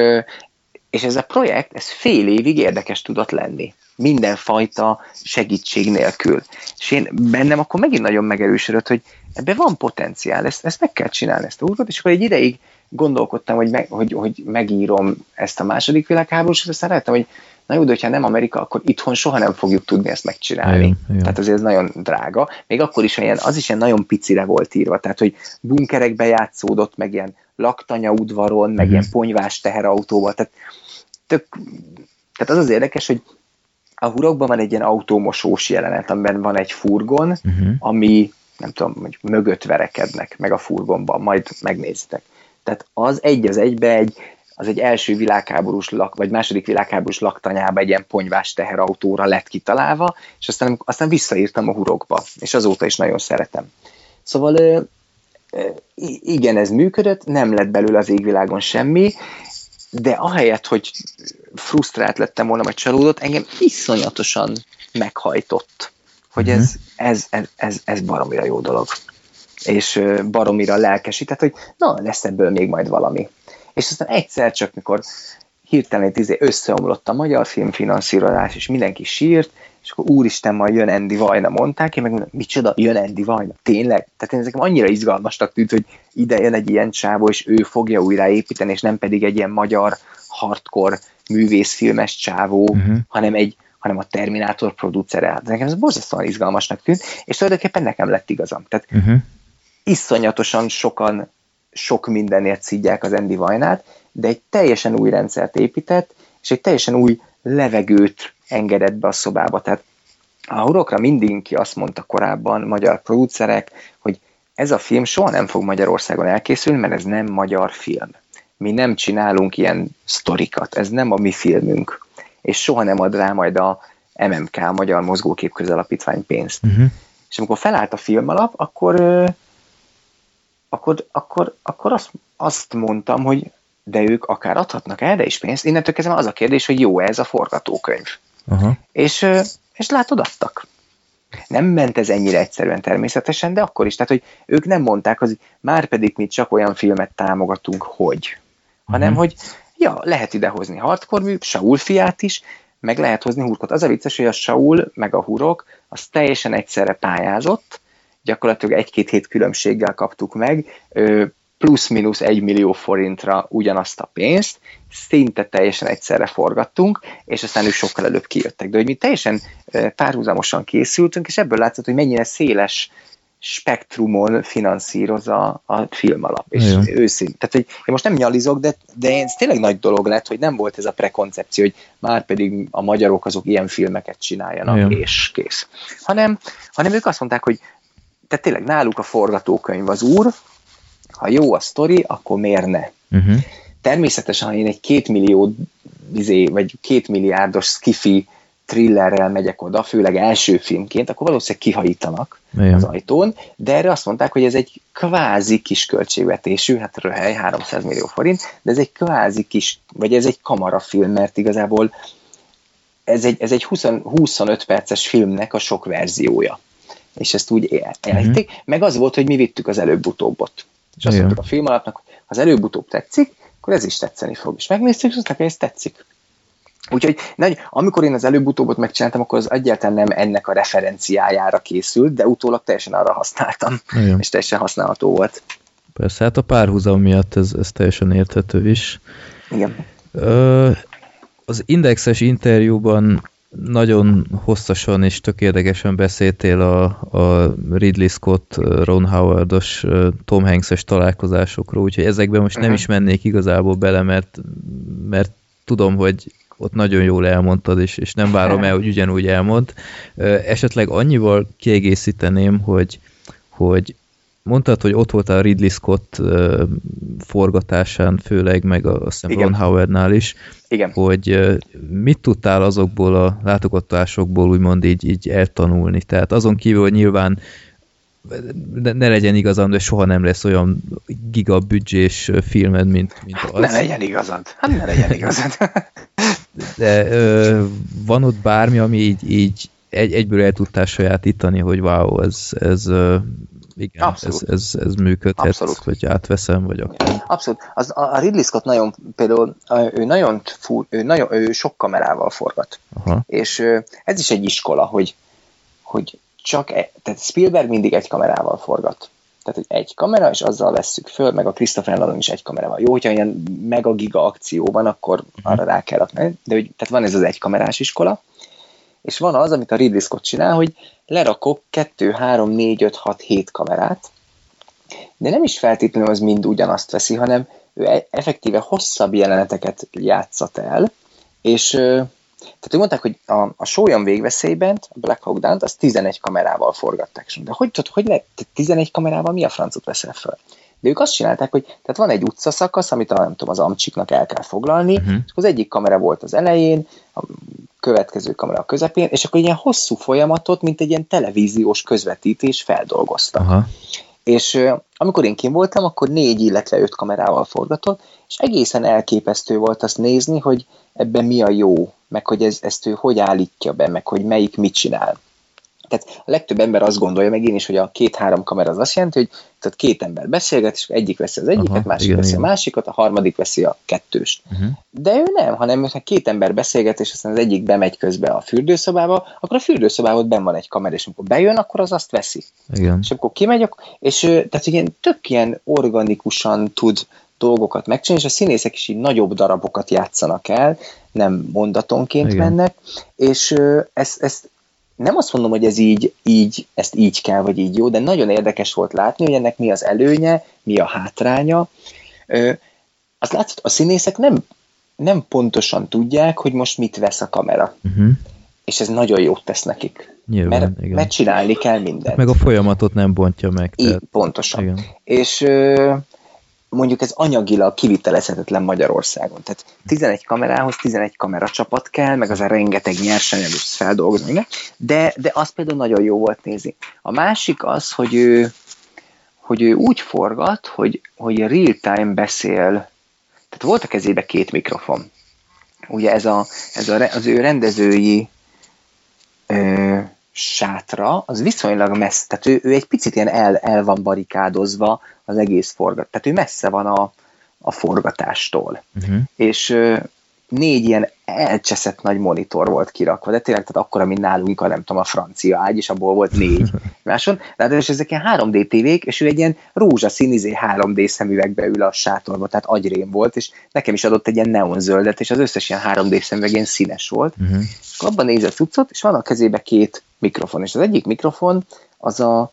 D: és ez a projekt, ez fél évig érdekes tudott lenni. Mindenfajta segítség nélkül. És én bennem akkor megint nagyon megerősödött, hogy ebben van potenciál, ezt, ezt meg kell csinálni, ezt a úrvat, és akkor egy ideig gondolkodtam, hogy, meg, hogy, hogy megírom ezt a második világháborús, és aztán rájöttem, hogy na jó, de hogyha nem Amerika, akkor itthon soha nem fogjuk tudni ezt megcsinálni.
B: Igen, igen.
D: Tehát azért ez nagyon drága. Még akkor is olyan, az is ilyen nagyon picire volt írva, tehát hogy bunkerekbe játszódott, meg ilyen laktanya udvaron, meg
B: Mhm.
D: ilyen ponyvás teherautóval, tehát tök, tehát az az érdekes, hogy a hurokban van egy ilyen autómosós jelenet, amiben van egy furgon,
B: Uh-huh.
D: ami nem tudom, hogy mögött verekednek meg a furgonban, majd megnézitek. Tehát az egy az egybe egy, az egy első világháborús lak, vagy második világháborús laktanyába egy ilyen ponyvás teherautóra lett kitalálva, és aztán, aztán visszaírtam a hurokba, és azóta is nagyon szeretem. Szóval ö, ö, igen, ez működött, nem lett belőle az égvilágon semmi, de ahelyett, hogy frusztrált lettem volna, vagy csalódott, engem iszonyatosan meghajtott, hogy
B: Mhm.
D: ez, ez, ez, ez, ez baromira jó dolog. És baromira lelkesített, hogy na, lesz ebből még majd valami. És aztán egyszer csak, mikor hirtelen egy izé összeomlott a magyar filmfinanszírozás, és mindenki sírt, és akkor úristen, majd jön Andy Vajna, mondták, én meg mondom, micsoda, jön Andy Vajna, tényleg? Tehát én nekem annyira izgalmasnak tűnt, hogy ide jön egy ilyen csávó, és ő fogja újra építeni, és nem pedig egy ilyen magyar hardcore művészfilmes csávó,
B: Mhm.
D: hanem egy hanem a Terminátor producere. Hát nekem ez borzasztóan izgalmasnak tűnt, és tulajdonképpen nekem lett igazam. Tehát
B: Uh-huh.
D: Iszonyatosan sokan sok mindenért szidják az Andy Vajnát, de egy teljesen új rendszert épített, és egy teljesen új levegőt engedett be a szobába. Tehát a hurokra mindenki azt mondta korábban, magyar producerek, hogy ez a film soha nem fog Magyarországon elkészülni, mert ez nem magyar film. Mi nem csinálunk ilyen sztorikat, ez nem a mi filmünk, és soha nem ad rá majd a MMK, a Magyar Mozgókép Közalapítvány pénzt.
B: Uh-huh.
D: És amikor felállt a filmalap, akkor, ö, akkor, akkor, akkor azt, azt mondtam, hogy de ők akár adhatnak erre is pénzt. Innentől kezdve az a kérdés, hogy jó ez a forgatókönyv.
B: Aha.
D: És, és látod, adtak. Nem ment ez ennyire egyszerűen természetesen, de akkor is. Tehát, hogy ők nem mondták, hogy már pedig mi csak olyan filmet támogatunk, hogy. Hanem,
B: Mhm.
D: hogy ja, lehet idehozni hardcore mű, Saul fiát is, meg lehet hozni hurkot. Az a vicces, hogy a Saul meg a hurok, az teljesen egyszerre pályázott, gyakorlatilag egy-két hét különbséggel kaptuk meg, plusz-minusz egy millió forintra ugyanazt a pénzt, szinte teljesen egyszerre forgattunk, és aztán ők sokkal előbb kijöttek. De hogy mi teljesen párhuzamosan készültünk, és ebből látszott, hogy mennyire széles spektrumon finanszíroz a, a film alap. És
B: Igen.
D: őszint. Tehát, hogy én most nem nyalizok, de, de ez tényleg nagy dolog lett, hogy nem volt ez a prekoncepció, hogy már pedig a magyarok azok ilyen filmeket csináljanak,
B: Igen.
D: és kész. Hanem, hanem ők azt mondták, hogy tehát tényleg náluk a forgatókönyv az úr, ha jó a sztori, akkor miért ne?
B: Uh-huh.
D: Természetesen, ha én egy két millió, izé, vagy két milliárdos skifi thrillerrel megyek oda, főleg első filmként, akkor valószínűleg kihajítanak az
B: Igen.
D: ajtón, de erre azt mondták, hogy ez egy kvázi kis költségvetésű, hát röhely, 300 millió forint, de ez egy kvázi kis, vagy ez egy kamarafilm, mert igazából ez egy, ez egy 20, 25 perces filmnek a sok verziója. És ezt úgy el- elhitték, uh-huh. meg az volt, hogy mi vittük az előbb-utóbbot. És azt mondtuk a film alapnak, hogy ha az előbb-utóbb tetszik, akkor ez is tetszeni fog. És megnéztük, és azt mondták, hogy ez tetszik. Úgyhogy nagy, amikor én az előbb-utóbbot megcsináltam, akkor az egyáltalán nem ennek a referenciájára készült, de utólag teljesen arra használtam,
B: Igen.
D: és teljesen használható volt.
B: Persze, hát a párhuzam miatt ez, ez teljesen érthető is.
D: Igen.
B: Ö, az indexes interjúban nagyon hosszasan és tökéletesen beszéltél a, a Ridley Scott, Ron Howardos, Tom Hanks-es találkozásokról, úgyhogy ezekben most nem
D: Mhm.
B: is mennék igazából bele, mert, mert tudom, hogy ott nagyon jól elmondtad, és, és nem várom el, hogy ugyanúgy elmond. Esetleg annyival kiegészíteném, hogy, hogy mondtad, hogy ott voltál a Ridley Scott forgatásán, főleg, meg a, azt hiszem. Ron Howardnál is,
D: Igen.
B: hogy mit tudtál azokból a látogatásokból úgymond így, így eltanulni. Tehát azon kívül, hogy nyilván ne, ne legyen igazam, de soha nem lesz olyan gigabüdzsés filmed, mint, mint az.
D: Ne legyen igazad. Hát ne legyen igazad.
B: De ö, van ott bármi, ami így, így egy, egyből el tudtál sajátítani, hogy wow, ez, ez igen, ez,
D: Abszolút.
B: ez, ez működhet,
D: Abszolút.
B: vagy átveszem, vagy akár.
D: Abszolút. Az, a a Ridley Scott nagyon, például ő nagyon, fú, ő, nagyon ő sok kamerával forgat.
B: Aha.
D: És ez is egy iskola, hogy, hogy csak, e, tehát Spielberg mindig egy kamerával forgat. Tehát, hogy egy kamera, és azzal vesszük föl, meg a Christopher Nolan is egy kamerával. Jó, hogyha ilyen mega giga akció van, akkor arra rá kell rakni. De hogy, tehát van ez az egy kamerás iskola, és van az, amit a Ridley Scott csinál, hogy lerakok 2, 3, 4, 5, 6, 7 kamerát, de nem is feltétlenül az mind ugyanazt veszi, hanem ő e- effektíve hosszabb jeleneteket játszat el, és tehát mondták, hogy a, a sólyom végveszélyben, a Black Hawk Down-t, az 11 kamerával forgatták. Mondta, hogy, hogy lehet, te 11 kamerával mi a francot veszel föl? De ők azt csinálták, hogy tehát van egy utcaszakasz, amit a, nem tudom, az amcsiknak el kell foglalni,
B: Mhm.
D: és az egyik kamera volt az elején, a következő kamera a közepén, és akkor egy ilyen hosszú folyamatot, mint egy ilyen televíziós közvetítés feldolgozta.
B: Aha.
D: És amikor én kim voltam, akkor négy, illetve öt kamerával forgatott, és egészen elképesztő volt azt nézni, hogy ebben mi a jó, meg hogy ez, ezt ő hogy állítja be, meg hogy melyik mit csinál. Tehát a legtöbb ember azt gondolja, meg én is, hogy a két-három kamera az azt jelenti, hogy tehát két ember beszélget, és egyik veszi az egyiket,
B: Aha,
D: másik
B: igen,
D: veszi
B: igen.
D: a másikat, a harmadik veszi a kettőst.
B: Uh-huh.
D: De ő nem, hanem ha két ember beszélget, és aztán az egyik bemegy közbe a fürdőszobába, akkor a fürdőszobában benn van egy kamera, és amikor bejön, akkor az azt veszi.
B: Igen.
D: És akkor kimegy, ak- és tehát ilyen tök ilyen organikusan tud dolgokat megcsinálni, és a színészek is így nagyobb darabokat játszanak el, nem mondatonként
B: Igen.
D: mennek, és ezt, ezt nem azt mondom, hogy ez így, így, ezt így kell, vagy így jó, de nagyon érdekes volt látni, hogy ennek mi az előnye, mi a hátránya. Ö, azt látszott, a színészek nem, nem pontosan tudják, hogy most mit vesz a kamera,
B: Uh-huh.
D: és ez nagyon jót tesz nekik.
B: Nyilván,
D: Mert,
B: igen.
D: mert csinálni kell mindent.
B: Meg a folyamatot nem bontja meg.
D: Így,
B: Tehát,
D: pontosan.
B: igen.
D: És ö, mondjuk ez anyagilag kivitelezhetetlen Magyarországon. Tehát 11 kamerához 11 kameracsapat kell, meg az a rengeteg nyersanyag is feldolgozni, de, de az például nagyon jó volt nézni. A másik az, hogy ő, hogy ő úgy forgat, hogy, hogy real-time beszél, tehát volt a kezébe két mikrofon. Ugye ez, a, ez a, az ő rendezői ö, sátra, az viszonylag messze, tehát ő, ő egy picit ilyen el, el van barikádozva az egész forgat, tehát ő messze van a, a forgatástól.
B: Uh-huh.
D: És ö, négy ilyen elcseszett nagy monitor volt kirakva, de tényleg tehát akkora, mint nálunk a nem tudom, a francia ágy, és abból volt négy máson. Ráadásul ezek ilyen 3D tévék, és ő egy ilyen rózsaszín izé 3D szemüvegbe ül a sátorba, tehát agyrém volt, és nekem is adott egy ilyen neonzöldet, és az összes ilyen 3D szemüveg ilyen színes volt.
B: Uh-huh.
D: Akkor abban néz a cuccot, és van a kezébe két mikrofon, és az egyik mikrofon az a,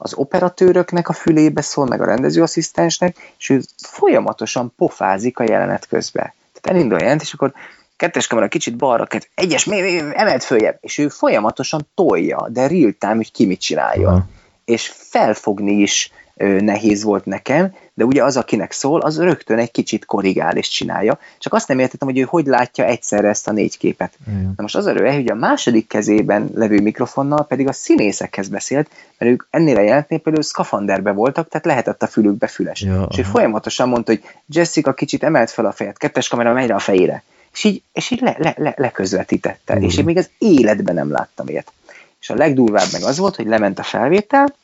D: az operatőröknek a fülébe szól, meg a rendezőasszisztensnek, és ő folyamatosan pofázik a jelenet közben. Tehát elindul a jelent, és akkor kettes kamera kicsit balra, kett, egyes, mi, mi, emelt följebb, és ő folyamatosan tolja, de real time, hogy ki mit csinálja.
B: Aha.
D: És felfogni is nehéz volt nekem, de ugye az, akinek szól, az rögtön egy kicsit korrigál és csinálja. Csak azt nem értettem, hogy ő hogy látja egyszerre ezt a négy képet.
B: Igen.
D: Na most az a röve, hogy a második kezében levő mikrofonnal pedig a színészekhez beszélt, mert ők ennél a jelentnél például szkafanderbe voltak, tehát lehetett a fülükbe füles.
B: Ja,
D: és ő folyamatosan mondta, hogy Jessica kicsit emelt fel a fejet, kettes kamera megy a fejére. És így, és így le, le, le, leközvetítette.
B: Mhm.
D: És én még az életben nem láttam ilyet. És a legdurvább meg az volt, hogy lement a felvétel,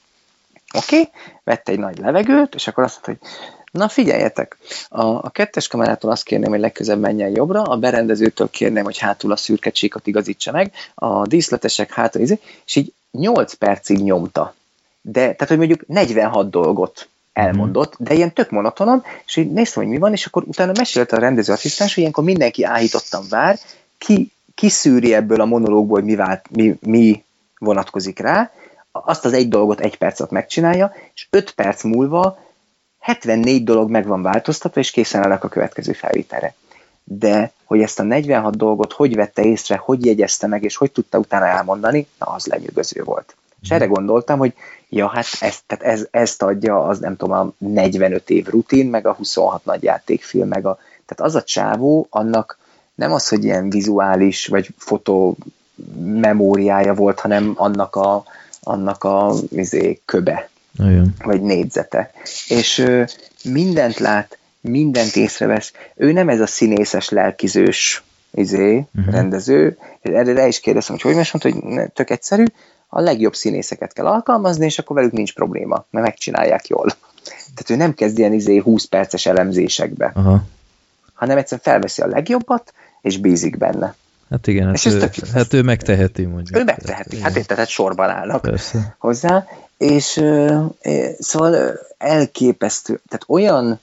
D: oké, okay, vette egy nagy levegőt, és akkor azt mondta, hogy na figyeljetek, a, a kettes kamerától azt kérném, hogy legközebb menjen jobbra, a berendezőtől kérném, hogy hátul a szürke csíkot igazítsa meg, a díszletesek hátul, izé, és így 8 percig nyomta. De, tehát, hogy mondjuk 46 dolgot elmondott, de ilyen tök monotonon, és így néztem, hogy mi van, és akkor utána mesélte a rendezőasszisztens, hogy ilyenkor mindenki áhítottan vár, ki, kiszűri ebből a monológból, hogy mi, vált, mi, mi vonatkozik rá, azt az egy dolgot egy perc alatt megcsinálja, és 5 perc múlva 74 dolog meg van változtatva, és készen állnak a következő felvételre. De hogy ezt a 46 dolgot hogy vette észre, hogy jegyezte meg, és hogy tudta utána elmondani, na az lenyűgöző volt. És erre gondoltam, hogy ja, hát ezt, tehát ez, ezt adja az nem tudom, a 45 év rutin, meg a 26 nagy játékfilm, meg a, tehát az a csávó, annak nem az, hogy ilyen vizuális, vagy fotó memóriája volt, hanem annak a, annak a izé, köbe,
B: Igen.
D: vagy négyzete. És ö, mindent lát, mindent észrevesz. Ő nem ez a színészes, lelkizős izé, uh-huh. rendező. Erre rá is kérdeztem, hogy hogy most mondta, hogy tök egyszerű, a legjobb színészeket kell alkalmazni, és akkor velük nincs probléma, mert megcsinálják jól. Tehát ő nem kezd ilyen izé 20 perces elemzésekbe,
B: Aha.
D: hanem egyszerűen felveszi a legjobbat, és bízik benne.
B: Hát igen,
D: És
B: hát
D: ez
B: ő,
D: tök
B: hát ő megteheti, mondjuk.
D: Ő megteheti, hát érted, hát sorban állnak
B: Persze.
D: hozzá, és szóval elképesztő, tehát olyan,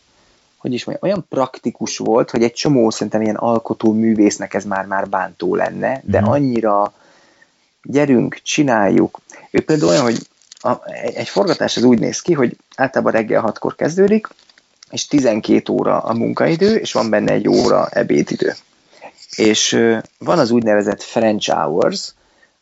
D: hogy is mondjam, olyan praktikus volt, hogy egy csomó szerintem ilyen alkotó művésznek ez már-már bántó lenne, de
B: Mhm.
D: annyira gyerünk, csináljuk. Ő például olyan, hogy a, egy, egy forgatás az úgy néz ki, hogy általában reggel hatkor kezdődik, és 12 óra a munkaidő, és van benne egy óra ebédidő. És van az úgynevezett French hours,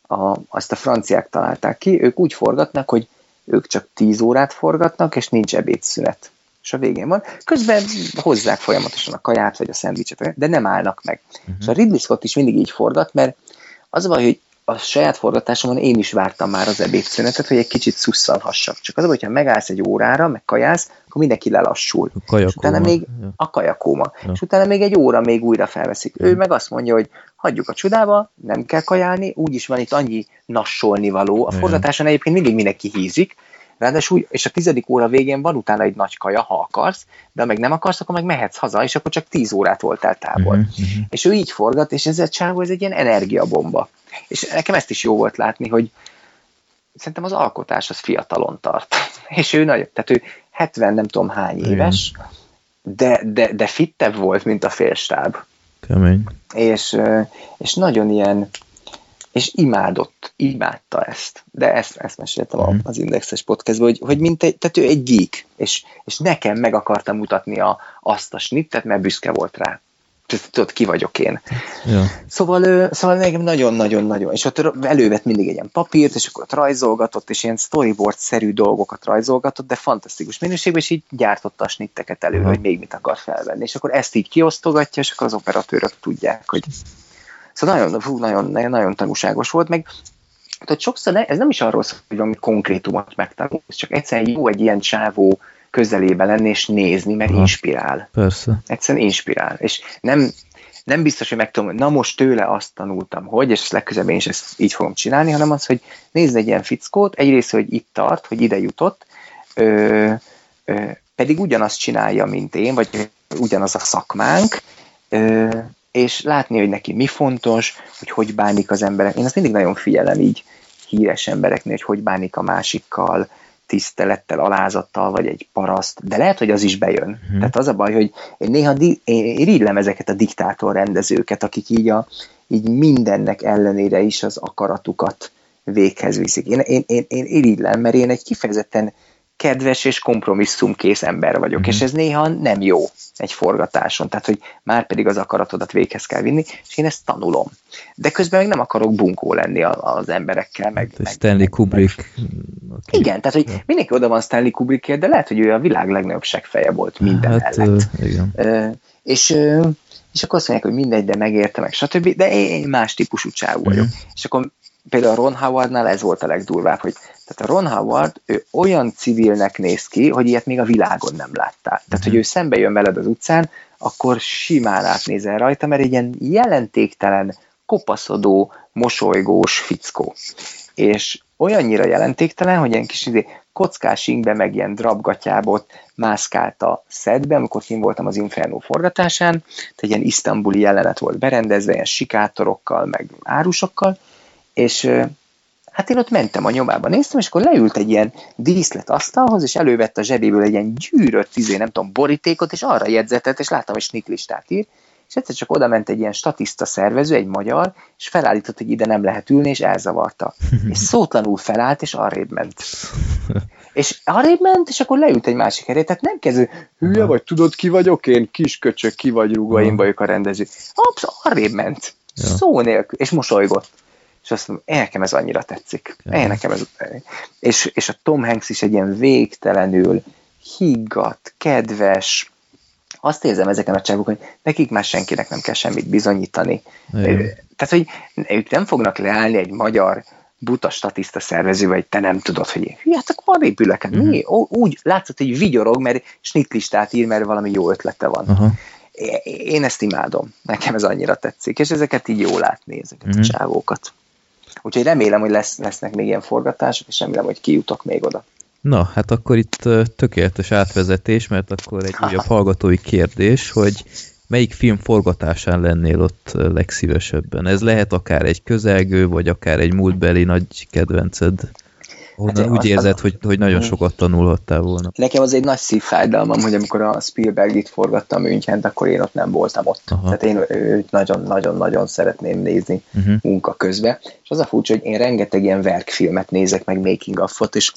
D: a, azt a franciák találták ki, ők úgy forgatnak, hogy ők csak 10 órát forgatnak, és nincs ebédszünet. És a végén van. Közben hozzák folyamatosan a kaját, vagy a szendvicset, de nem állnak meg. Uh-huh. És a Ridley Scott is mindig így forgat, mert az a baj, hogy a saját forgatásomon én is vártam már az ebédszünetet, hogy egy kicsit szusszanhassak. Csak az hogyha megállsz egy órára, meg kajász, akkor mindenki lelassul.
B: A kajakóma.
D: És utána még
B: Ja.
D: a kajakóma.
B: Ja.
D: És utána még egy óra még újra felveszik. Ő meg azt mondja, hogy hagyjuk a csodába, nem kell kajálni, úgyis van itt annyi nassolni való. A forgatáson egyébként mindig mindenki hízik, Ráadásul, és a tizedik óra végén van utána egy nagy kaja, ha akarsz, de ha meg nem akarsz, akkor meg mehetsz haza, és akkor csak tíz órát voltál távol.
B: Mhm, mhm.
D: És ő így forgat, és ez a csávó, ez egy ilyen energiabomba. És nekem ezt is jó volt látni, hogy szerintem az alkotás az fiatalon tart. És ő nagy, tehát ő 70 nem tudom hány
B: Igen.
D: éves, de, de, de fittebb volt, mint a félstáb.
B: Kemény.
D: És, és nagyon ilyen, és imádott, imádta ezt. De ezt, ezt meséltem
B: Mhm.
D: mm. az Indexes podcastban, hogy, hogy mint egy, tehát ő egy geek, és, és nekem meg akarta mutatni a, azt a snittet, mert büszke volt rá. Tudod, ki vagyok én.
B: Ja.
D: Szóval, szóval nekem nagyon-nagyon-nagyon, és ott elővett mindig egy ilyen papírt, és akkor ott rajzolgatott, és ilyen storyboard-szerű dolgokat rajzolgatott, de fantasztikus minőségben, és így gyártotta a snitteket elő,
B: Aha.
D: hogy még mit akar felvenni. És akkor ezt így kiosztogatja, és akkor az operatőrök tudják, hogy... Szóval nagyon, fú, nagyon, nagyon, nagyon tanúságos volt, meg tehát sokszor ne, ez nem is arról szól, hogy valami konkrétumot megtanulsz, csak egyszerűen jó egy ilyen csávó közelébe lenni és nézni, mert
B: Aha.
D: inspirál
B: Persze.
D: egyszerűen inspirál. És nem, nem biztos, hogy megtudom, hogy na most tőle azt tanultam, hogy, és legközelebb én is ezt így fogom csinálni, hanem az, hogy nézd egy ilyen fickót, egyrészt, hogy itt tart, hogy ide jutott, ö, ö, pedig ugyanazt csinálja, mint én, vagy ugyanaz a szakmánk, ö, és látni, hogy neki mi fontos, hogy hogy bánik az emberek. Én azt mindig nagyon figyelem így híres embereknél, hogy hogy bánik a másikkal, tisztelettel, alázattal, vagy egy paraszt, de lehet, hogy az is bejön. Hmm. Tehát az a baj, hogy én néha di- én irigylem ezeket a diktátor rendezőket, akik így, a, így mindennek ellenére is az akaratukat véghez viszik. Én, én, én, én irigylem, mert én egy kifejezetten kedves és kompromisszumkész ember vagyok, mm-hmm. és ez néha nem jó egy forgatáson, tehát hogy már pedig az akaratodat véghez kell vinni, és én ezt tanulom. De közben meg nem akarok bunkó lenni az emberekkel. Meg,
B: meg Stanley Kubrick.
D: Meg... Igen, tehát hogy mindenki oda van Stanley Kubrickért, de lehet, hogy ő a világ legnagyobb segfeje volt minden hát, mellett. Igen. Uh, és és akkor azt mondják, hogy mindegy, de megérte meg, stb. De én más típusú csávú vagyok. Mm. És akkor például Ron Howardnál ez volt a legdurvább, hogy tehát a Ron Howard, ő olyan civilnek néz ki, hogy ilyet még a világon nem láttál. Tehát, hogy ő szembe jön veled az utcán, akkor simán átnézel rajta, mert egy ilyen jelentéktelen, kopaszodó, mosolygós fickó. És olyannyira jelentéktelen, hogy ilyen kis izé, kockás ingbe, meg ilyen drabgatyábot mászkált a szedbe, amikor kim voltam az Inferno forgatásán, tehát egy ilyen isztambuli jelenet volt berendezve, ilyen sikátorokkal, meg árusokkal, és hát én ott mentem a nyomába, néztem, és akkor leült egy ilyen díszlet asztalhoz, és elővett a zsebéből egy ilyen gyűrött, izé, nem tudom, borítékot, és arra jegyzetett, és láttam, hogy snitlistát ír, és egyszer csak oda ment egy ilyen statiszta szervező, egy magyar, és felállított, hogy ide nem lehet ülni, és elzavarta. és szótlanul felállt, és arrébb ment. és arrébb ment, és akkor leült egy másik helyre, tehát nem kezdő, hülye vagy, tudod ki vagyok én, kis köcsök, ki vagy rúgva, én vagyok a rendező. Absz, arrébb ment. Ja. Szó nélkül, és mosolygott és azt mondom, nekem ez annyira tetszik. Én nekem ez, és, és a Tom Hanks is egy ilyen végtelenül higgadt, kedves, azt érzem ezeken a csávok, hogy nekik már senkinek nem kell semmit bizonyítani. Igen. Tehát, hogy ők nem fognak leállni egy magyar buta statiszta szervező, vagy te nem tudod, hogy én, hű, hát akkor van épüleket. Uh-huh. Mi? Ó, úgy látszott, hogy vigyorog, mert snitlistát ír, mert valami jó ötlete van. Uh-huh. Én ezt imádom. Nekem ez annyira tetszik, és ezeket így jó látni, ezeket uh-huh. a csávókat. Úgyhogy remélem, hogy lesz, lesznek még ilyen forgatások, és remélem, hogy kijutok még oda.
B: Na, hát akkor itt tökéletes átvezetés, mert akkor egy újabb hallgatói kérdés, hogy melyik film forgatásán lennél ott legszívesebben? Ez lehet akár egy közelgő, vagy akár egy múltbeli nagy kedvenced. Onnan hát úgy érzed, az... hogy, hogy nagyon sokat tanulhattál volna.
D: Nekem az egy nagy szívfájdalmam, hogy amikor a Spielberg itt forgattam Münchent, akkor én ott nem voltam ott. Aha. Tehát én őt nagyon-nagyon-nagyon szeretném nézni uh-huh. munka közben. És az a furcsa, hogy én rengeteg ilyen verkfilmet nézek, meg making of és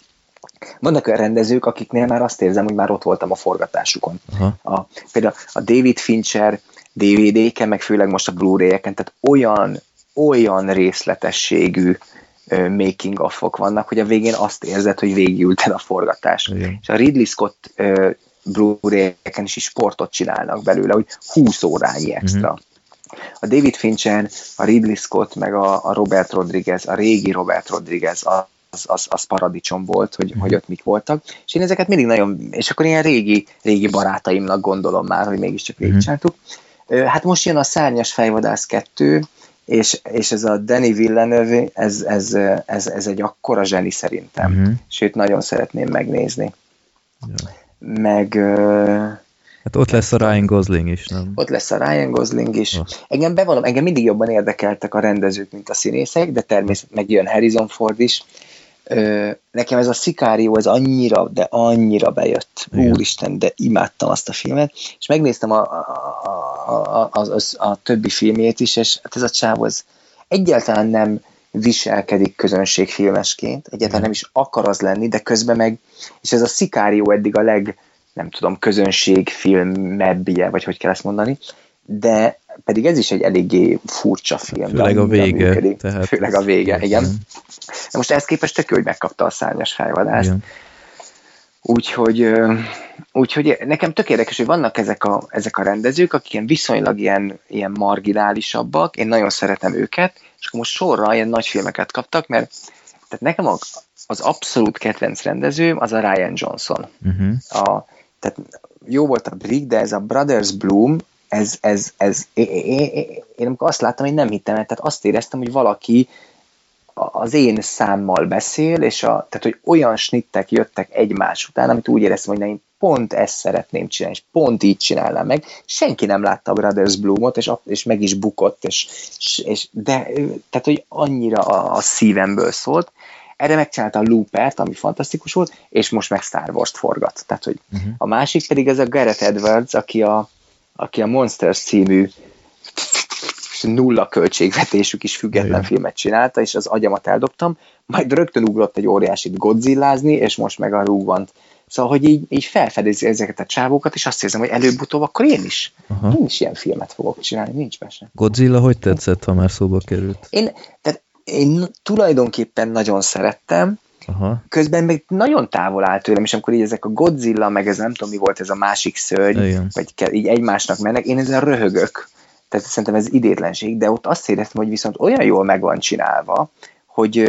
D: vannak olyan rendezők, akiknél már azt érzem, hogy már ott voltam a forgatásukon. Aha. A, például a David Fincher DVD-ken, meg főleg most a Blu-ray-eken, tehát olyan, olyan részletességű making of vannak, hogy a végén azt érzed, hogy végigült el a forgatás. Igen. És a Ridley Scott Blu-ray-eken is, is sportot csinálnak belőle, hogy 20 órányi extra. Uh-huh. A David Fincher, a Ridley Scott, meg a, a Robert Rodriguez, a régi Robert Rodriguez, a, az, az, az paradicsom volt, hogy, hogy ott mik voltak. És én ezeket mindig nagyon, és akkor ilyen régi, régi barátaimnak gondolom már, hogy mégiscsak végigcsináltuk. Uh-huh. Hát most jön a Szárnyas fejvadász 2, és, és ez a Danny Villeneuve, ez, ez, ez, ez egy akkora zseni szerintem, uh-huh. sőt, nagyon szeretném megnézni. Ja. Meg...
B: Hát ott lesz a Ryan Gosling is, nem?
D: Ott lesz a Ryan Gosling is. Oh. Engem bevallom, engem mindig jobban érdekeltek a rendezők, mint a színészek, de természetesen megjön Harrison Ford is. Ö, nekem ez a Sicario, ez annyira, de annyira bejött. Igen. Úristen, de imádtam azt a filmet. És megnéztem a, a, a, a, a, a többi filmjét is, és hát ez a csáv az egyáltalán nem viselkedik közönségfilmesként, egyáltalán nem is akar az lenni, de közben meg, és ez a Sicario eddig a leg, nem tudom, közönségfilmebbje, vagy hogy kell ezt mondani, de pedig ez is egy eléggé furcsa film.
B: Főleg a vége.
D: Tehát Főleg a vége, igen. De most ehhez képest tök jó, hogy megkapta a szárnyas fejvadást. Igen. Úgyhogy, úgyhogy nekem tök érdekes, hogy vannak ezek a, ezek a rendezők, akik ilyen viszonylag ilyen, ilyen marginálisabbak, én nagyon szeretem őket, és akkor most sorra ilyen nagy filmeket kaptak, mert tehát nekem az abszolút kedvenc rendezőm az a Ryan Johnson. Uh-huh. A, tehát jó volt a Brick, de ez a Brothers Bloom, ez, ez, ez én, én, amikor azt láttam, hogy nem hittem el, tehát azt éreztem, hogy valaki az én számmal beszél, és a, tehát, hogy olyan snittek jöttek egymás után, amit úgy éreztem, hogy én pont ezt szeretném csinálni, és pont így csinálnám meg. Senki nem látta a Brothers Bloomot, és, és meg is bukott, és, és, de tehát, hogy annyira a, a szívemből szólt. Erre megcsinálta a Loopert, ami fantasztikus volt, és most meg Star Wars-t forgat. Tehát, hogy uh-huh. a másik pedig ez a Gareth Edwards, aki a, aki a Monsters című nulla költségvetésű is független Igen. filmet csinálta, és az agyamat eldobtam, majd rögtön ugrott egy óriásit godzillázni, és most meg a rúgvant. Szóval, hogy így, így felfedezi ezeket a csávókat, és azt érzem, hogy előbb-utóbb akkor én is. Aha. Én is ilyen filmet fogok csinálni, nincs mese.
B: Godzilla hogy tetszett, ha már szóba került?
D: Én, tehát én tulajdonképpen nagyon szerettem, Aha. Közben meg nagyon távol állt tőlem, és amikor így ezek a Godzilla, meg ez nem tudom mi volt, ez a másik szörny, Igen. vagy így egymásnak mennek, én ezzel röhögök. Tehát szerintem ez idétlenség, de ott azt éreztem, hogy viszont olyan jól meg van csinálva, hogy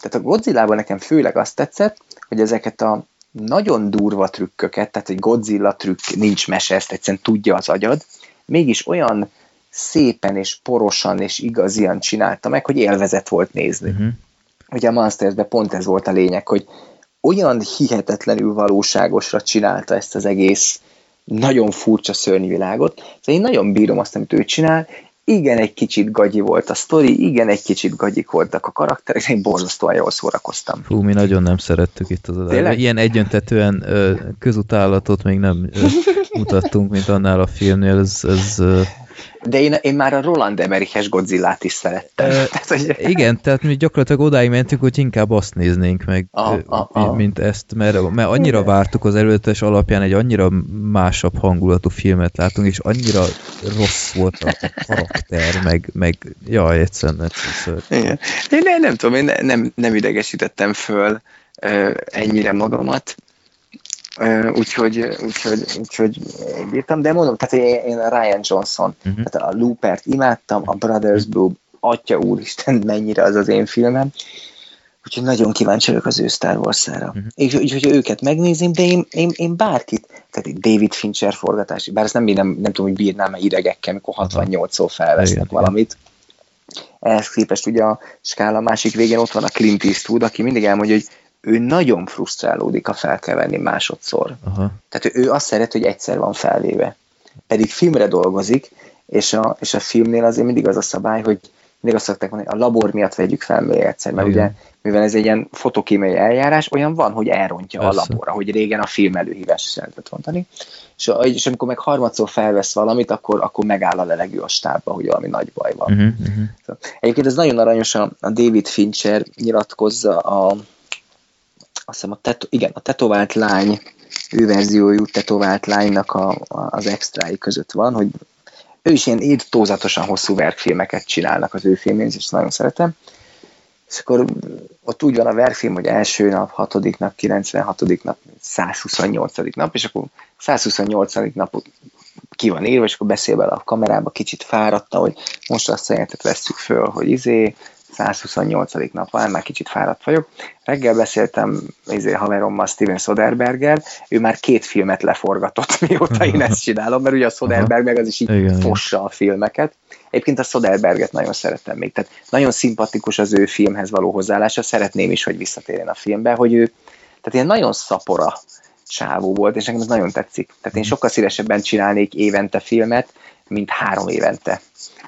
D: tehát a Godzilla-ban nekem főleg azt tetszett, hogy ezeket a nagyon durva trükköket, tehát egy Godzilla trükk nincs mese, ezt egyszerűen tudja az agyad, mégis olyan szépen és porosan és igazian csinálta meg, hogy élvezet volt nézni. Uh-huh. Ugye a Monstersben pont ez volt a lényeg, hogy olyan hihetetlenül valóságosra csinálta ezt az egész nagyon furcsa szörnyvilágot. Szóval én nagyon bírom azt, amit ő csinál, igen, egy kicsit gagyi volt a sztori, igen, egy kicsit gagyik voltak a karakterek, én borzasztóan jól szórakoztam.
B: Fú, mi nagyon nem szerettük itt az adásban. Ilyen egyöntetően közutálatot még nem mutattunk, mint annál a filmnél, ez, ez
D: de én, én már a Roland Emmeriches Godzilla-t is szerettem. E,
B: tehát, hogy... Igen, tehát mi gyakorlatilag odáig mentünk, hogy inkább azt néznénk meg, a, a, a. mint ezt, mert, mert annyira igen. vártuk az előttes alapján egy annyira másabb hangulatú filmet látunk, és annyira rossz volt a, karakter, meg, meg jaj, egyszerűen egyszer.
D: Igen. Én nem, nem tudom, én nem, nem idegesítettem föl ennyire magamat, úgyhogy, úgyhogy, úgyhogy bírtam, de mondom, tehát én, én Ryan Johnson, uh-huh. tehát a Loopert imádtam, a Brothers Blue, atya úristen, mennyire az az én filmem, úgyhogy nagyon kíváncsi vagyok az ő Star Wars-ára. Uh-huh. És úgyhogy őket megnézem, de én, én, én bárkit, tehát egy David Fincher forgatás, bár ezt nem, nem, nem tudom, hogy bírnám-e idegekkel, amikor 68-szor felvesznek igen, valamit. Ehhez képest ugye a skála másik végén ott van a Clint Eastwood, aki mindig elmondja, hogy ő nagyon frusztrálódik, ha fel kell venni másodszor. Aha. Tehát ő azt szeret, hogy egyszer van felvéve. Pedig filmre dolgozik, és a, és a filmnél azért mindig az a szabály, hogy mindig azt szokták mondani, a labor miatt vegyük fel még egyszer, mert Igen. ugye, mivel ez egy ilyen fotokémiai eljárás, olyan van, hogy elrontja Persze. a labor, ahogy régen a film előhívás lehetett mondani. És, és amikor meg harmadszor felvesz valamit, akkor, akkor megáll a levegő a stábba, hogy valami nagy baj van. Uh-huh, uh-huh. Egyébként ez nagyon aranyos, a David Fincher nyilatkozza a, azt hiszem a, teto, igen, a tetovált lány, ő verziójú tetovált lánynak a, a, az extrái között van, hogy ő is ilyen írtózatosan hosszú verkfilmeket csinálnak az ő filmén, és nagyon szeretem. És akkor ott úgy van a verkfilm, hogy első nap, hatodik nap, 96. nap, 128. nap, és akkor 128. napot ki van írva, és akkor beszél bele a kamerába, kicsit fáradta, hogy most azt jelentet vesszük föl, hogy izé, 128. nap van, már kicsit fáradt vagyok. Reggel beszéltem izé, haverommal Steven Soderberger, ő már két filmet leforgatott, mióta én ezt csinálom, mert ugye a Soderberg meg az is így igen, fossa a filmeket. Egyébként a Soderberget nagyon szeretem még, tehát nagyon szimpatikus az ő filmhez való hozzáállása, szeretném is, hogy visszatérjen a filmbe, hogy ő, tehát ilyen nagyon szapora csávó volt, és nekem ez nagyon tetszik. Tehát én mhm. sokkal szívesebben csinálnék évente filmet, mint három évente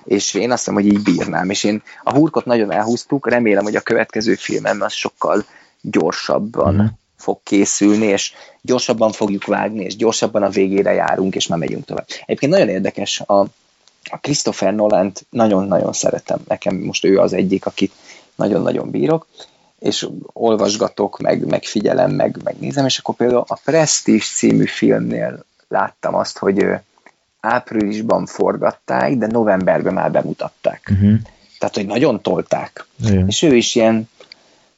D: és én azt hiszem, hogy így bírnám, és én a hurkot nagyon elhúztuk, remélem, hogy a következő filmem az sokkal gyorsabban mm. fog készülni, és gyorsabban fogjuk vágni, és gyorsabban a végére járunk, és már megyünk tovább. Egyébként nagyon érdekes, a, a Christopher nolan nagyon-nagyon szeretem, nekem most ő az egyik, akit nagyon-nagyon bírok, és olvasgatok, meg, meg figyelem, meg, meg nézem, és akkor például a Prestige című filmnél láttam azt, hogy áprilisban forgatták, de novemberben már bemutatták. Uh-huh. Tehát, hogy nagyon tolták. Igen. És ő is ilyen,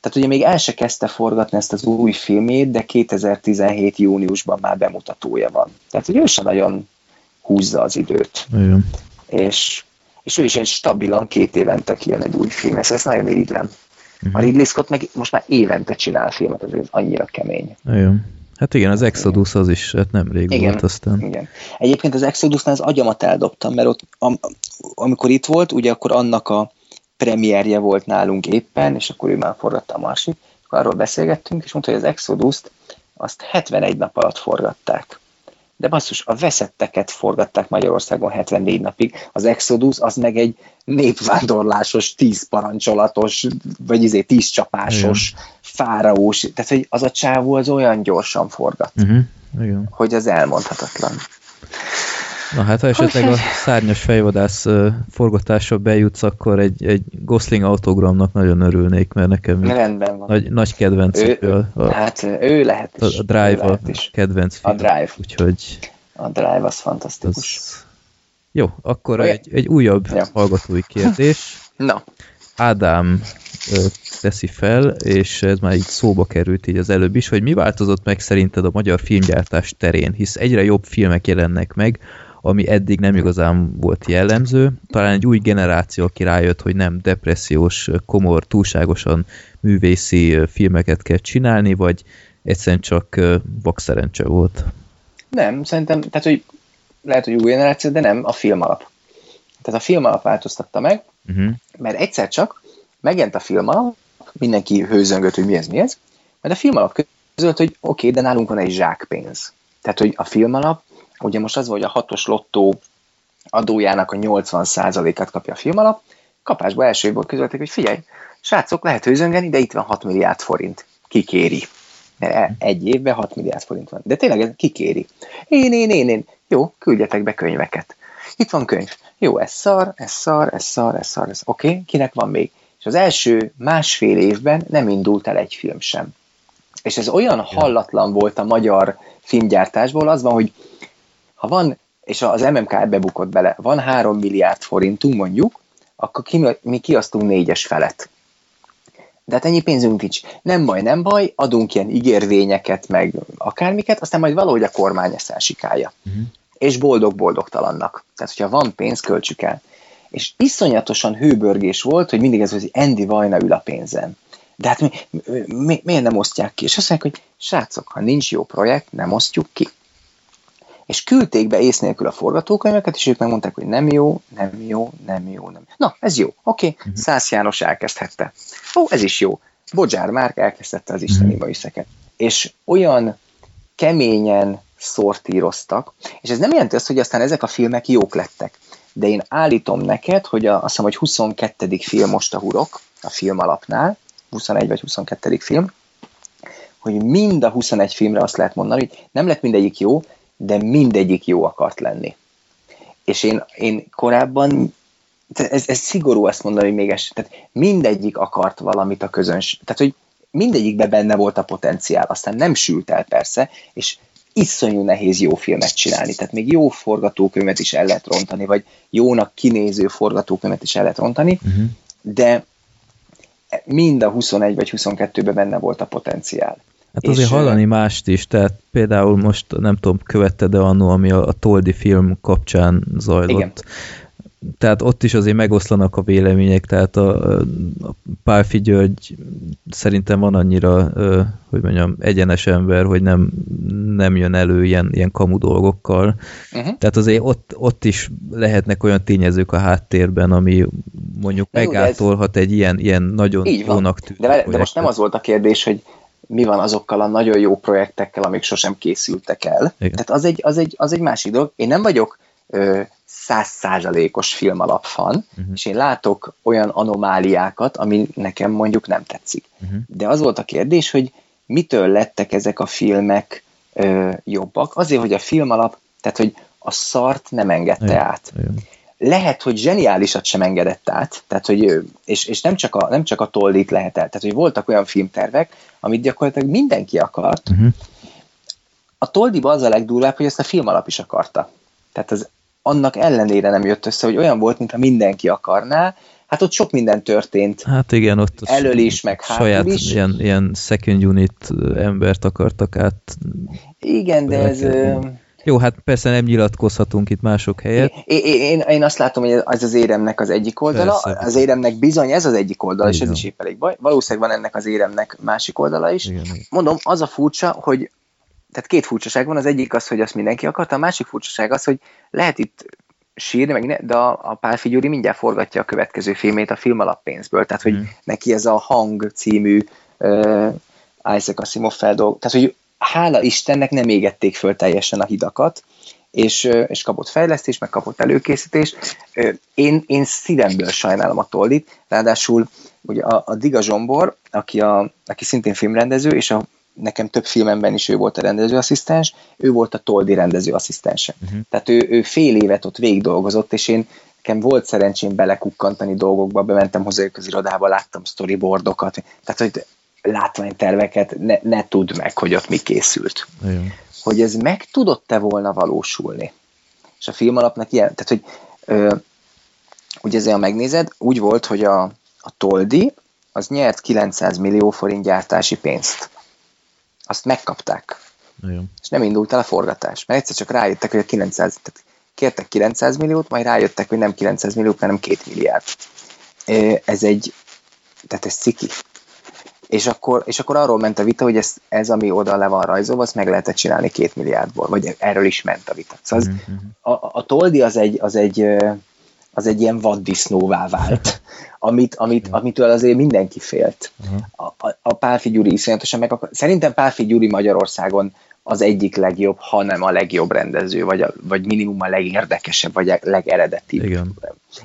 D: tehát ugye még el se kezdte forgatni ezt az új filmét, de 2017 júniusban már bemutatója van. Tehát, hogy ő sem nagyon húzza az időt. Igen. És, és ő is egy stabilan két évente kijön egy új film, ez, ez nagyon irigylem. Uh-huh. A Ridley Scott meg most már évente csinál filmet, ez annyira kemény.
B: Igen. Hát igen, az Exodus az is hát nemrég
D: Igen.
B: volt aztán.
D: Igen. Egyébként az Exodusnál az agyamat eldobtam, mert ott, am, amikor itt volt, ugye akkor annak a premierje volt nálunk éppen, és akkor ő már forgatta a Marsit, akkor arról beszélgettünk, és mondta, hogy az Exodust azt 71 nap alatt forgatták. De basszus, a veszetteket forgatták Magyarországon 74 napig, az Exodus az meg egy népvándorlásos, tíz parancsolatos, vagy izé tíz csapásos, fáraós, tehát hogy az a csávó az olyan gyorsan forgat,
B: Uh-huh. Igen.
D: hogy az elmondhatatlan.
B: Na hát, ha esetleg a szárnyas fejvadász ö, forgatása bejutsz, akkor egy, egy Gosling autogramnak nagyon örülnék, mert nekem
D: Rendben van.
B: nagy, nagy kedvencem
D: Ő-
B: a, a,
D: Hát ő lehet
B: a,
D: is.
B: a Drive a
D: is.
B: kedvenc
D: A
B: film.
D: Drive.
B: Úgyhogy
D: A Drive az fantasztikus.
B: az... Jó, akkor
D: Olyan-
B: egy, egy újabb
D: Ja.
B: hallgatói kérdés.
D: Na,
B: Ádám teszi fel, és ez már így szóba került így az előbb is, hogy mi változott meg szerinted a magyar filmgyártás terén, hisz egyre jobb filmek jelennek meg, ami eddig nem igazán volt jellemző. Talán egy új generáció, aki rájött, hogy nem depressziós, komor, túlságosan művészi filmeket kell csinálni, vagy egyszerűen csak vakszerencse volt.
D: nem, szerintem, tehát hogy lehet, hogy új generáció, de nem, a film alap. Tehát a film alap változtatta meg,
B: Uh-huh.
D: mert egyszer csak megjelent a film alap, mindenki hőzöngött, hogy mi ez, mi ez, majd a film alap közölt, hogy oké, okay, de nálunk van egy zsákpénz. Tehát, hogy a film alap, ugye most az, van, hogy a hatos lottó adójának a 80%-át kapja a film alap, kapásba első évból közölték, hogy figyelj, srácok, lehet hőzöngeni, de itt van 6 milliárd forint. Kikéri. Mert e- egy évben 6 milliárd forint van. De tényleg ez kikéri. Én, én, én, én. Jó, küldjetek be könyveket. Itt van könyv. Jó, ez szar, ez szar, ez szar, ez szar, ez oké, okay, kinek van még? És az első másfél évben nem indult el egy film sem. És ez olyan hallatlan volt a magyar filmgyártásból, az van, hogy ha van, és az MMK ebbe bukott bele, van 3 milliárd forintunk mondjuk, akkor ki, mi kiasztunk négyes felet. De hát ennyi pénzünk nincs. Nem baj, nem baj, adunk ilyen ígérvényeket, meg akármiket, aztán majd valahogy a kormány ezt elsikálja.
B: Mhm.
D: És boldog-boldogtalannak. Tehát, hogyha van pénz, költsük el. És iszonyatosan hőbörgés volt, hogy mindig ez, hogy Andy Vajna ül a pénzen. De hát mi, mi, miért nem osztják ki? És azt mondják, hogy srácok, ha nincs jó projekt, nem osztjuk ki. És küldték be ész nélkül a forgatókönyveket, és ők megmondták, hogy nem jó, nem jó, nem jó, nem. Na, ez jó, oké, okay.
B: Mhm.
D: Szász János elkezdhette. Ó, ez is jó. Bodzsár Márk elkezdette az isteni
B: Mhm.
D: műszeket. És olyan keményen szortíroztak, és ez nem jelenti azt, hogy aztán ezek a filmek jók lettek. De én állítom neked, hogy a, azt hiszem, hogy 22. film most a hurok, a film alapnál, 21 vagy 22. film, hogy mind a 21 filmre azt lehet mondani, hogy nem lett mindegyik jó, de mindegyik jó akart lenni. És én, én korábban, ez, ez szigorú ezt mondani, hogy még ez, tehát mindegyik akart valamit a közönség, tehát hogy mindegyikben benne volt a potenciál, aztán nem sült el persze, és iszonyú nehéz jó filmet csinálni, tehát még jó forgatókönyvet is el lehet rontani, vagy jónak kinéző forgatókönyvet is el lehet rontani,
B: Uh-huh.
D: de mind a 21 vagy 22-ben benne volt a potenciál.
B: Hát
D: És,
B: azért hallani mást is, tehát például most nem tudom, követte de annó, ami a, a Toldi film kapcsán zajlott.
D: Igen.
B: Tehát ott is azért megoszlanak a vélemények, tehát a, a Pálfi György szerintem van annyira, ö, hogy mondjam, egyenes ember, hogy nem, nem jön elő ilyen, ilyen kamu dolgokkal.
D: Uh-huh.
B: Tehát azért ott, ott is lehetnek olyan tényezők a háttérben, ami mondjuk
D: jó, de ez-
B: megátolhat egy ilyen, ilyen nagyon jónak tűnő
D: De, de most nem az volt a kérdés, hogy mi van azokkal a nagyon jó projektekkel, amik sosem készültek el.
B: Igen.
D: Tehát az egy, az, egy, az egy másik dolog. Én nem vagyok százszázalékos film alapfan,
B: Mhm.
D: uh-huh. és én látok olyan anomáliákat, ami nekem mondjuk nem tetszik.
B: Mhm.
D: De az volt a kérdés, hogy mitől lettek ezek a filmek ö, jobbak? Azért, hogy a film alap, tehát hogy a szart nem engedte
B: Igen.
D: át
B: Igen.
D: lehet, hogy zseniálisat sem engedett át, tehát, hogy, és, és nem, csak a, nem csak a tollit lehet el, tehát hogy voltak olyan filmtervek, amit gyakorlatilag mindenki akart.
B: Uh-huh.
D: A toldiba az a legdurvább, hogy ezt a film alap is akarta. Tehát az annak ellenére nem jött össze, hogy olyan volt, mintha mindenki akarná, hát ott sok minden történt.
B: Hát igen, ott
D: Elől is, meg hátul
B: saját
D: is.
B: Ilyen, ilyen second unit embert akartak át.
D: Igen, de ez...
B: Jó, hát persze nem nyilatkozhatunk itt mások helyett.
D: Én, én, én azt látom, hogy ez az éremnek az egyik oldala,
B: Persze.
D: az éremnek bizony ez az egyik oldala, és ez
B: Igen.
D: is épp elég baj. Valószínűleg van ennek az éremnek másik oldala is.
B: Igen, igen.
D: Mondom, az a furcsa, hogy tehát két furcsaság van, az egyik az, hogy azt mindenki akarta, a másik furcsaság az, hogy lehet itt sírni, meg ne, de a, a Pál Figyuri mindjárt forgatja a következő filmét a film alappénzből, tehát hogy
B: Mm.
D: neki ez a Hang című uh, Isaac Asimov feldolg, tehát hogy hála Istennek nem égették föl teljesen a hidakat, és, és kapott fejlesztés, meg kapott előkészítést. Ö, Én, én szívemből sajnálom a Toldit, ráadásul ugye a, a Diga Zsombor, aki, a, aki szintén filmrendező, és a, nekem több filmemben is ő volt a rendezőasszisztens, ő volt a Toldi rendezőasszisztense.
B: Mhm.
D: Tehát ő, ő fél évet ott végig dolgozott, és én nekem volt szerencsém belekukkantani dolgokba, bementem hozzá az irodába, láttam storyboardokat, tehát hogy látványterveket, ne, ne tudd meg, hogy ott mi készült
B: Nagyon.
D: hogy ez meg tudott-e volna valósulni. És a film alapnak ilyen, tehát hogy ö, ugye ha megnézed, úgy volt, hogy a, a Toldi az nyert 900 millió forint gyártási pénzt. Azt megkapták,
B: Nagyon.
D: és nem indult el a forgatás, mert egyszer csak rájöttek, hogy a 900, tehát kértek 900 milliót, majd rájöttek, hogy nem 900 milliót, hanem 2 milliárd. Ez egy, tehát ez ciki. És akkor, és akkor arról ment a vita, hogy ez, ez, ami oda le van rajzolva, azt meg lehetett csinálni két milliárdból, vagy erről is ment a vita. Szóval az,
B: Mhm.
D: a, a Toldi az egy, az egy, az egy ilyen vaddisznóvá vált, amit, amit, amitől azért mindenki félt.
B: Aha.
D: A, a, a Pálfi Gyuri iszonyatosan meg akar... Szerintem Pálfi Gyuri Magyarországon az egyik legjobb, hanem a legjobb rendező, vagy, a, vagy minimum a legérdekesebb, vagy a legeredetibb.
B: Igen.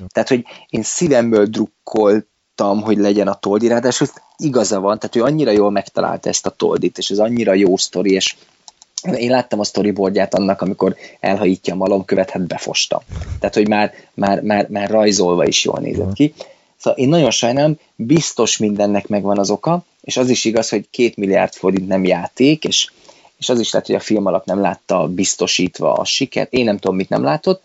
D: Tehát, hogy én szívemből drukkoltam, hogy legyen a Toldi, ráadásul igaza van, tehát ő annyira jól megtalálta ezt a Toldit, és ez annyira jó sztori, és én láttam a storyboardját annak, amikor elhajítja a malomkövet, hát befosta. Tehát, hogy már, már, már, már rajzolva is jól nézett ki. Szóval én nagyon sajnálom, biztos mindennek megvan az oka, és az is igaz, hogy két milliárd forint nem játék, és, és az is lehet, hogy a film alap nem látta biztosítva a sikert. Én nem tudom, mit nem látott.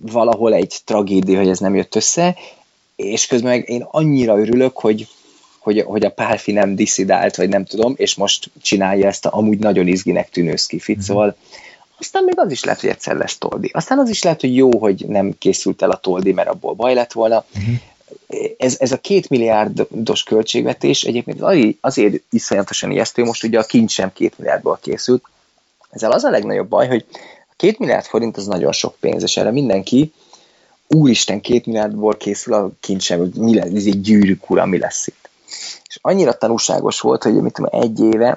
D: Valahol egy tragédia, hogy ez nem jött össze, és közben meg én annyira örülök, hogy, hogy, hogy a Pálfi nem diszidált, vagy nem tudom, és most csinálja ezt a amúgy nagyon izginek tűnő skifit,
B: Mhm.
D: szóval aztán még az is lehet, hogy egyszer lesz Toldi. Aztán az is lehet, hogy jó, hogy nem készült el a Toldi, mert abból baj lett volna.
B: Mhm.
D: Ez, ez a két milliárdos költségvetés egyébként azért- azért iszonyatosan ijesztő, most ugye a kincs sem két milliárdból készült. Ezzel az a legnagyobb baj, hogy a két milliárd forint az nagyon sok pénz, és erre mindenki úristen, két milliárdból készül a kincsem, hogy mi lesz, ez egy gyűrűk ura, mi lesz itt. És annyira tanúságos volt, hogy mit tudom, egy éve,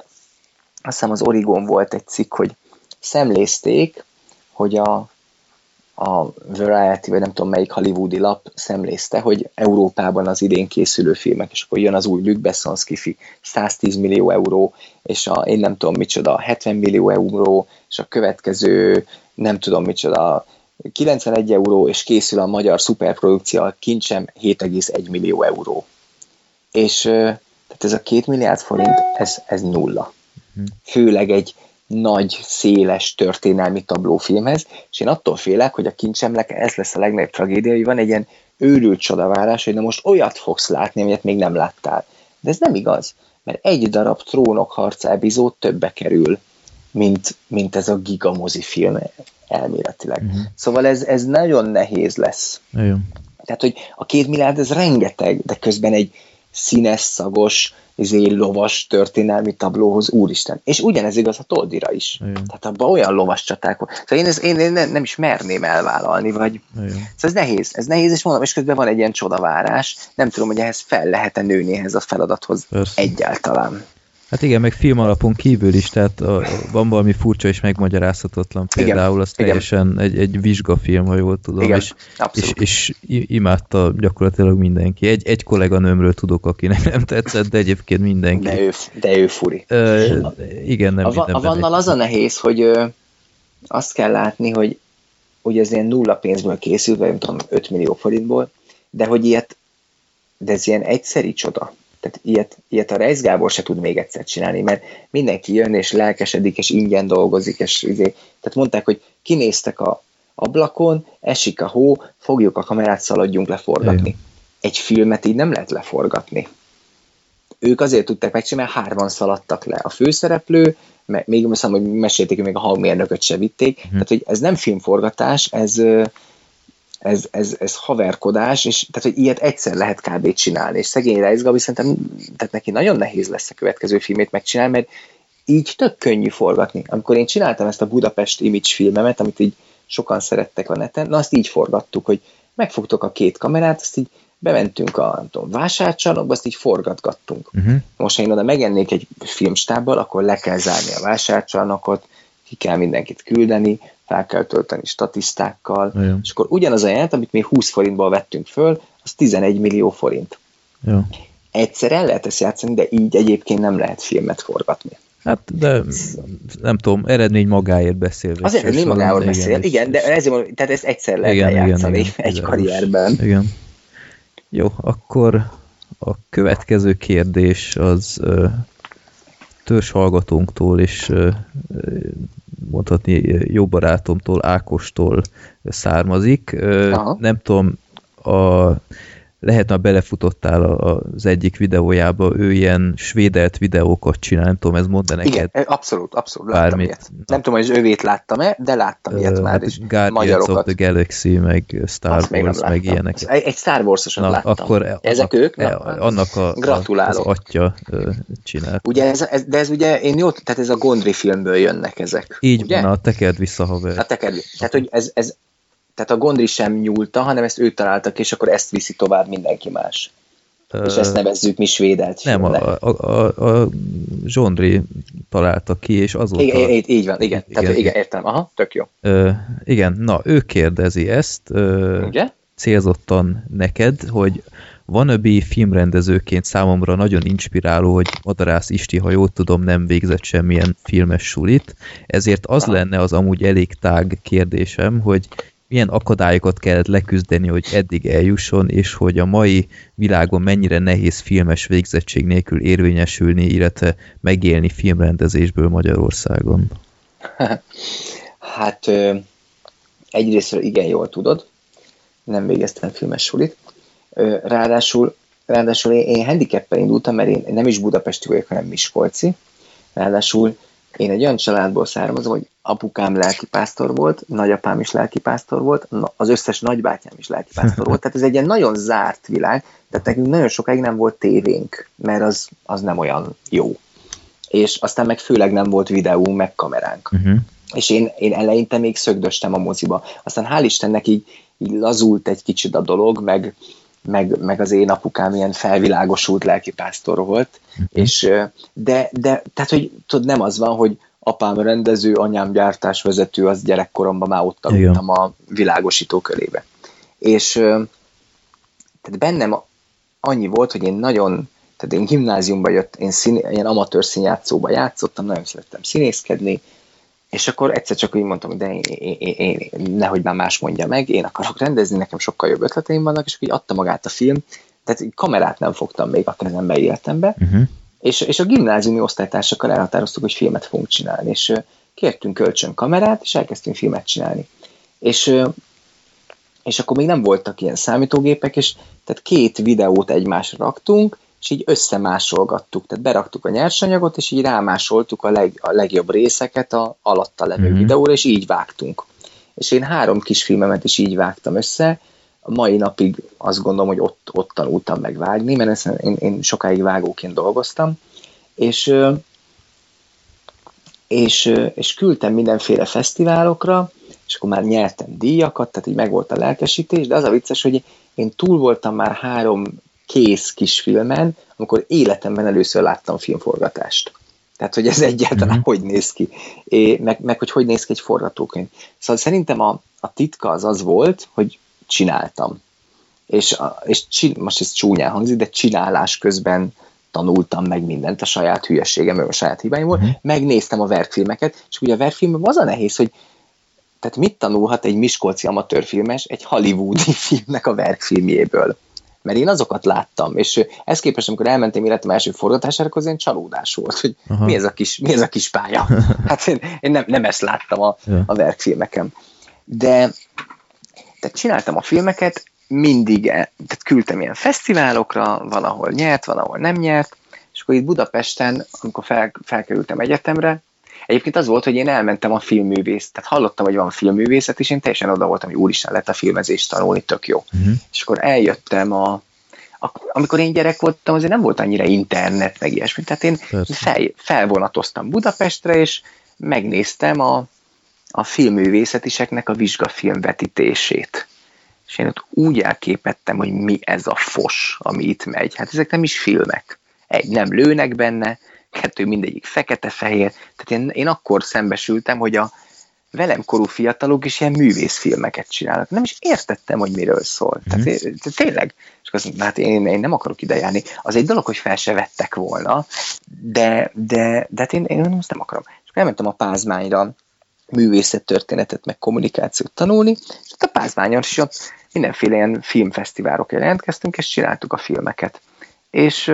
D: azt hiszem az Origon volt egy cikk, hogy szemlézték, hogy a, a Variety, vagy nem tudom melyik hollywoodi lap szemlézte, hogy Európában az idén készülő filmek, és akkor jön az új Luc Besson skifi, 110 millió euró, és a, én nem tudom micsoda, 70 millió euró, és a következő nem tudom micsoda, 91 euró, és készül a magyar szuperprodukció, a kincsem 7,1 millió euró. És tehát ez a két milliárd forint, ez, ez nulla. Főleg egy nagy, széles történelmi tablófilmhez, és én attól félek, hogy a kincsemlek ez lesz a legnagyobb tragédia, hogy van egy ilyen őrült csodavárás, hogy na most olyat fogsz látni, amit még nem láttál. De ez nem igaz, mert egy darab trónok harca epizód többe kerül, mint, mint ez a gigamozi film elméletileg.
B: Mhm.
D: Szóval ez, ez nagyon nehéz lesz.
B: Nagyon.
D: Tehát, hogy a két milliárd ez rengeteg, de közben egy színes, szagos, izé, lovas történelmi tablóhoz, úristen. És ugyanez igaz a Toldira is.
B: Igen.
D: Tehát abban olyan lovas csaták. Szóval én, ez, én, én nem, nem is merném elvállalni, vagy...
B: Nagyon.
D: Szóval ez nehéz, ez nehéz, és mondom, és közben van egy ilyen csodavárás. Nem tudom, hogy ehhez fel lehet-e nőni ehhez a feladathoz
B: Persze.
D: egyáltalán.
B: Hát igen, meg film alapon kívül is, tehát a, van valami furcsa és megmagyarázhatatlan. Például az
D: igen.
B: teljesen egy, egy vizsgafilm, ha jól tudom,
D: Igen,
B: és, és,
D: abszolút.
B: és i- imádta gyakorlatilag mindenki. Egy, egy kolléganőmről tudok, akinek nem tetszett, de egyébként mindenki.
D: De ő, de ő furi.
B: Ö, igen, nem,
D: a, va- a Vannal az a nehéz, hogy ö, azt kell látni, hogy ugye ez ilyen nulla pénzből készült, vagy nem tudom, 5 millió forintból, de hogy ilyet, de ez ilyen egyszeri csoda. Tehát ilyet, ilyet a Reis Gábor se tud még egyszer csinálni, mert mindenki jön és lelkesedik, és ingyen dolgozik, és izé, tehát mondták, hogy kinéztek a ablakon, esik a hó, fogjuk a kamerát, szaladjunk leforgatni.
B: Igen.
D: Egy filmet így nem lehet leforgatni ők azért tudták megcsinálni, mert hárman szaladtak le. A főszereplő, még azt mondom, hogy mesélték, hogy még a hangmérnököt se vitték,
B: Mhm.
D: tehát hogy ez nem filmforgatás, ez, ez, ez, ez haverkodás, és tehát, hogy ilyet egyszer lehet kb. csinálni, és szegény Reis Gabi szerintem, tehát neki nagyon nehéz lesz a következő filmét megcsinálni, mert így tök könnyű forgatni. Amikor én csináltam ezt a Budapest Image filmemet, amit így sokan szerettek a neten, na azt így forgattuk, hogy megfogtok a két kamerát, azt így bementünk a nem tudom, vásárcsarnokba, azt így forgatgattunk.
B: Uh-huh.
D: Most, ha én oda megennék egy filmstábbal, akkor le kell zárni a vásárcsarnokot, ki kell mindenkit küldeni, fel kell tölteni statisztákkal,
B: Igen.
D: és akkor ugyanaz a jelent, amit mi 20 forintból vettünk föl, az 11 millió forint.
B: Jó.
D: Egyszer el lehet ezt játszani, de így egyébként nem lehet filmet forgatni.
B: Hát, de nem tudom, eredmény magáért beszél.
D: Az eredmény
B: igen,
D: beszél,
B: és-
D: igen, de ezért mondom, tehát ezt egyszer lehet
B: Igen, igen,
D: lejátszani
B: igen,
D: egy
B: világos.
D: karrierben.
B: Igen. Jó, akkor a következő kérdés az törzs hallgatónktól és mondhatni jó barátomtól, Ákostól származik.
D: Aha.
B: Nem tudom, a, lehet már belefutottál a- az egyik videójába, ő ilyen svédelt videókat csinál, nem tudom, ez mondta neked.
D: Igen, abszolút, abszolút láttam
B: Bármit.
D: ilyet. Nem tudom, hogy az övét láttam-e, de láttam ilyet már
B: hát
D: is.
B: Guardians of
D: Magyarokat.
B: the Galaxy, meg Star
D: Azt
B: Wars, meg ilyenek.
D: Egy, Star Wars-osat
B: Na,
D: láttam.
B: akkor
D: Ezek
B: annak,
D: ők? Na,
B: e, annak a, a, az
D: Gratulálok.
B: atya csinált.
D: Ugye ez, ez, de ez ugye, én jó, tehát ez a Gondry filmből jönnek ezek.
B: Így
D: ugye?
B: van, a tekerd vissza, haver.
D: A teked. Tehát, hogy ez, ez, tehát a Gondry sem nyúlta, hanem ezt ő találta ki, és akkor ezt viszi tovább mindenki más.
B: Ö,
D: És ezt nevezzük mi svédelt
B: nem, a, a, a, a Zsondri találta ki, és azóta...
D: Igen, így, így van, igen.
B: Igen,
D: Tehát, igen, értem. Aha, tök jó.
B: Ö, igen, na, ő kérdezi ezt, ö,
D: Ugye?
B: célzottan neked, hogy Wannabe filmrendezőként számomra nagyon inspiráló, hogy Madarász Isti, ha jól tudom, nem végzett semmilyen filmes sulit, ezért az lenne az amúgy elég tág kérdésem, hogy milyen akadályokat kellett leküzdeni, hogy eddig eljusson, és hogy a mai világon mennyire nehéz filmes végzettség nélkül érvényesülni, illetve megélni filmrendezésből Magyarországon.
D: Hát ö, egyrésztről igen jól tudod, nem végeztem filmes sulit. Ráadásul, ráadásul én, én handicappel indultam, mert én nem is budapesti vagyok, hanem miskolci. Ráadásul én egy olyan családból származom, hogy apukám lelkipásztor volt, nagyapám is lelkipásztor volt, az összes nagybátyám is lelkipásztor volt, tehát ez egy ilyen nagyon zárt világ, tehát nekünk nagyon sokáig nem volt tévénk, mert az, az nem olyan jó. És aztán meg főleg nem volt videónk, meg kameránk
B: Uh-huh.
D: és én, én eleinte még szögdöstem a moziba. Aztán hál' Istennek így, így lazult egy kicsit a dolog, meg, meg, meg az én apukám ilyen felvilágosult lelkipásztor volt, és ö, de, de tehát, hogy tudod, nem az van, hogy apám rendező, anyám gyártásvezető, az gyerekkoromban már ott aludtam a világosító körébe. És tehát bennem annyi volt, hogy én nagyon, tehát én gimnáziumba jött, én szín, ilyen amatőr színjátszóba játszottam, nagyon szerettem színészkedni, és akkor egyszer csak úgy mondtam, de én, én, én, én, nehogy már más mondja meg, én akarok rendezni, nekem sokkal jobb ötleteim vannak, és akkor így adta magát a film, tehát kamerát nem fogtam még a kezembe életembe,
B: Uh-huh.
D: és, és a gimnáziumi osztálytársakkal elhatároztuk, hogy filmet fogunk csinálni, és kértünk kölcsön kamerát, és elkezdtünk filmet csinálni. És, és akkor még nem voltak ilyen számítógépek, és tehát két videót egymásra raktunk, és így összemásolgattuk, tehát beraktuk a nyersanyagot, és így rámásoltuk a, leg, a legjobb részeket a alatta levő
B: Mhm.
D: mm-hmm. videóra, és így vágtunk. És én három kis filmemet is így vágtam össze, a mai napig azt gondolom, hogy ott, ott tanultam meg vágni, mert ezt én, én sokáig vágóként dolgoztam, és, és, és küldtem mindenféle fesztiválokra, és akkor már nyertem díjakat, tehát így megvolt a lelkesítés, de az a vicces, hogy én túl voltam már három kész kis filmen, amikor életemben először láttam filmforgatást. Tehát, hogy ez egyáltalán
B: Mhm.
D: mm-hmm. hogy néz ki, é, meg, meg hogy hogy néz ki egy forgatókönyv. Szóval szerintem a, a titka az az volt, hogy csináltam. És, a, és csin, most ez csúnyán hangzik, de csinálás közben tanultam meg mindent a saját hülyeségem, a saját hibáim volt,
B: Mhm.
D: megnéztem a verkfilmeket, és ugye a verkfilmben az a nehéz, hogy tehát mit tanulhat egy miskolci amatőrfilmes egy hollywoodi filmnek a verkfilmjéből? Mert én azokat láttam, és ö, ezt képest, amikor elmentem életem első forgatására, az ilyen csalódás volt, hogy
B: Aha.
D: mi ez, a kis, mi ez a kis pálya. Hát én, én nem, nem ezt láttam a,
B: Ja.
D: a verkfilmeken. De tehát csináltam a filmeket, mindig, el- tehát küldtem ilyen fesztiválokra, van, ahol nyert, van, ahol nem nyert, és akkor itt Budapesten, amikor fel, felkerültem egyetemre, egyébként az volt, hogy én elmentem a filmművész, tehát hallottam, hogy van filmművészet, és én teljesen oda voltam, hogy úristen, lehet a filmezést tanulni, tök jó.
B: Uh-huh.
D: És akkor eljöttem a, a amikor én gyerek voltam, azért nem volt annyira internet, meg ilyesmi. Tehát én
B: Persze.
D: fel, felvonatoztam Budapestre, és megnéztem a, a filmművészetiseknek a vizsgafilm vetítését. És én ott úgy elképettem, hogy mi ez a fos, ami itt megy. Hát ezek nem is filmek. Egy, nem lőnek benne, kettő, mindegyik fekete-fehér. Tehát én, én akkor szembesültem, hogy a velem korú fiatalok is ilyen művészfilmeket csinálnak. Nem is értettem, hogy miről szól.
B: Mhm.
D: Tehát, én- tehát tényleg, és azt mondom, hát én, én nem akarok ide járni. Az egy dolog, hogy fel se vettek volna, de, de, de hát én, én ezt nem akarom. És akkor elmentem a Pázmányra művészettörténetet, meg kommunikációt tanulni, és a Pázmányon is ott mindenféle ilyen filmfesztiválokra jelentkeztünk, és csináltuk a filmeket. És,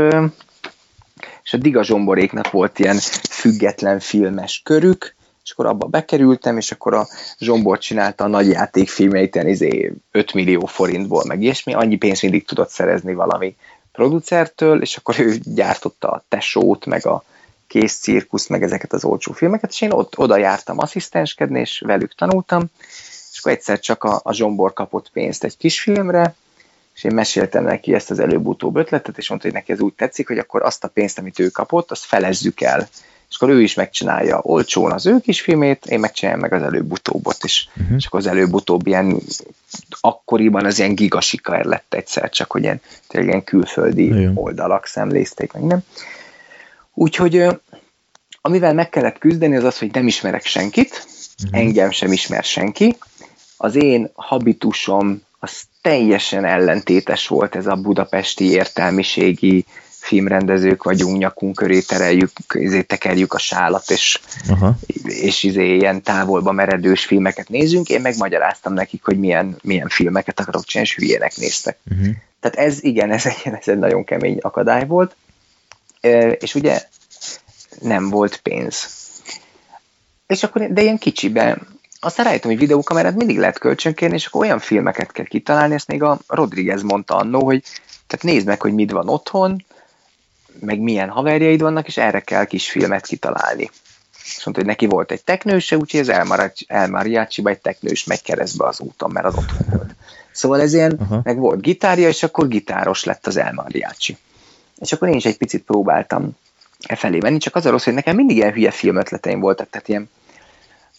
D: és a Diga Zsomboréknak volt ilyen független filmes körük, és akkor abba bekerültem, és akkor a Zsombor csinálta a nagy játékfilmeit, ilyen izé 5 millió forintból, meg ilyesmi, annyi pénzt mindig tudott szerezni valami producertől, és akkor ő gyártotta a tesót, meg a kész cirkusz, meg ezeket az olcsó filmeket, és én ott, oda jártam asszisztenskedni, és velük tanultam, és akkor egyszer csak a, a Zsombor kapott pénzt egy kis filmre, és én meséltem neki ezt az előbb-utóbb ötletet, és mondta, hogy neki ez úgy tetszik, hogy akkor azt a pénzt, amit ő kapott, azt felezzük el. És akkor ő is megcsinálja olcsón az ő kis filmét, én megcsináljam meg az előbb-utóbbot is.
B: Uh-huh.
D: És akkor az előbb-utóbb ilyen, akkoriban az ilyen gigasiker lett egyszer, csak hogy ilyen, tényleg ilyen külföldi
B: Igen.
D: oldalak szemlézték meg, nem? Úgyhogy amivel meg kellett küzdeni, az az, hogy nem ismerek senkit,
B: Mhm.
D: engem sem ismer senki. Az én habitusom az teljesen ellentétes volt ez a budapesti értelmiségi filmrendezők vagyunk, nyakunk köré tereljük, izé tekerjük a sálat, és,
B: Aha.
D: és izé ilyen távolba meredős filmeket nézünk. Én megmagyaráztam nekik, hogy milyen, milyen filmeket akarok csinálni, és hülyének néztek.
B: Uh-huh.
D: Tehát ez igen, ez egy, ez egy nagyon kemény akadály volt. Ö, És ugye nem volt pénz. És akkor, de ilyen kicsiben, aztán rájöttem, hogy videókamerát mindig lehet kölcsönkérni, és akkor olyan filmeket kell kitalálni, ezt még a Rodriguez mondta annó, hogy tehát nézd meg, hogy mit van otthon, meg milyen haverjaid vannak, és erre kell kis filmet kitalálni. És mondta, hogy neki volt egy teknőse, úgyhogy az El Mariachi- El Mariachi-ba egy teknős megy keresztbe az úton, mert az otthon volt. Szóval ez ilyen,
B: Aha.
D: meg volt gitárja, és akkor gitáros lett az El Mariachi. És akkor én is egy picit próbáltam e felé menni, csak az a rossz, hogy nekem mindig ilyen hülye filmötleteim voltak, tehát ilyen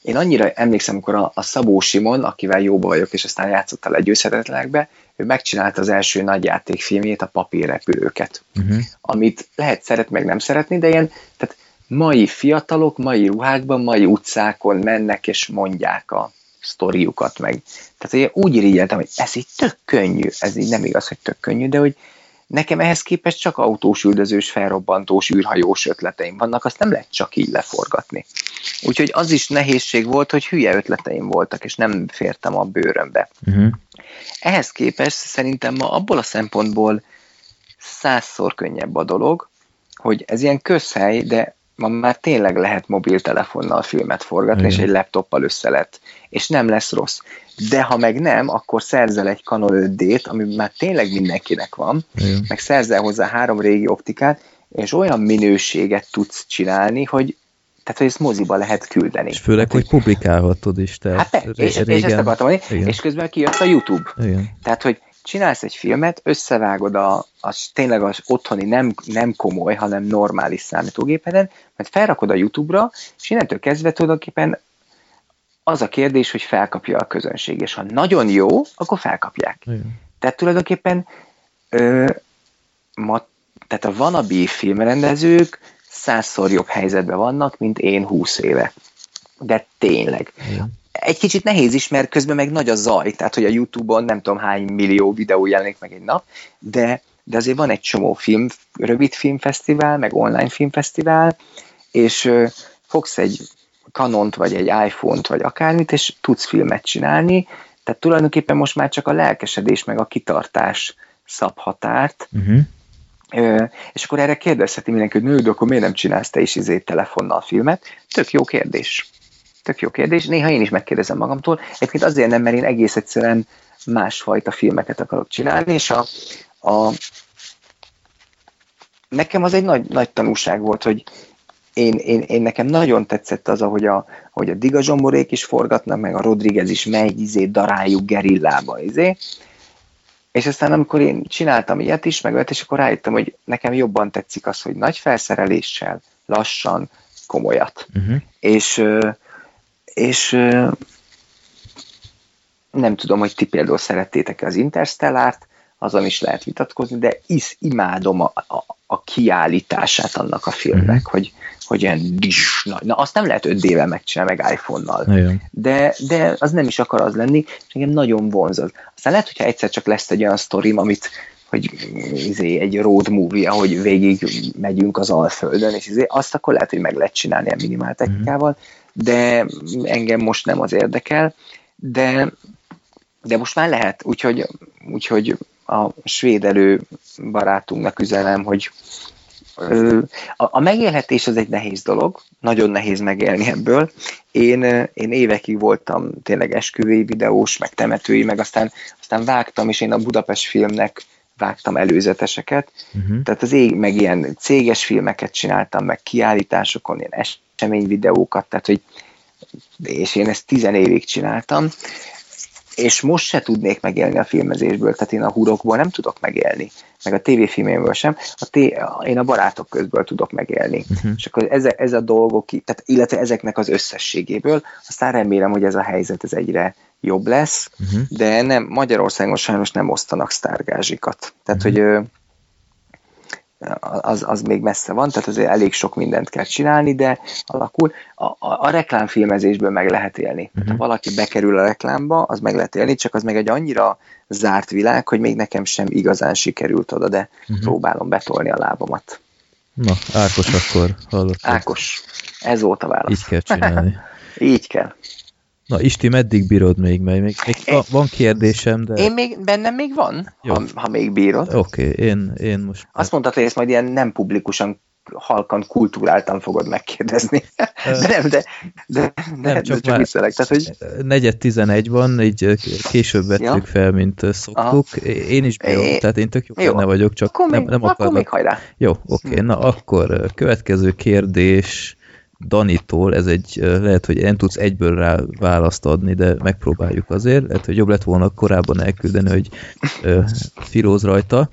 D: én annyira emlékszem, amikor a, a Szabó Simon, akivel jóba vagyok, és aztán játszott a legyőzhetetlenekbe, ő megcsinálta az első nagyjátékfilmjét, a papírrepülőket,
B: Uh-huh. amit
D: lehet szeret, meg nem szeretni, de ilyen, tehát mai fiatalok, mai ruhákban, mai utcákon mennek és mondják a sztoriukat meg. Tehát én úgy irigyeltem, hogy ez így tök könnyű, ez így nem igaz, hogy tök könnyű, de hogy nekem ehhez képest csak autós, üldözős, felrobbantós, űrhajós ötleteim vannak, azt nem lehet csak így leforgatni. Úgyhogy az is nehézség volt, hogy hülye ötleteim voltak, és nem fértem a bőrömbe.
B: Uh-huh.
D: Ehhez képest szerintem ma abból a szempontból százszor könnyebb a dolog, hogy ez ilyen közhely, de ma már tényleg lehet mobiltelefonnal filmet forgatni,
B: Igen.
D: és egy laptoppal össze lett, és nem lesz rossz. De ha meg nem, akkor szerzel egy Canon 5D-t, ami már tényleg mindenkinek van,
B: Igen.
D: meg szerzel hozzá három régi optikát, és olyan minőséget tudsz csinálni, hogy tehát, hogy ezt moziba lehet küldeni.
B: És főleg, hogy publikálhatod is. Tehát
D: Hát te, és,
B: ré-
D: és ezt akartam mondani,
B: Igen.
D: és közben kijött a YouTube.
B: Igen.
D: Tehát, hogy csinálsz egy filmet, összevágod a, az tényleg az otthoni nem, nem komoly, hanem normális számítógépeden, mert felrakod a YouTube-ra, és innentől kezdve tulajdonképpen az a kérdés, hogy felkapja a közönség, és ha nagyon jó, akkor felkapják.
B: Igen.
D: Tehát tulajdonképpen ö, ma, tehát a wannabe filmrendezők százszor jobb helyzetben vannak, mint én húsz éve. De tényleg
B: Igen.
D: Egy kicsit nehéz is, mert közben meg nagy a zaj, tehát hogy a Youtube-on nem tudom hány millió videó jelenik meg egy nap, de, de azért van egy csomó film, rövid filmfesztivál, meg online filmfesztivál, és ö, fogsz egy Canont, vagy egy iPhone-t, vagy akármit, és tudsz filmet csinálni, tehát tulajdonképpen most már csak a lelkesedés, meg a kitartás szab határt,
B: Uh-huh.
D: Ö, és akkor erre kérdezheti mindenki, hogy nő, akkor miért nem csinálsz te is izé telefonnal filmet? Tök jó kérdés. Tök jó kérdés. Néha én is megkérdezem magamtól. Egyébként azért nem, mert én egész egyszerűen másfajta filmeket akarok csinálni, és a, a nekem az egy nagy, nagy tanúság volt, hogy én, én, én nekem nagyon tetszett az, ahogy a, ahogy a Diga Zsomborék is forgatnak, meg a Rodriguez is megy, izé, daráljuk gerillába, izé. és aztán amikor én csináltam ilyet is, meg olyat, és akkor rájöttem, hogy nekem jobban tetszik az, hogy nagy felszereléssel, lassan, komolyat.
B: Uh-huh.
D: És, és nem tudom, hogy ti például szerettétek az Interstellárt, azon is lehet vitatkozni, de is imádom a, a, a kiállítását annak a filmnek,
B: Mhm.
D: hogy, hogy ilyen dis, na, na, azt nem lehet 5D-vel megcsinálni, meg iPhone-nal
B: Igen.
D: de, de az nem is akar az lenni, és engem nagyon vonzod. Aztán lehet, hogyha egyszer csak lesz egy olyan sztorim, amit hogy izé, egy road movie, ahogy végig megyünk az Alföldön, és izé, azt akkor lehet, hogy meg lehet csinálni ilyen minimál technikával, de engem most nem az érdekel, de, de most már lehet, úgyhogy, úgyhogy a svéd elő barátunknak üzenem, hogy a, a megélhetés az egy nehéz dolog, nagyon nehéz megélni ebből. Én, én évekig voltam tényleg esküvői videós, meg temetői, meg aztán, aztán vágtam, és én a Budapest filmnek vágtam előzeteseket,
B: Uh-huh.
D: tehát az ég, meg ilyen céges filmeket csináltam, meg kiállításokon, ilyen eseményvideókat, tehát hogy és én ezt tizen évig csináltam, és most se tudnék megélni a filmezésből, tehát én a hurokból nem tudok megélni, meg a tévéfilméből sem, a té- én a barátok közből tudok megélni.
B: Uh-huh.
D: És akkor ez, ez a dolgok, tehát, illetve ezeknek az összességéből, aztán remélem, hogy ez a helyzet ez egyre jobb lesz,
B: Uh-huh.
D: de nem, Magyarországon sajnos nem osztanak sztárgázsikat. Tehát,
B: Mhm.
D: hogy az, az még messze van, tehát azért elég sok mindent kell csinálni, de alakul. A, a, a reklámfilmezésből meg lehet élni. Tehát, ha
B: Mhm.
D: valaki bekerül a reklámba, az meg lehet élni, csak az meg egy annyira zárt világ, hogy még nekem sem igazán sikerült oda, de
B: Mhm.
D: próbálom betolni a lábamat.
B: Na, Ákos akkor hallott.
D: Ákos, ez volt a válasz.
B: Így kell csinálni.
D: Így kell.
B: Na, Isti, meddig bírod még? Mert még, még van, van kérdésem, de...
D: Én még, bennem még van,
B: Jó.
D: ha, ha még bírod.
B: Oké, okay, én, én most...
D: Azt mondtad, hogy ezt majd ilyen nem publikusan, halkan, kulturáltan fogod megkérdezni. De nem, de, de, de
B: Nem, csak
D: csak,
B: már-
D: csak viccelek. Tehát, hogy
B: negyed 11 van, így később vettük
D: Ja.
B: fel, mint szoktuk. Én is bírom,
D: É-
B: tehát én tök jó,
D: jó.
B: vagyok, csak
D: akkor,
B: nem,
D: még,
B: nem
D: akkor
B: akarnak.
D: még hajrá.
B: Jó, oké, na akkor következő kérdés Danitól, ez egy, lehet, hogy nem tudsz egyből rá választ adni, de megpróbáljuk azért, lehet, hogy jobb lett volna korábban elküldeni, hogy ö, filóz rajta.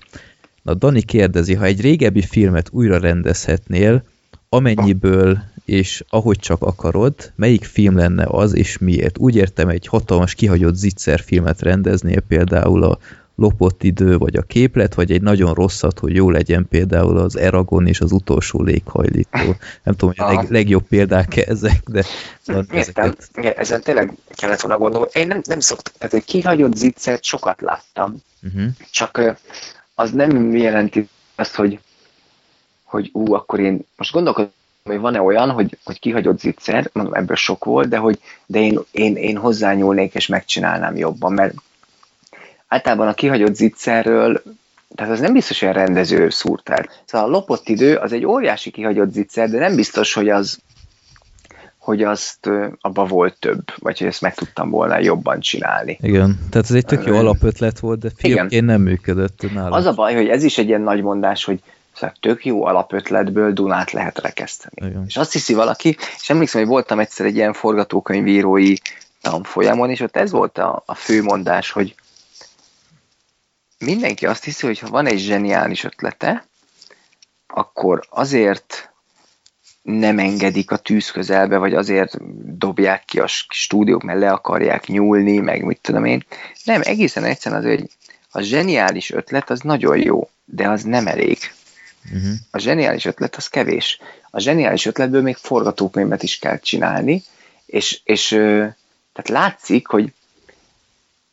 B: Na, Dani kérdezi, ha egy régebbi filmet újra rendezhetnél, amennyiből és ahogy csak akarod, melyik film lenne az, és miért? Úgy értem, egy hatalmas kihagyott zicser filmet rendeznél, például a lopott idő, vagy a képlet, vagy egy nagyon rosszat, hogy jó legyen például az Eragon és az utolsó léghajlító. Nem tudom, hogy a leg, legjobb példák ezek, de szóval
D: Értem,
B: ezeket...
D: Ezen tényleg kellett volna gondolni. Én nem, nem szoktam, tehát egy kihagyott zicsert sokat láttam,
B: Uh-huh.
D: csak az nem jelenti azt, hogy, hogy ú, akkor én most gondolkodom, hogy van-e olyan, hogy, hogy kihagyott zicser, mondom, ebből sok volt, de hogy de én, én, én hozzányúlnék és megcsinálnám jobban, mert általában a kihagyott zicserről, tehát az nem biztos, hogy a rendező szúrt el. Szóval a lopott idő az egy óriási kihagyott zicser, de nem biztos, hogy az hogy azt abba volt több, vagy hogy ezt meg tudtam volna jobban csinálni.
B: Igen, tehát ez egy tök jó alapötlet volt, de filmként nem működött nálam.
D: Az a baj, hogy ez is egy ilyen nagy mondás, hogy szóval tök jó alapötletből Dunát lehet rekeszteni.
B: Igen.
D: És azt hiszi valaki, és emlékszem, hogy voltam egyszer egy ilyen forgatókönyvírói tanfolyamon, és ott ez volt a, a fő mondás, hogy mindenki azt hiszi, hogy ha van egy zseniális ötlete, akkor azért nem engedik a tűz közelbe, vagy azért dobják ki a stúdiók, mert le akarják nyúlni, meg mit tudom én. Nem, egészen egyszerűen az, hogy a zseniális ötlet az nagyon jó, de az nem elég.
B: Uh-huh.
D: A zseniális ötlet az kevés. A zseniális ötletből még forgatókönyvet is kell csinálni, és, és tehát látszik, hogy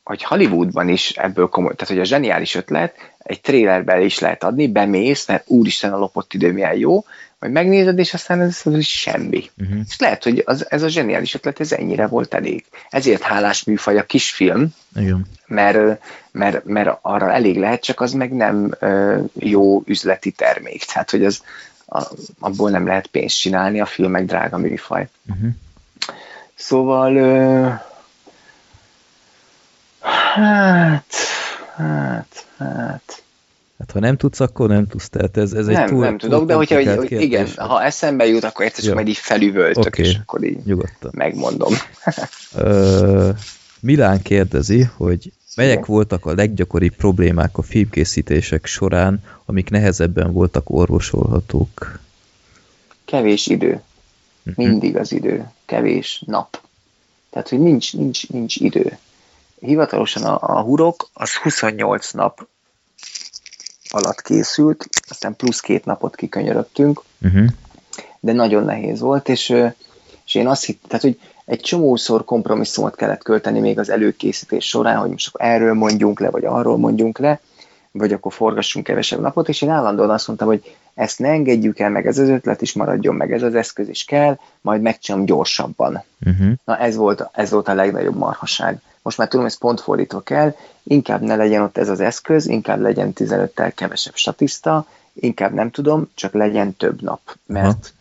D: hogy Hollywoodban is ebből komoly, tehát hogy a zseniális ötlet egy trélerben is lehet adni, bemész, mert úristen a lopott idő milyen jó, majd megnézed, és aztán ez, ez semmi.
B: Uh-huh.
D: És lehet, hogy az, ez a zseniális ötlet, ez ennyire volt elég. Ezért hálás műfaj a kisfilm,
B: Igen.
D: mert, mert, mert arra elég lehet, csak az meg nem ö, jó üzleti termék. Tehát, hogy az, a, abból nem lehet pénzt csinálni, a film meg drága műfaj.
B: Uh-huh.
D: Szóval, ö, hát, hát, hát,
B: Hát ha nem tudsz, akkor nem tudsz. Tehát ez, ez egy
D: nem,
B: túl,
D: nem tudok,
B: túl
D: de hogyha, hogy, hogy igen,
B: kérdés.
D: ha eszembe jut, akkor egyszer csak
B: Jó.
D: majd így felüvöltök,
B: Oké.
D: és akkor így
B: Nyugodtan.
D: megmondom.
B: Ö, Milán kérdezi, hogy Melyek voltak a leggyakoribb problémák a filmkészítések során, amik nehezebben voltak orvosolhatók?
D: Kevés idő.
B: Mhm.
D: Mindig az idő. Kevés nap. Tehát, hogy nincs, nincs, nincs idő. Hivatalosan a, a hurok az 28 nap alatt készült, aztán plusz két napot kikönyörögtünk,
B: Uh-huh.
D: de nagyon nehéz volt, és, és én azt hittem, tehát, hogy egy csomószor kompromisszumot kellett költeni még az előkészítés során, hogy most akkor erről mondjunk le, vagy arról mondjunk le, vagy akkor forgassunk kevesebb napot, és én állandóan azt mondtam, hogy ezt ne engedjük el, meg ez az ötlet is maradjon, meg ez az eszköz is kell, majd megcsinálom gyorsabban.
B: Uh-huh.
D: Na ez volt, ez volt a legnagyobb marhaság. Most már tudom, ez pont fordítva kell, inkább ne legyen ott ez az eszköz, inkább legyen 15-tel kevesebb statiszta, inkább nem tudom, csak legyen több nap. Mert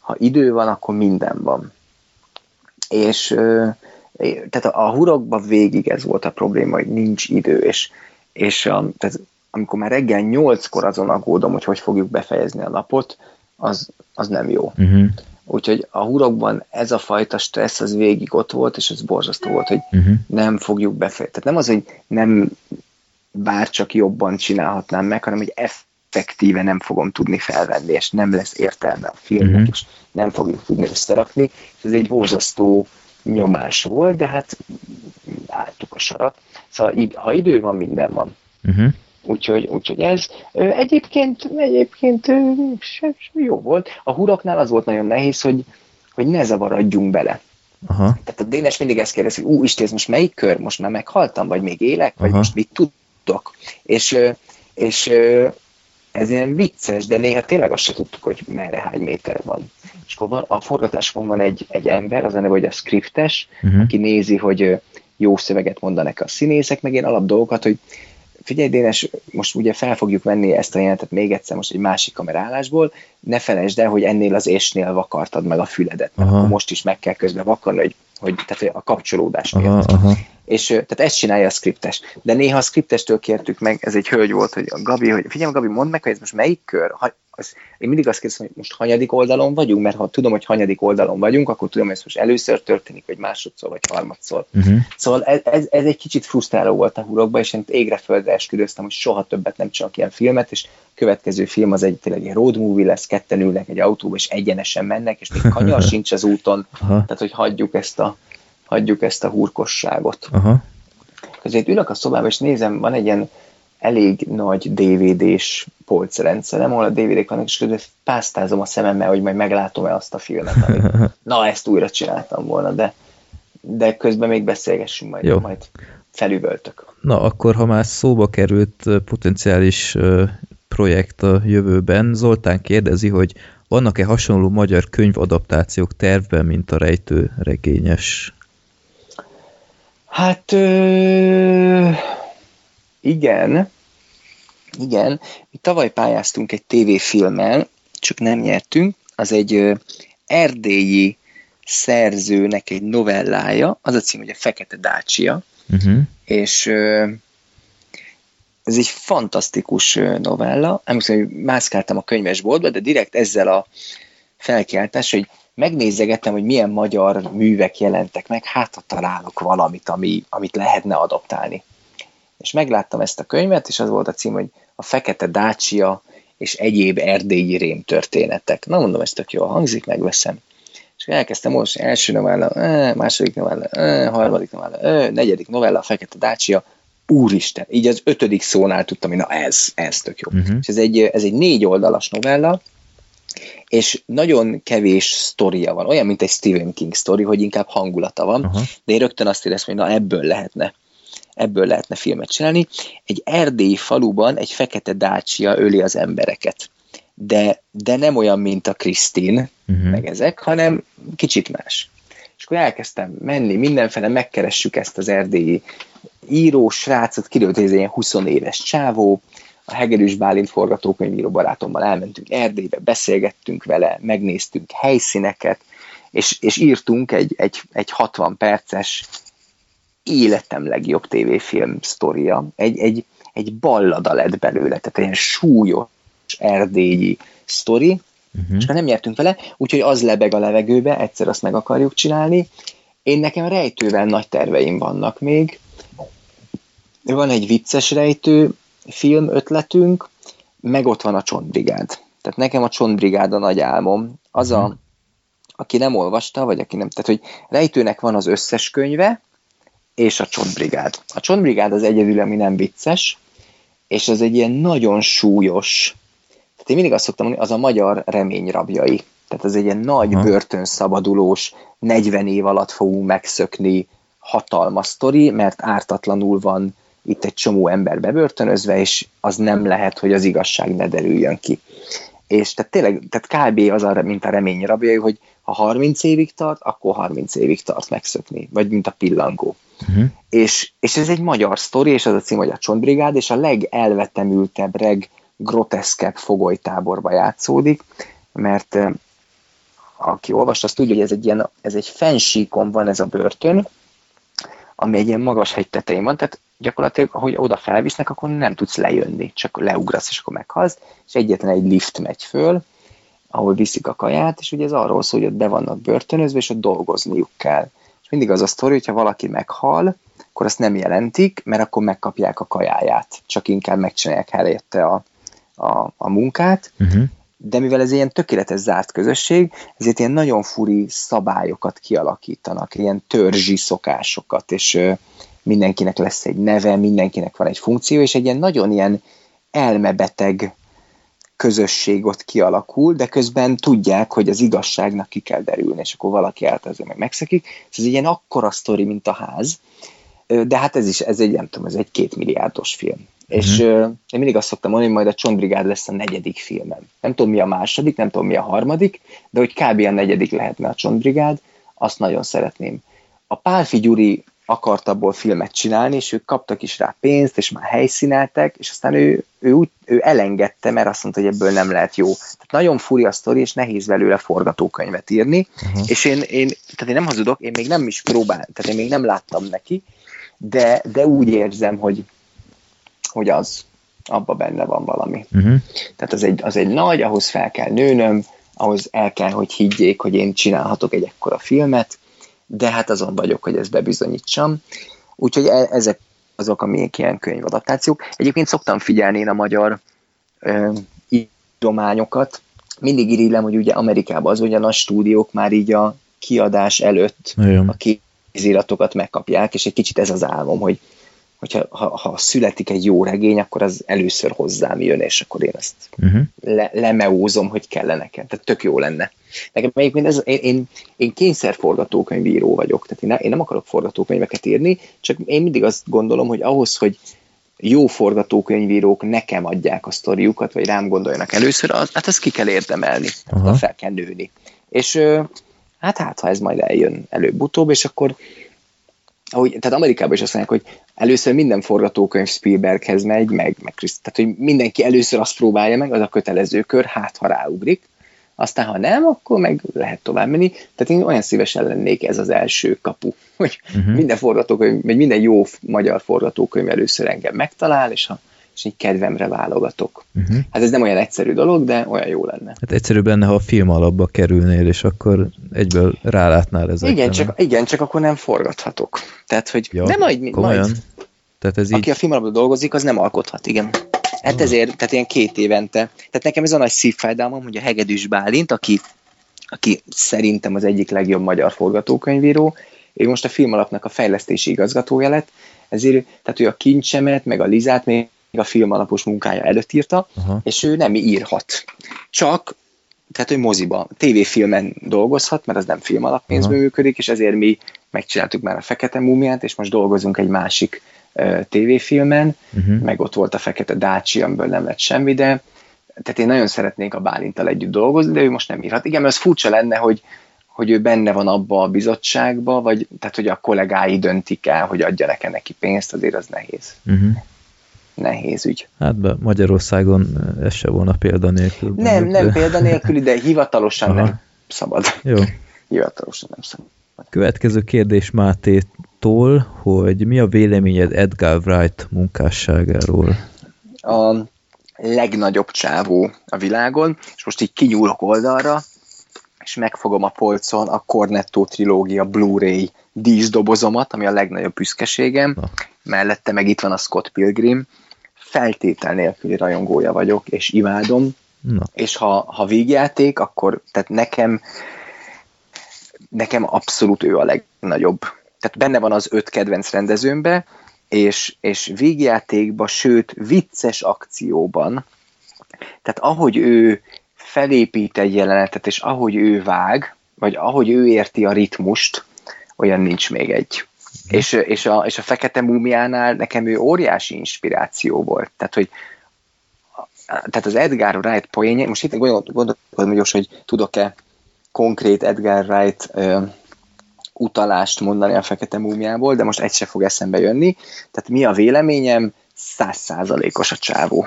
B: Aha.
D: ha idő van, akkor minden van. És tehát a, a hurokban végig ez volt a probléma, hogy nincs idő, és, és a, tehát amikor már reggel nyolckor azon aggódom, hogy hogy fogjuk befejezni a napot, az, az nem jó.
B: Uh-huh.
D: Úgyhogy a hurokban ez a fajta stressz az végig ott volt, és ez borzasztó volt, hogy
B: Uh-huh.
D: nem fogjuk befejezni. Tehát nem az, hogy nem bár csak jobban csinálhatnám meg, hanem hogy effektíve nem fogom tudni felvenni, és nem lesz értelme a filmnek,
B: Mhm.
D: és nem fogjuk tudni összerakni. És ez egy borzasztó nyomás volt, de hát álltuk a sarat. Szóval ha idő van, minden van.
B: Uh-huh.
D: Úgyhogy, úgyhogy ez egyébként, egyébként ö, se, se jó volt. A huroknál az volt nagyon nehéz, hogy, hogy ne zavaradjunk bele.
B: Aha.
D: Tehát a Dénes mindig ezt kérdezi, hogy ú, Isten, ez most melyik kör? Most már meghaltam, vagy még élek, vagy
B: Aha.
D: most mit tudtok? És, és ez ilyen vicces, de néha tényleg azt se tudtuk, hogy merre hány méter van. És akkor van, a forgatáson van egy, egy ember, az a neve, hogy a scriptes,
B: Uh-huh.
D: aki nézi, hogy jó szöveget mondanak a színészek, meg ilyen alap dolgokat, hogy figyelj Dénes, most ugye fel fogjuk venni ezt a jelenetet még egyszer most egy másik kamerálásból, ne felejtsd el, hogy ennél az ésnél vakartad meg a füledet, mert most is meg kell közben vakarni, hogy, hogy, tehát hogy a kapcsolódás miatt.
B: Aha, aha.
D: És tehát ezt csinálja a skriptes. De néha a skriptestől kértük meg, ez egy hölgy volt, hogy a Gabi, hogy figyelj Gabi, mondd meg, hogy ez most melyik kör? Ha, az, én mindig azt kérdezem, hogy most hanyadik oldalon vagyunk, mert ha tudom, hogy hanyadik oldalon vagyunk, akkor tudom, hogy ez most először történik, vagy másodszor, vagy harmadszor.
B: Uh-huh.
D: Szóval ez, ez, ez egy kicsit frusztráló volt a hurokba, és én égre földre esküdöztem, hogy soha többet nem csinálok ilyen filmet, és a következő film az egy tényleg egy road movie lesz, ketten ülnek egy autóba, és egyenesen mennek, és még kanyar sincs az úton, tehát hogy hagyjuk ezt a, hagyjuk ezt a hurkosságot.
B: Aha.
D: Között ülök a szobába, és nézem, van egy ilyen elég nagy DVD-s polcrendszerem, ahol a DVD-k vannak, és közben pásztázom a szememmel, hogy majd meglátom-e azt a filmet, amit na, ezt újra csináltam volna, de, de közben még beszélgessünk majd,
B: Jó.
D: majd felüvöltök.
B: Na, akkor ha már szóba került potenciális projekt a jövőben, Zoltán kérdezi, hogy vannak-e hasonló magyar könyvadaptációk tervben, mint a rejtő regényes?
D: Hát ö, igen, igen. Mi tavaly pályáztunk egy tévéfilmmel, csak nem nyertünk. Az egy ö, erdélyi szerzőnek egy novellája, az a cím, hogy a Fekete Dácsia,
B: Uh-huh.
D: és ö, ez egy fantasztikus novella. Emlékszem, hogy mászkáltam a könyvesboltba, de direkt ezzel a felkiáltás, hogy megnézegettem, hogy milyen magyar művek jelentek meg, hát ha találok valamit, ami, amit lehetne adaptálni. És megláttam ezt a könyvet, és az volt a cím, hogy a Fekete Dácsia és egyéb erdélyi rémtörténetek. Na mondom, ez tök jól hangzik, megveszem. És elkezdtem olvasni, első novella, második novella, harmadik novella, negyedik novella, a Fekete Dácsia, úristen, így az ötödik szónál tudtam, hogy na ez, ez tök jó.
B: Uh-huh.
D: És ez egy, ez egy négy oldalas novella, és nagyon kevés sztoria van, olyan, mint egy Stephen King sztori, hogy inkább hangulata van,
B: Aha.
D: de én rögtön azt éreztem, hogy na ebből lehetne ebből lehetne filmet csinálni. Egy erdélyi faluban egy fekete dácsia öli az embereket. De, de nem olyan, mint a Krisztin,
B: Uh-huh.
D: meg ezek, hanem kicsit más. És akkor elkezdtem menni mindenfele, megkeressük ezt az erdélyi író srácot, kiderült, hogy ez ilyen 20 éves csávó, a Hegedűs Bálint forgatókönyvíró barátommal elmentünk Erdélybe, beszélgettünk vele, megnéztünk helyszíneket, és, és írtunk egy, egy, egy 60 perces életem legjobb tévéfilm sztoria. Egy, egy, egy ballada lett belőle, tehát egy ilyen súlyos erdélyi sztori,
B: Uh-huh.
D: és nem nyertünk vele, úgyhogy az lebeg a levegőbe, egyszer azt meg akarjuk csinálni. Én nekem rejtővel nagy terveim vannak még, van egy vicces rejtő film ötletünk, meg ott van a csontbrigád. Tehát nekem a csontbrigád a nagy álmom. Az a, aki nem olvasta, vagy aki nem, tehát hogy rejtőnek van az összes könyve, és a csontbrigád. A csontbrigád az egyedül, ami nem vicces, és ez egy ilyen nagyon súlyos, tehát én mindig azt szoktam mondani, az a magyar reményrabjai. Tehát ez egy ilyen nagy
B: Aha.
D: börtönszabadulós, 40 év alatt fogunk megszökni hatalmas sztori, mert ártatlanul van itt egy csomó ember bebörtönözve, és az nem lehet, hogy az igazság ne derüljön ki. És tehát tényleg, tehát kb. az, a, mint a remény rabjai, hogy ha 30 évig tart, akkor 30 évig tart megszökni, vagy mint a pillangó.
B: Uh-huh.
D: És, és ez egy magyar sztori, és az a cím, hogy a Csontbrigád, és a legelvetemültebb, leggroteszkebb fogolytáborba játszódik, mert aki olvasta, azt tudja, hogy ez egy, ilyen, ez egy fensíkon van ez a börtön, ami egy ilyen magas hegy tetején van, tehát gyakorlatilag, ahogy oda felvisznek, akkor nem tudsz lejönni, csak leugrasz, és akkor meghalsz, és egyetlen egy lift megy föl, ahol viszik a kaját, és ugye ez arról szól, hogy ott be vannak börtönözve, és ott dolgozniuk kell. És mindig az a sztori, hogyha valaki meghal, akkor azt nem jelentik, mert akkor megkapják a kajáját, csak inkább megcsinálják helyette a, a, a munkát,
B: Uh-huh.
D: de mivel ez ilyen tökéletes zárt közösség, ezért ilyen nagyon furi szabályokat kialakítanak, ilyen törzsi szokásokat, és mindenkinek lesz egy neve, mindenkinek van egy funkció, és egy ilyen nagyon ilyen elmebeteg közösség ott kialakul, de közben tudják, hogy az igazságnak ki kell derülni, és akkor valaki által meg megszekik. Ez egy ilyen akkora sztori, mint a ház, de hát ez is, ez egy, nem tudom, ez egy két milliárdos film. Mm-hmm. És ö, én mindig azt szoktam mondani, hogy majd a Csontbrigád lesz a negyedik filmem. Nem tudom, mi a második, nem tudom, mi a harmadik, de hogy kb. a negyedik lehetne a Csontbrigád, azt nagyon szeretném. A Pálfi Gyuri akart abból filmet csinálni, és ők kaptak is rá pénzt, és már helyszíneltek, és aztán ő, ő, úgy, ő elengedte, mert azt mondta, hogy ebből nem lehet jó. Tehát nagyon furi a sztori, és nehéz belőle forgatókönyvet írni, uh-huh. és én, én, tehát én nem hazudok, én még nem is próbál, tehát én még nem láttam neki, de, de úgy érzem, hogy, hogy az, abba benne van valami.
B: Uh-huh.
D: Tehát az egy, az egy nagy, ahhoz fel kell nőnöm, ahhoz el kell, hogy higgyék, hogy én csinálhatok egy ekkora filmet, de hát azon vagyok, hogy ezt bebizonyítsam. Úgyhogy e- ezek azok, amik ilyen könyvadaptációk. Egyébként szoktam figyelni én a magyar ö. Mindig irigylem, hogy ugye Amerikában az, hogy a nagy stúdiók már így a kiadás előtt
B: Nagyon.
D: a kéziratokat megkapják, és egy kicsit ez az álmom, hogy hogyha ha, ha születik egy jó regény, akkor az először hozzám jön, és akkor én ezt
B: Uh-huh.
D: le, lemeózom, hogy kellene nekem. Tehát tök jó lenne. Nekem egyébként ez, én, én, én kényszer forgatókönyvíró vagyok, tehát én, ne, én nem akarok forgatókönyveket írni, csak én mindig azt gondolom, hogy ahhoz, hogy jó forgatókönyvírók nekem adják a sztoriukat, vagy rám gondoljanak először, az, hát ezt ki kell érdemelni.
B: Aha.
D: fel kell nőni. És hát hát, ha ez majd eljön előbb-utóbb, és akkor ahogy, tehát Amerikában is azt mondják, hogy először minden forgatókönyv Spielberghez megy, meg, meg Chris, tehát hogy mindenki először azt próbálja meg, az a kötelező kör, hát ha ráugrik, aztán ha nem, akkor meg lehet tovább menni. Tehát én olyan szívesen lennék ez az első kapu, hogy uh-huh. minden forgatókönyv, vagy minden jó magyar forgatókönyv először engem megtalál, és, ha, és így kedvemre válogatok.
B: Uh-huh.
D: Hát ez nem olyan egyszerű dolog, de olyan jó lenne.
B: Hát egyszerűbb lenne, ha a film alapba kerülnél, és akkor egyből rálátnál ezekre.
D: Igen csak, igen, csak akkor nem forgathatok. Tehát, hogy
B: Ja,
D: de majd,
B: komolyan?
D: majd
B: Tehát ez
D: Aki
B: így...
D: a filmalapban dolgozik, az nem alkothat, igen. Hát ezért, tehát ilyen két évente. Tehát nekem ez a nagy szívfájdalmam, hogy a Hegedűs Bálint, aki, aki szerintem az egyik legjobb magyar forgatókönyvíró, ő most a filmalapnak a fejlesztési igazgatója lett, ezért, tehát ő a kincsemet, meg a Lizát még a filmalapos munkája előtt írta,
B: Aha.
D: és ő nem írhat. Csak, tehát ő moziba, tévéfilmen dolgozhat, mert az nem film alappénzből
B: Aha.
D: működik, és ezért mi megcsináltuk már a Fekete Múmiát, és most dolgozunk egy másik ö, tévéfilmen,
B: Uh-huh.
D: meg ott volt a Fekete Dácsi, amiből nem lett semmi, de tehát én nagyon szeretnék a Bálintal együtt dolgozni, de ő most nem írhat. Igen, mert az furcsa lenne, hogy, hogy ő benne van abba a bizottságba, vagy tehát, hogy a kollégái döntik el, hogy adjanak-e neki pénzt, azért az nehéz.
B: Uh-huh.
D: Nehéz ügy.
B: Hát be Magyarországon ez se volna példa nélkül.
D: Nem,
B: mondjuk,
D: nem
B: de-
D: példanélküli, de hivatalosan
B: Aha.
D: nem szabad.
B: Jó.
D: Hivatalosan nem szabad.
B: Következő kérdés Mátétól, hogy mi a véleményed Edgar Wright munkásságáról?
D: A legnagyobb csávó a világon, és most így kinyúlok oldalra, és megfogom a polcon a Cornetto trilógia Blu-ray díszdobozomat, ami a legnagyobb büszkeségem.
B: Na.
D: mellette meg itt van a Scott Pilgrim, feltétel nélküli rajongója vagyok, és imádom,
B: Na,
D: és ha, ha végjáték, akkor tehát nekem nekem abszolút ő a legnagyobb. Tehát benne van az öt kedvenc rendezőmbe, és, és végjátékban, sőt vicces akcióban, tehát ahogy ő felépít egy jelenetet, és ahogy ő vág, vagy ahogy ő érti a ritmust, olyan nincs még egy. És, és, a, és a Fekete Múmiánál nekem ő óriási inspiráció volt. Tehát, hogy tehát az Edgar Wright poénja, most itt gondolkodom, hogy, hogy tudok-e konkrét Edgar Wright ö, utalást mondani a Fekete Múmiából, de most egy se fog eszembe jönni. Tehát mi a véleményem? Százszázalékos a csávó.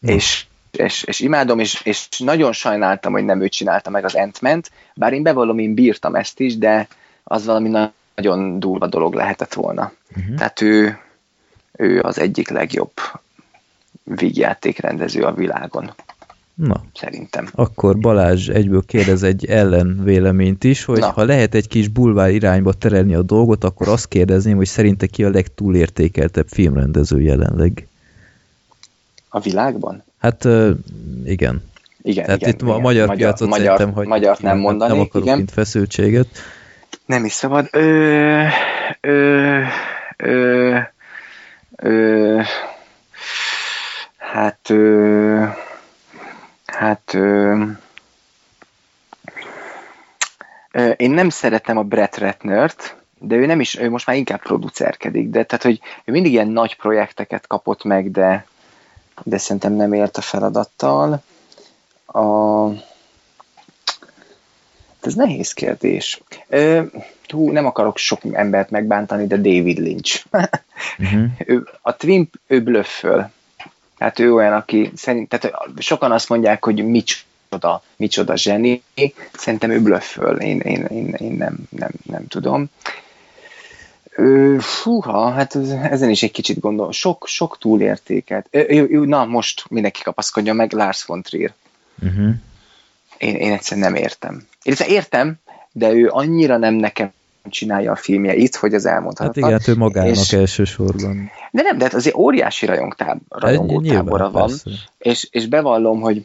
D: És, és, és imádom, és, és nagyon sajnáltam, hogy nem ő csinálta meg az ant bár én bevallom, én bírtam ezt is, de az valami nagyon durva dolog lehetett volna.
B: Mhm.
D: Tehát ő, ő az egyik legjobb vígjátékrendező a világon,
B: na,
D: szerintem.
B: akkor Balázs egyből kérdez egy ellenvéleményt is, hogy
D: Na.
B: ha lehet egy kis bulvár irányba terelni a dolgot, akkor azt kérdezném, hogy szerinte ki a legtúlértékeltebb filmrendező jelenleg.
D: A világban?
B: Hát igen.
D: Igen,
B: Tehát
D: igen,
B: itt a
D: igen.
B: magyar, piacot
D: magyar,
B: szerintem, hogy
D: Magyart nem
B: nem
D: mondanék,
B: akarok
D: igen.
B: feszültséget.
D: Nem is szabad. Ö, ö, ö, ö, hát, ö, hát, ö, ö, én nem szeretem a Brett Ratnert, de ő nem is, ő most már inkább producerkedik, de tehát, hogy ő mindig ilyen nagy projekteket kapott meg, de, de szerintem nem ért a feladattal. A, ez nehéz kérdés. Ö, hú, nem akarok sok embert megbántani, de David Lynch.
B: Uh-huh.
D: ő, a Twin, ő blöfföl. Tehát ő olyan, aki szerint, tehát sokan azt mondják, hogy micsoda, micsoda zseni, szerintem ő blöfföl, én, én, én, én nem, nem, nem tudom. Ö, fúha, hát ez- ezen is egy kicsit gondol. Sok, sok túlértéket. Ö, ö, na, most mindenki kapaszkodja meg, Lars von Trier.
B: Uh-huh.
D: Én, én egyszerűen nem értem. Én értem, de ő annyira nem nekem csinálja a filmjeit, hogy az
B: Hát
D: elmondhatatlan.
B: igen, hát ő magának
D: és-
B: elsősorban.
D: De nem, de hát azért óriási rajongtáb, rajongótábora van,
B: persze.
D: és, és bevallom, hogy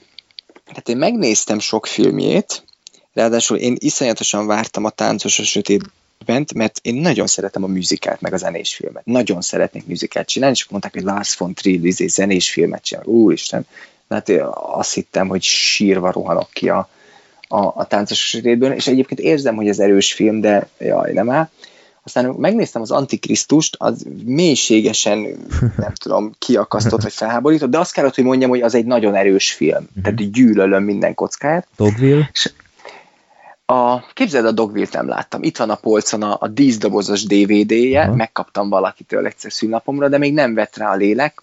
D: tehát én megnéztem sok filmjét, ráadásul én iszonyatosan vártam a táncos a sötétben, mert én nagyon szeretem a műzikát, meg a zenés filmet. Nagyon szeretnék műzikát csinálni, és mondták, hogy Lars von Trier izé, zenés filmet csinál. Úristen, de hát én azt hittem, hogy sírva rohanok ki a, a, a táncos sötétből, és egyébként érzem, hogy ez erős film, de jaj, nem áll. Aztán megnéztem az Antikrisztust, az mélységesen, nem tudom, kiakasztott vagy felháborított, de azt kellett, hogy mondjam, hogy az egy nagyon erős film. Tehát gyűlölöm minden kockáját.
B: Dogville?
D: A, képzeld, a Dogville-t nem láttam. Itt van a polcon a, a díszdobozos DVD-je,
B: Aha.
D: megkaptam valakitől egyszer szünnapomra, de még nem vett rá a lélek.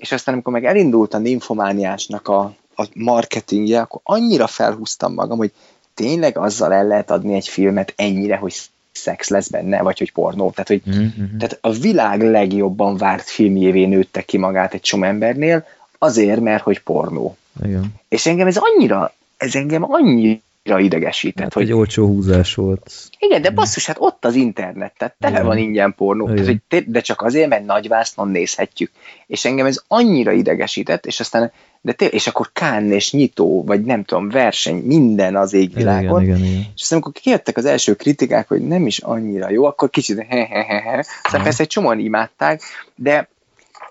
D: És aztán, amikor meg elindult a Nymphomániásnak a, a marketingje, akkor annyira felhúztam magam, hogy tényleg azzal el lehet adni egy filmet ennyire, hogy szex lesz benne, vagy hogy pornó. Tehát, hogy
B: Uh-huh.
D: tehát a világ legjobban várt filmjévé nőtte ki magát egy csomó embernél, azért, mert hogy pornó.
B: Igen.
D: És engem ez annyira, ez engem annyira idegesített,
B: Hát
D: hogy
B: egy olcsó húzás volt.
D: igen, de basszus, hát ott az internet, tehát tele
B: Igen.
D: van ingyen pornó, tehát, hogy te- de csak azért, mert nagyvásznon nézhetjük. És engem ez annyira idegesített, és aztán, de té- és akkor Kán és nyitó, vagy nem tudom, verseny, minden az égvilágon.
B: Igen, igen, igen.
D: És aztán amikor kijöttek az első kritikák, hogy nem is annyira jó, akkor kicsit he-he-he-he. Aztán persze egy csomóan imádták, de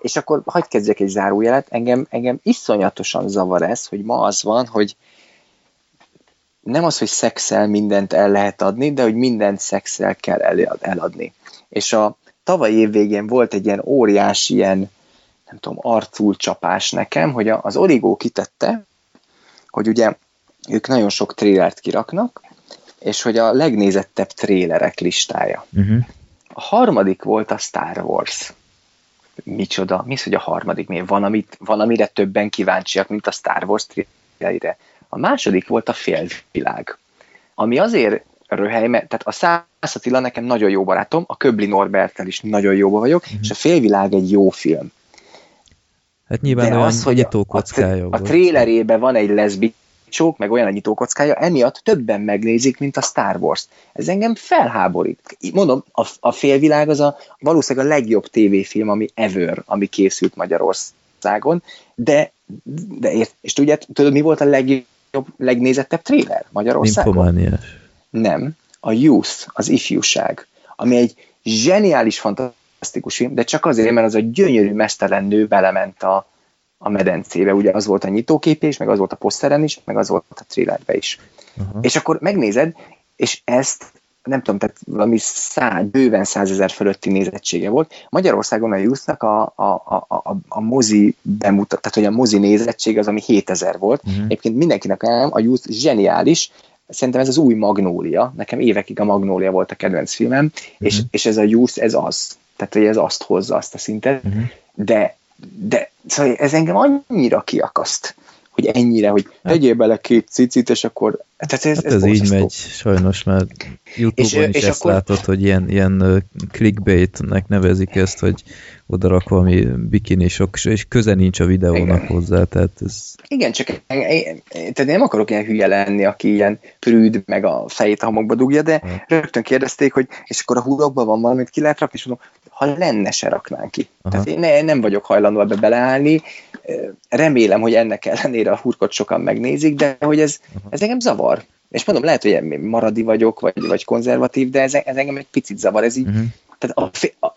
D: és akkor hagyd kezdjek egy zárójelet, engem, engem iszonyatosan zavar ez, hogy ma az van, hogy nem az, hogy szexel mindent el lehet adni, de hogy mindent szexel kell el- eladni. És a tavaly év végén volt egy ilyen óriási ilyen, nem tudom, arcul csapás nekem, hogy az Origo kitette, hogy ugye ők nagyon sok trélert kiraknak, és hogy a legnézettebb trélerek listája.
B: Uh-huh.
D: A harmadik volt a Star Wars. Micsoda? Mi az, hogy a harmadik? Miért? Van, amit, van, amire többen kíváncsiak, mint a Star Wars trailerire. A második volt a félvilág. Ami azért röhely, mert tehát a Szász Attila nekem nagyon jó barátom, a Köbli Norbertel is nagyon jóba vagyok, uh-huh. és a félvilág egy jó film.
B: Hát nyilván
D: De az, hogy a, a, a
B: volt.
D: trélerében van egy leszbika olcsók, meg olyan a nyitókockája, emiatt többen megnézik, mint a Star Wars. Ez engem felháborít. Mondom, a, a félvilág az a valószínűleg a legjobb tévéfilm, ami ever, ami készült Magyarországon, de, de ért, és tudját, tudod, mi volt a legjobb, legnézettebb tréler Magyarországon? Nem. A Youth, az ifjúság, ami egy zseniális, fantasztikus film, de csak azért, mert az a gyönyörű, mesztelen nő belement a, a medencébe. Ugye az volt a nyitókép is, meg az volt a poszteren is, meg az volt a thrillerbe is.
B: Aha.
D: És akkor megnézed, és ezt nem tudom, tehát valami szá, bőven százezer fölötti nézettsége volt. Magyarországon a Youth-nak a, a, a, a, mozi bemutat, tehát hogy a mozi nézettség az, ami 7000 volt.
B: Mhm.
D: Egyébként mindenkinek nem, a Youth zseniális, szerintem ez az új Magnólia, nekem évekig a Magnólia volt a kedvenc filmem, és, és ez a Youth, ez az. Tehát, hogy ez azt hozza, azt a szintet,
B: Mhm.
D: de, de szóval ez engem annyira kiakaszt, hogy ennyire, hogy tegyél bele két cicit, és akkor, tehát ez,
B: Hát
D: ez,
B: ez így megy, sajnos, mert Youtube-on
D: És-
B: is
D: és
B: ezt
D: akkor-
B: látod, hogy ilyen, ilyen clickbaitnek nevezik ezt, hogy odarak valami bikinisok, és köze nincs a videónak
D: Igen.
B: hozzá, tehát ez
D: Igen, csak én, én, tehát én nem akarok ilyen hülye lenni, aki ilyen prűd, meg a fejét a homokba dugja, de
B: Ja.
D: rögtön kérdezték, hogy és akkor a hurokban van valamit ki lehet rakni, és mondom, ha lenne, se raknánk ki.
B: Aha.
D: Tehát én ne, nem vagyok hajlandó ebbe beleállni. Remélem, hogy ennek ellenére a hurkot sokan megnézik, de hogy ez, ez engem zavar. És mondom, lehet, hogy maradi vagyok, vagy, vagy konzervatív, de ez, ez engem egy picit zavar. Ez így,
B: uh-huh.
D: Tehát a, a,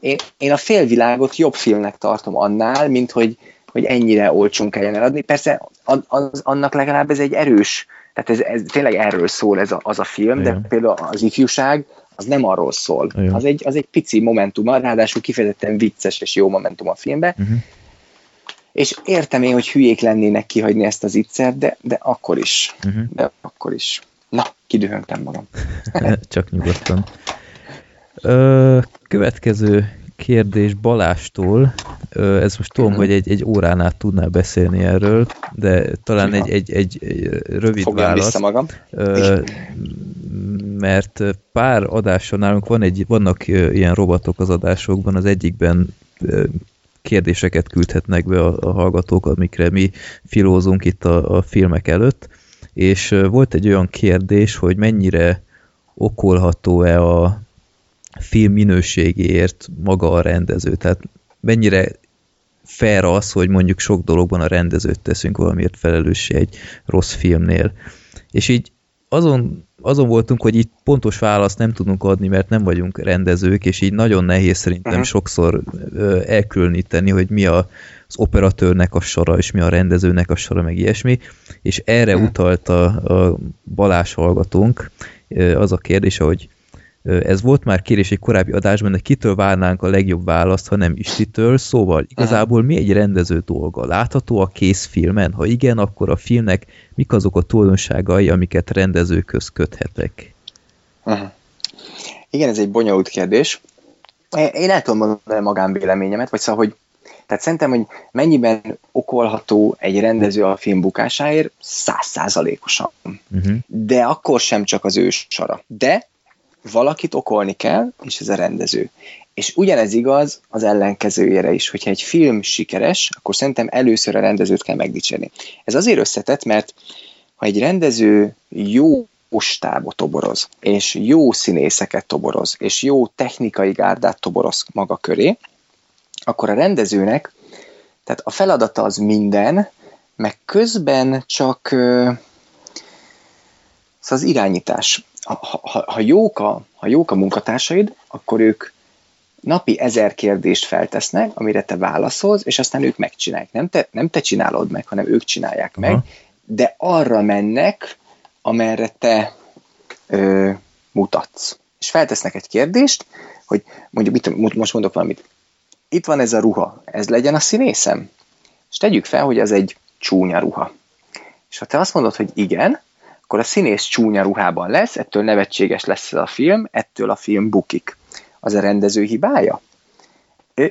D: én, én a félvilágot jobb filmnek tartom annál, mint hogy, hogy ennyire olcsón kelljen eladni. Persze az, annak legalább ez egy erős, tehát ez, ez tényleg erről szól ez a, az a film,
B: Igen.
D: de például az ifjúság az nem arról szól.
B: Igen.
D: Az egy, az egy pici momentum, ráadásul kifejezetten vicces és jó momentum a filmbe,
B: Uh-huh.
D: és értem én, hogy hülyék lennének kihagyni ezt az ittszert, de, de akkor is.
B: Uh-huh.
D: De akkor is. Na, kidühöntem magam.
B: Csak nyugodtan. Ö, következő kérdés Balástól. Ez most tudom,
D: Mhm.
B: hogy egy, egy órán át tudnál beszélni erről, de talán egy, egy, egy, egy rövid
D: Fogjam
B: válasz.
D: vissza magam.
B: Mert pár adáson nálunk van egy, vannak ilyen robotok az adásokban, az egyikben kérdéseket küldhetnek be a, a hallgatók, amikre mi filózunk itt a, a filmek előtt, és volt egy olyan kérdés, hogy mennyire okolható-e a film minőségéért maga a rendező, tehát mennyire fair az, hogy mondjuk sok dologban a rendezőt teszünk valamiért felelőssé egy rossz filmnél. És így azon, azon voltunk, hogy itt pontos választ nem tudunk adni, mert nem vagyunk rendezők, és így nagyon nehéz szerintem
D: Mhm.
B: sokszor ö, elkülöníteni, hogy mi a, az operatőrnek a sora, és mi a rendezőnek a sora, meg ilyesmi, és erre
D: Mhm.
B: utalt a, a Balázs hallgatónk, ö, az a kérdése, hogy ez volt már kérés egy korábbi adásban, de kitől várnánk a legjobb választ, ha nem Istitől, szóval igazából mi egy rendező dolga? Látható a kész filmen? Ha igen, akkor a filmnek mik azok a tulajdonságai, amiket rendezőköz köthetek?
D: Uh-huh. Igen, ez egy bonyolult kérdés. Én- Én el tudom mondani a magánvéleményemet, vagy szóval, hogy tehát szerintem, hogy mennyiben okolható egy rendező a film bukásáért, százszázalékosan.
B: Uh-huh.
D: De akkor sem csak az ő sara. De valakit okolni kell, és ez a rendező. És ugyanez igaz az ellenkezőjére is, hogyha egy film sikeres, akkor szerintem először a rendezőt kell megdicsérni. Ez azért összetett, mert ha egy rendező jó stábot toboroz, és jó színészeket toboroz, és jó technikai gárdát toboroz maga köré, akkor a rendezőnek, tehát a feladata az minden, meg közben csak szóval az irányítás. Ha, ha, ha, jók a, ha jók a munkatársaid, akkor ők napi ezer kérdést feltesznek, amire te válaszolsz, és aztán ők megcsinálják. Nem te, nem te csinálod meg, hanem ők csinálják meg,
B: Aha.
D: de arra mennek, amerre te ö, mutatsz. És feltesznek egy kérdést, hogy mondjuk, mit, most mondok valamit. Itt van ez a ruha, ez legyen a színészem? És tegyük fel, hogy az egy csúnya ruha. És ha te azt mondod, hogy igen, akkor a színész csúnya ruhában lesz, ettől nevetséges lesz ez a film, ettől a film bukik. Az a rendező hibája?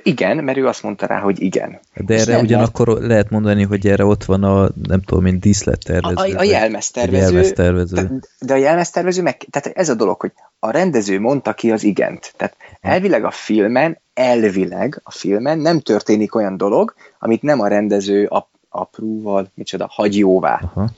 D: Igen, mert ő azt mondta rá, hogy igen.
B: De erre
D: nem,
B: ugyanakkor lehet mondani, hogy erre ott van a, nem tudom, mint díszlettervező.
D: A, a, a jelmeztervező,
B: egy jelmeztervező.
D: de, de a jelmeztervező meg, tehát ez a dolog, hogy a rendező mondta ki az igent. Tehát elvileg a filmen, elvileg a filmen nem történik olyan dolog, amit nem a rendező a, apróval, micsoda, hagy jóvá.
B: Aha.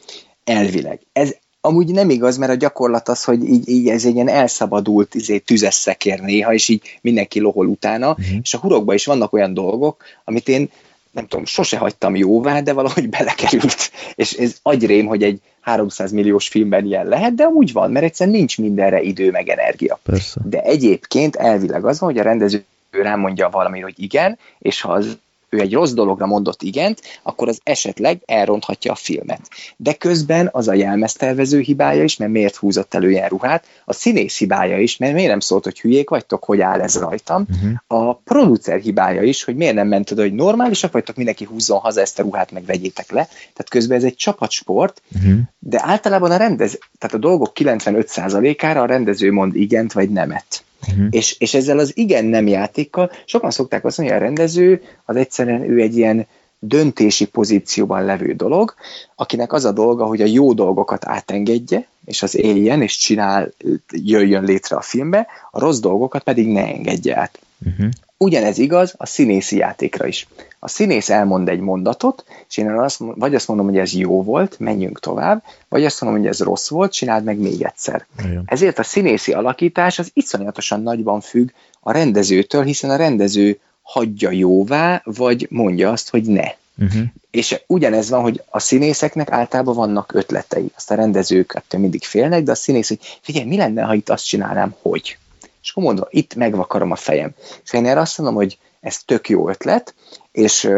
D: Elvileg. Ez amúgy nem igaz, mert a gyakorlat az, hogy így, így ez egy ilyen elszabadult izé, tüzes szekér néha, és így mindenki lohol utána,
B: Mhm.
D: és a hurokban is vannak olyan dolgok, amit én nem tudom, sose hagytam jóvá, de valahogy belekerült. És ez agyrém, hogy egy 300 milliós filmben ilyen lehet, de úgy van, mert egyszerűen nincs mindenre idő meg energia.
B: Persze.
D: De egyébként elvileg az van, hogy a rendező rám mondja valami, hogy igen, és ha az ő egy rossz dologra mondott igent, akkor az esetleg elronthatja a filmet. De közben az a jelmeztervező hibája is, mert miért húzott elő ilyen ruhát, a színész hibája is, mert miért nem szólt, hogy hülyék vagytok, hogy áll ez rajtam,
B: Uh-huh.
D: a producer hibája is, hogy miért nem ment oda, hogy normálisak vagytok, mindenki húzzon haza ezt a ruhát, meg vegyétek le. Tehát közben ez egy csapatsport,
B: Uh-huh.
D: de általában a rendez, tehát a dolgok 95%-ára a rendező mond igent vagy nemet.
B: Uh-huh.
D: És, és ezzel az igen-nem játékkal sokan szokták azt mondani, hogy a rendező az egyszerűen ő egy ilyen döntési pozícióban levő dolog, akinek az a dolga, hogy a jó dolgokat átengedje, és az éljen, és csinál, jöjjön létre a filmbe, a rossz dolgokat pedig ne engedje át.
B: Uh-huh.
D: Ugyanez igaz a színészi játékra is. A színész elmond egy mondatot, és én azt, vagy azt mondom, hogy ez jó volt, menjünk tovább, vagy azt mondom, hogy ez rossz volt, csináld meg még egyszer.
B: Igen.
D: Ezért a színészi alakítás az iszonyatosan nagyban függ a rendezőtől, hiszen a rendező hagyja jóvá, vagy mondja azt, hogy ne.
B: Uh-huh.
D: És ugyanez van, hogy a színészeknek általában vannak ötletei. Azt a rendezők ettől mindig félnek, de a színész, hogy figyelj, mi lenne, ha itt azt csinálnám, hogy? És akkor mondva, itt megvakarom a fejem. És én erre azt mondom, hogy ez tök jó ötlet, és,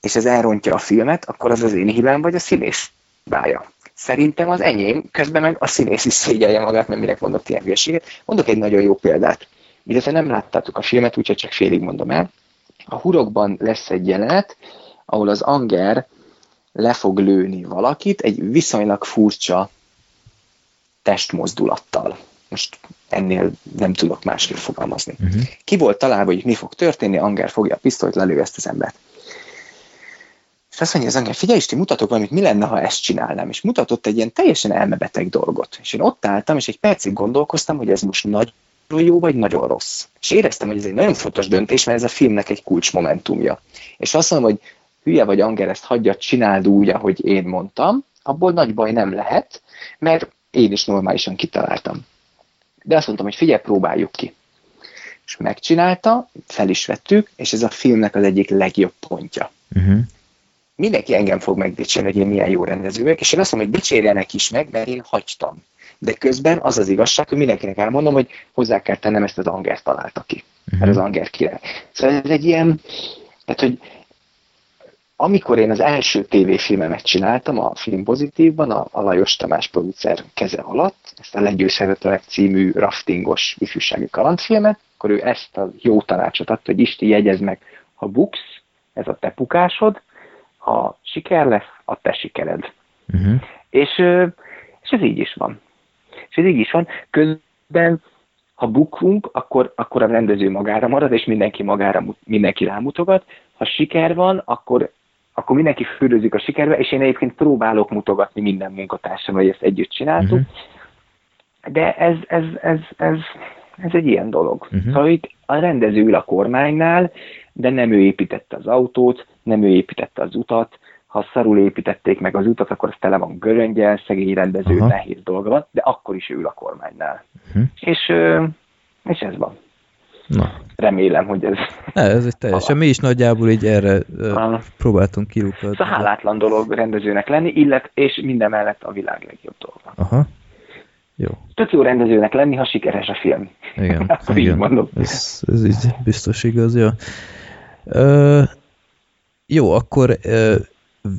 D: és ez elrontja a filmet, akkor az az én hibám, vagy a színész hibája. Szerintem az enyém, közben meg a színész is szégyelje magát, mert minek mondott ilyen hülyeséget. Mondok egy nagyon jó példát. Illetve nem láttátok a filmet, úgyhogy csak félig mondom el. A hurokban lesz egy jelenet, ahol az Anger le fog lőni valakit egy viszonylag furcsa testmozdulattal. Most ennél nem tudok másképp fogalmazni.
B: Uh-huh.
D: Ki volt találva, hogy mi fog történni, Anger fogja a pisztolyt, lelő ezt az embert. És azt mondja az Anger, figyelj, Isti, mutatok valamit, mi lenne, ha ezt csinálnám. És mutatott egy ilyen teljesen elmebeteg dolgot. És én ott álltam, és egy percig gondolkoztam, hogy ez most nagyon jó, vagy nagyon rossz. És éreztem, hogy ez egy nagyon fontos döntés, mert ez a filmnek egy kulcsmomentumja. És azt mondom, hogy hülye vagy Anger, ezt hagyjad, csináld úgy, ahogy én mondtam, abból nagy baj nem lehet, mert én is normálisan kitaláltam. De azt mondtam, hogy figyelj, próbáljuk ki. És megcsinálta, fel is vettük, és ez a filmnek az egyik legjobb pontja.
B: Uh-huh.
D: Mindenki engem fog megdicsérni, hogy én milyen jó rendező vagyok, és én azt mondom, hogy dicsérjenek is meg, mert én hagytam. De közben az az igazság, hogy mindenkinek elmondom, hogy hozzá kell tennem ezt az Anger találta ki. Mert az Anger király. Szóval ez egy ilyen, tehát hogy amikor én az első tévéfilmemet csináltam a Film Pozitívban, a, a Lajos Tamás producer keze alatt, ezt a Legyőzhetetlenek című raftingos ifjúsági kalandfilmet, akkor ő ezt a jó tanácsot adta, hogy Isti, jegyezd meg, ha buksz, ez a te pukásod, ha siker lesz, a te sikered.
B: Uh-huh.
D: És, és ez így is van. És ez így is van. Közben, ha bukunk, akkor, akkor a rendező magára marad, és mindenki magára, mindenki rámutogat. Ha siker van, akkor, akkor mindenki fürözik a sikerbe, és én egyébként próbálok mutogatni minden munkatársam, hogy ezt együtt csináltuk.
B: Mhm.
D: De ez, ez, ez, ez, ez egy ilyen dolog.
B: Mhm.
D: Szóval itt a rendező ül a kormánynál, de nem ő építette az autót, nem ő építette az utat, ha szarul építették meg az utat, akkor az tele van göröngyel, szegény rendező,
B: Aha.
D: nehéz dolga van, de akkor is ő ül a kormánynál.
B: Mhm.
D: És, és ez van.
B: Na,
D: Remélem, hogy ez
B: ne, ez egy teljesen, mi is nagyjából így erre
D: Aha.
B: próbáltunk kilukadni.
D: szóval hálátlan dolog rendezőnek lenni, illet, és minden mellett a világ legjobb dolga.
B: Aha. Jó,
D: Tök jó rendezőnek lenni, ha sikeres a film.
B: igen.
D: Így
B: igen.
D: mondom.
B: Ez, ez így biztos igaz, ja. Ö, jó, akkor ö,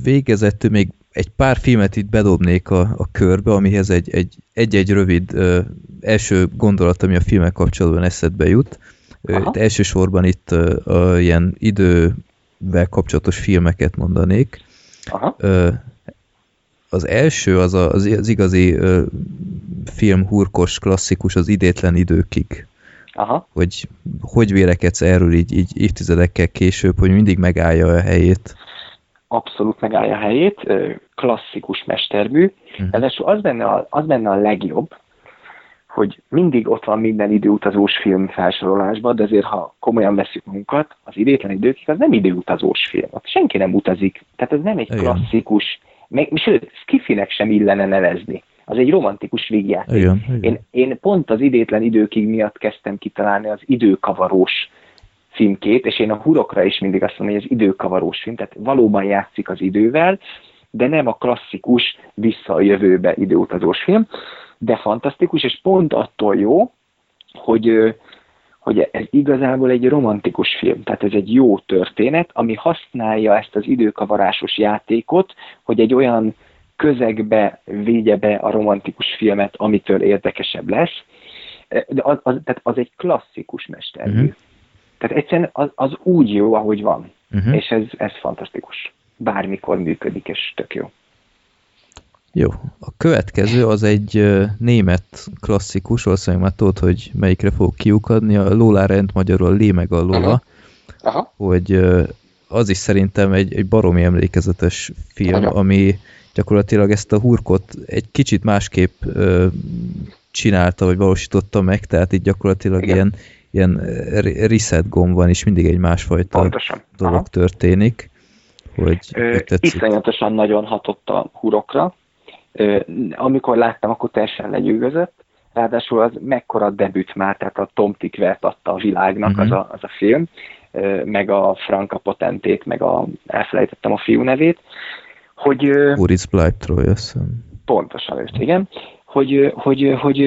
B: végezetül még egy pár filmet itt bedobnék a, a körbe, amihez egy, egy, egy-egy rövid ö, első gondolat, ami a filmek kapcsolatban eszedbe jut.
D: Aha.
B: itt elsősorban itt a, ilyen idővel kapcsolatos filmeket mondanék.
D: Aha.
B: Az első az a, az, az igazi ö, film hurkos klasszikus, az idétlen időkig
D: Aha.
B: hogy hogy vélekedsz erről így, így évtizedekkel később, hogy mindig megállja a helyét.
D: abszolút megállja a helyét, klasszikus mestermű.
B: Mhm.
D: Ráadásul az benne, a, az benne a legjobb, hogy mindig ott van minden időutazós film felsorolásban, de azért, ha komolyan veszük magunkat, az idétlen időkig az nem időutazós film. Ott senki nem utazik. Tehát ez nem egy
B: Igen.
D: klasszikus, meg, sőt, skifinek sem illene nevezni. Az egy romantikus vígjáték.
B: Igen, igen.
D: Én, én pont az idétlen időkig miatt kezdtem kitalálni az időkavarós címkét, és én a hurokra is mindig azt mondom, hogy ez időkavarós film, tehát valóban játszik az idővel, de nem a klasszikus vissza a jövőbe időutazós film, de fantasztikus, és pont attól jó, hogy, hogy ez igazából egy romantikus film, tehát ez egy jó történet, ami használja ezt az időkavarásos játékot, hogy egy olyan közegbe védje be a romantikus filmet, amitől érdekesebb lesz. De az, az, tehát az egy klasszikus mestermű.
B: Mhm.
D: Uh-huh. Tehát egyszerűen az, az úgy jó, ahogy van.
B: Mhm.
D: Uh-huh. És ez, ez fantasztikus. Bármikor működik, és tök jó.
B: Jó. A következő az egy német klasszikus, valószínűleg már tudod, hogy melyikre fog kiukadni, a Lola rend magyarul a Lé meg a Lola,
D: Aha. Aha.
B: hogy az is szerintem egy, egy baromi emlékezetes film,
D: Nagyon.
B: ami gyakorlatilag ezt a hurkot egy kicsit másképp ö, csinálta, vagy valósította meg, tehát itt gyakorlatilag
D: Igen.
B: ilyen, ilyen re- reset gomb van, és mindig egy másfajta
D: Pontosan.
B: dolog
D: Aha.
B: történik. Hogy,
D: Ö, iszonyatosan nagyon hatott a hurokra. Amikor láttam, akkor teljesen legyőgözött. Ráadásul az mekkora debüt már, tehát a Tom Tickvert adta a világnak
B: Mhm.
D: az, a, az a film, meg a Franka Potentét, meg a, elfelejtettem a fiú nevét, hogy
B: Bleibtreu, azt hiszem.
D: pontosan őt, igen, hogy, hogy, hogy,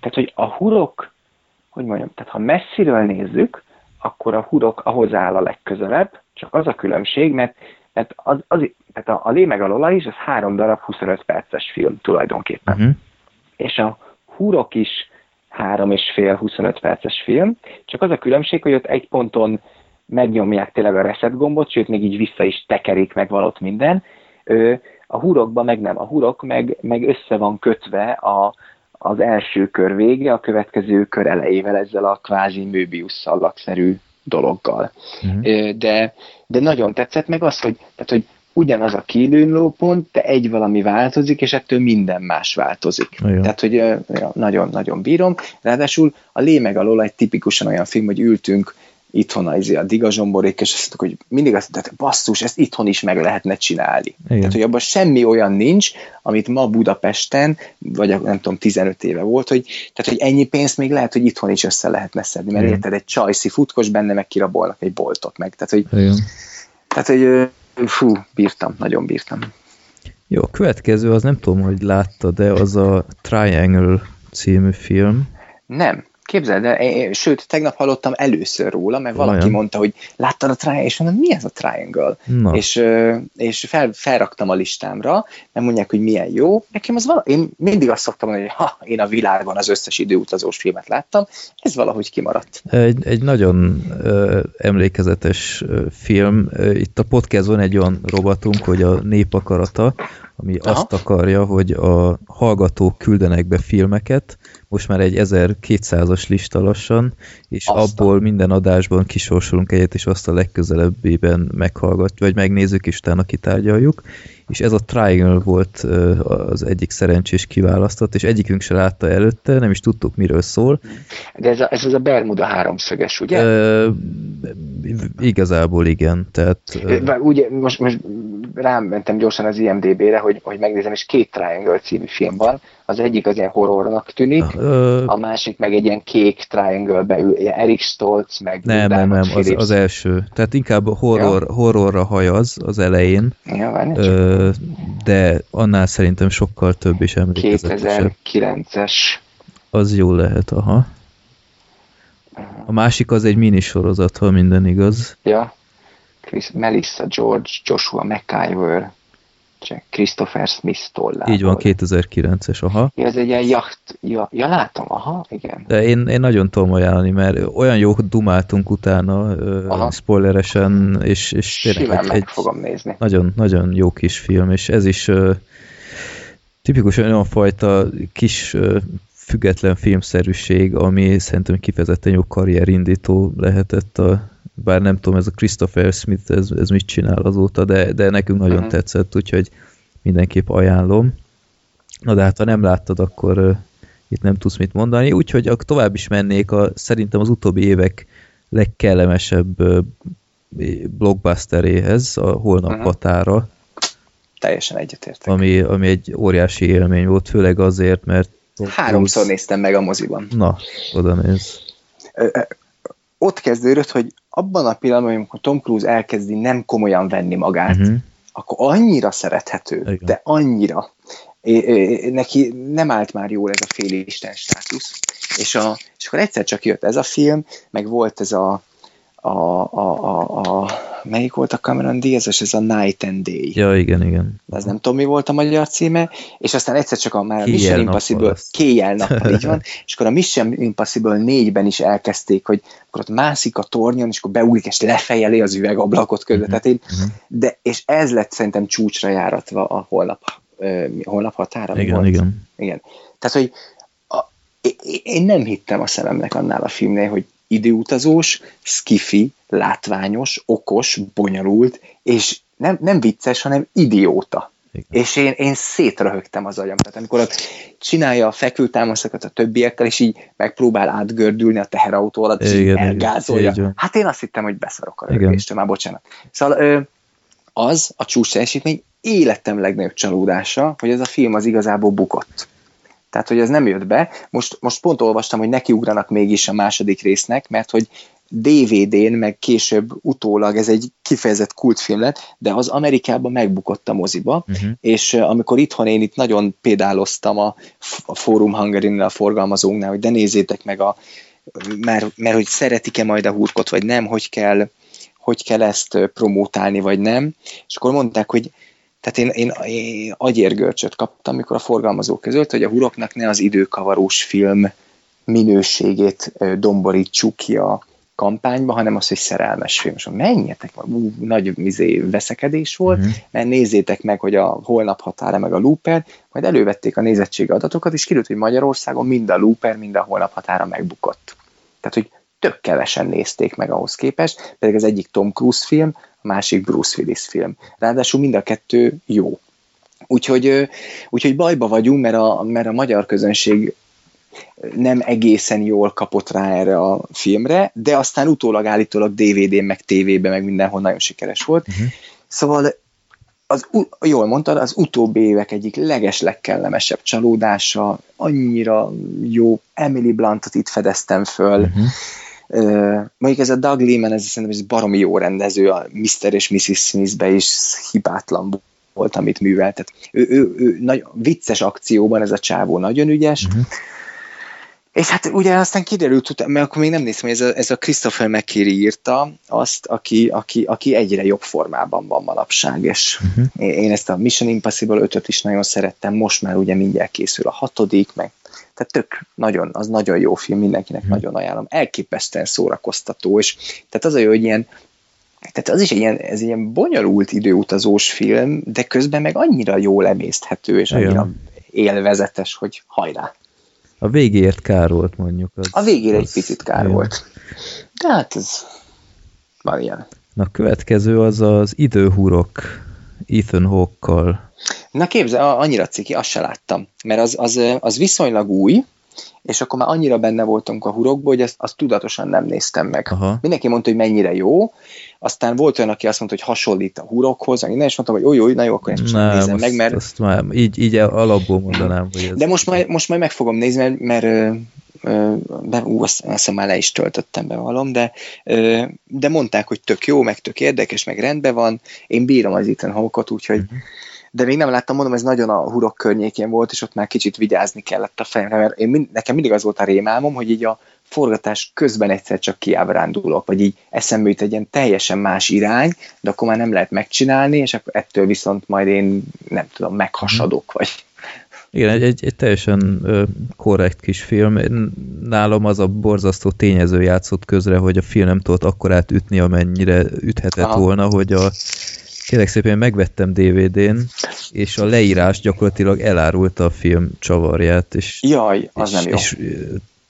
D: tehát, hogy a hurok, hogy mondjam, tehát ha messziről nézzük, akkor a hurok ahhoz áll a legközelebb, csak az a különbség, mert, mert az, az, tehát a, a Lé meg a Lola is, az három darab 25 perces film tulajdonképpen.
B: Uh-huh.
D: És a hurok is három és fél 25 perces film, csak az a különbség, hogy ott egy ponton megnyomják tényleg a reset gombot, sőt, még így vissza is tekerik meg valott minden. A hurokban meg nem. A hurok meg, meg össze van kötve a, az első kör vége, a következő kör elejével ezzel a kvázi Möbius szallagszerű dologgal.
B: Mhm.
D: Ö, De, de nagyon tetszett meg az, hogy, tehát, hogy ugyanaz a kiinduló pont, de egy valami változik, és ettől minden más változik.
B: Igen.
D: Tehát, hogy nagyon-nagyon bírom. Ráadásul a Lé meg a Lola egy tipikusan olyan film, hogy ültünk itthon a, a Diga Zsomborék, és azt mondtuk, hogy mindig azt mondták, basszus, ezt itthon is meg lehetne csinálni.
B: Igen.
D: Tehát, hogy abban semmi olyan nincs, amit ma Budapesten, vagy nem tudom, 15 éve volt, hogy, tehát, hogy ennyi pénzt még lehet, hogy itthon is össze lehetne szedni, mert
B: Igen.
D: érted, egy csajszi futkos benne meg kirabolnak egy boltot meg. Tehát, hogy,
B: Igen.
D: tehát, hogy fú, bírtam, nagyon bírtam.
B: Jó, a következő, az nem tudom, hogy látta, de az a Triangle című film.
D: Nem. Képzeld el, én- sőt, tegnap hallottam először róla, mert valaki
B: Vajon?
D: mondta, hogy láttad a Triangle, és mondom, mi ez a Triangle?
B: Na,
D: És, és fel, felraktam a listámra, nem mondják, hogy milyen jó. Nekem az vala, én mindig azt szoktam mondani, hogy ha, én a világon az összes időutazós filmet láttam, ez valahogy kimaradt.
B: egy, egy nagyon ö, emlékezetes film. Itt a podcastban egy olyan robotunk, hogy a népakarata, ami
D: Aha.
B: azt akarja, hogy a hallgatók küldenek be filmeket, most már egy 1200-as lista lassan, és
D: Aztán.
B: abból minden adásban kisorsolunk egyet, és azt a legközelebbiben meghallgatjuk, vagy megnézzük, és utána kitárgyaljuk. És ez a Triangle volt az egyik szerencsés kiválasztott, és egyikünk se látta előtte, nem is tudtuk, miről szól.
D: De ez, a, ez az a Bermuda háromszöges, ugye?
B: Igazából igen, tehát
D: Bár Ugye, most, most rám mentem gyorsan az IMDB-re, hogy, hogy megnézem, és két Triangle című film van. Az egyik az ilyen horrornak tűnik,
B: ö,
D: a másik meg egy ilyen kék Triangle-be ül, Eric Stoltz, meg
B: nem, nem, nem, az, az első. Tehát inkább horror, horrorra hajaz az elején,
D: Ja, várj,
B: ö, de annál szerintem sokkal több és emlékezetesebb.
D: 2009-es.
B: Az jó lehet, aha. A másik az egy minisorozat, ha minden igaz.
D: Ja. Chris, Melissa George, Joshua McIver, csak Christopher Smith tollából.
B: Így van, 2009-es, aha.
D: Ez egy ilyen jacht, ja, ja, látom, aha, igen.
B: De én, én nagyon tudom ajánlani, mert olyan jó dumáltunk utána,
D: Aha.
B: spoileresen, és, és tényleg
D: Simán
B: egy,
D: meg
B: egy
D: fogom nézni.
B: nagyon, nagyon jó kis film, és ez is ö, tipikusan olyan fajta kis ö, független filmszerűség, ami szerintem kifejezetten jó karrierindító lehetett, a, bár nem tudom, ez a Christopher Smith, ez, ez mit csinál azóta, de, de nekünk nagyon
D: Mhm.
B: tetszett, úgyhogy mindenképp ajánlom. Na de hát, ha nem láttad, akkor ö, itt nem tudsz mit mondani, úgyhogy tovább is mennék a szerintem az utóbbi évek legkellemesebb ö, blockbusteréhez, a Holnap
D: Aha.
B: határa,
D: Teljesen egyetértek.
B: ami, ami egy óriási élmény volt, főleg azért, mert
D: Háromszor néztem meg a moziban.
B: Na, oda néz.
D: Ott kezdődött, hogy abban a pillanatban, amikor Tom Cruise elkezdi nem komolyan venni magát,
B: Uh-huh.
D: akkor annyira szerethető,
B: Igen.
D: de annyira. É, é, neki nem állt már jól ez a félisten státusz. És, a, és akkor egyszer csak jött ez a film, meg volt ez a, a, a, a, a melyik volt a Cameron Diaz-es, ez a Night and Day.
B: Ja, igen, igen.
D: Ez nem tudom, mi volt a magyar címe, és aztán egyszer csak a már a Mission Impossible, kéjjel nappal, így van, és akkor a Mission Impossible 4-ben is elkezdték, hogy akkor ott mászik a tornyon, és akkor beugrik, és lefejeli az üvegablakot között.
B: Mhm.
D: Tehát én,
B: Mhm.
D: de, és ez lett szerintem csúcsra járatva a holnap, ö, holnap határa.
B: Igen,
D: volt?
B: igen.
D: igen. Tehát, hogy a, én- én nem hittem a szememnek annál a filmnél, hogy időutazós, skifi, látványos, okos, bonyolult, és nem, nem vicces, hanem idióta.
B: Igen.
D: És én, én szétröhögtem az agyam. Tehát amikor ott csinálja a fekvőtámaszokat a többiekkel, és így megpróbál átgördülni a teherautó alatt, és
B: Igen, igen.
D: elgázolja.
B: Van.
D: Hát én azt hittem, hogy beszarok a
B: Igen.
D: rögéstől, már bocsánat. Szóval az a csúcs teljesítmény életem legnagyobb csalódása, hogy ez a film az igazából bukott. Tehát, hogy ez nem jött be. Most, most pont olvastam, hogy nekiugranak mégis a második résznek, mert hogy DVD-n, meg később utólag ez egy kifejezett kultfilm lett, de az Amerikában megbukott a moziba,
B: Uh-huh.
D: és amikor itthon én itt nagyon pédáloztam a, a Forum hungary a forgalmazónknál, hogy de nézzétek meg a, mert, mert hogy szeretik-e majd a hurkot, vagy nem, hogy kell, hogy kell ezt promótálni, vagy nem, és akkor mondták, hogy tehát én, én, én agyérgörcsöt kaptam, amikor a forgalmazók között, hogy a huroknak ne az időkavarós film minőségét domborítsuk ki a kampányba, hanem az, hogy szerelmes film. És menjetek, ú, nagy mizé veszekedés volt,
B: Mhm.
D: mert nézzétek meg, hogy a holnap határa meg a looper, majd elővették a nézettségi adatokat, és kiderült, hogy Magyarországon mind a looper, mind a holnap határa megbukott. Tehát, hogy tök kevesen nézték meg ahhoz képest, pedig az egyik Tom Cruise film, a másik Bruce Willis film. Ráadásul mind a kettő jó. Úgyhogy, úgyhogy bajba vagyunk, mert a, mert a magyar közönség nem egészen jól kapott rá erre a filmre, de aztán utólag állítólag DVD-n, meg tévében, meg mindenhol nagyon sikeres volt.
B: Uh-huh.
D: Szóval az, jól mondtad, az utóbbi évek egyik leges legkellemesebb csalódása, annyira jó, Emily Blunt-ot itt fedeztem föl,
B: Uh-huh.
D: Mondjuk ez a Doug Liman, ez szerintem ez baromi jó rendező, a Mr. és Mrs. Smith-be is hibátlan volt, amit művelt. Tehát ő, ő, ő nagy, vicces akcióban ez a csávó nagyon ügyes,
B: Mhm.
D: és hát ugye aztán kiderült, mert akkor még nem néztem, hogy ez a, ez a Christopher McKiri írta azt, aki, aki, aki egyre jobb formában van manapság, és én, én ezt a Mission Impossible 5-öt is nagyon szerettem, most már ugye mindjárt készül a hatodik, meg tehát tök nagyon, az nagyon jó film, mindenkinek
B: Mhm.
D: nagyon ajánlom. Elképesztően szórakoztató, és tehát az a jó, hogy ilyen tehát az is egy ilyen, ez egy ilyen bonyolult időutazós film, de közben meg annyira jól emészthető, és
B: Igen.
D: annyira élvezetes, hogy hajrá.
B: A végéért kár volt mondjuk. Az,
D: A végére egy
B: az-
D: picit kár
B: igen.
D: volt. De hát ez van ilyen.
B: Na, a következő az az időhurok Ethan Hawke-kal.
D: Na képzel, annyira ciki, azt se láttam. Mert az, az, az viszonylag új, és akkor már annyira benne voltunk a hurokból, hogy ezt, azt tudatosan nem néztem meg.
B: Aha.
D: Mindenki mondta, hogy mennyire jó, aztán volt olyan, aki azt mondta, hogy hasonlít a hurokhoz, meg innen, és mondtam, hogy oly, oly, na jó, akkor ezt most nem nézem
B: azt,
D: meg, mert
B: azt már így, így alapból mondanám, hogy ez...
D: De most majd, most majd meg fogom nézni, mert, mert be, ú, azt, azt már le is töltöttem be valom, de, de mondták, hogy tök jó, meg tök érdekes, meg rendben van. Én bírom az Ethan Hawke-ot, úgyhogy
B: Mhm.
D: De még nem láttam, mondom, ez nagyon a hurok környékén volt, és ott már kicsit vigyázni kellett a fejemre, mert én mind, nekem mindig az volt a rémálmom, hogy így a forgatás közben egyszer csak kiábrándulok, vagy így eszembe jut egy ilyen teljesen más irány, de akkor már nem lehet megcsinálni, és akkor ettől viszont majd én nem tudom, meghasadok, vagy
B: Igen, egy, egy, egy teljesen ö, korrekt kis film. Nálam az a borzasztó tényező játszott közre, hogy a film nem tudott akkorát ütni, amennyire üthetett
D: Aha.
B: volna, hogy a kérlek szépen megvettem DVD-n, és a leírás gyakorlatilag elárulta a film csavarját, és,
D: jaj, az
B: és,
D: nem jó.
B: és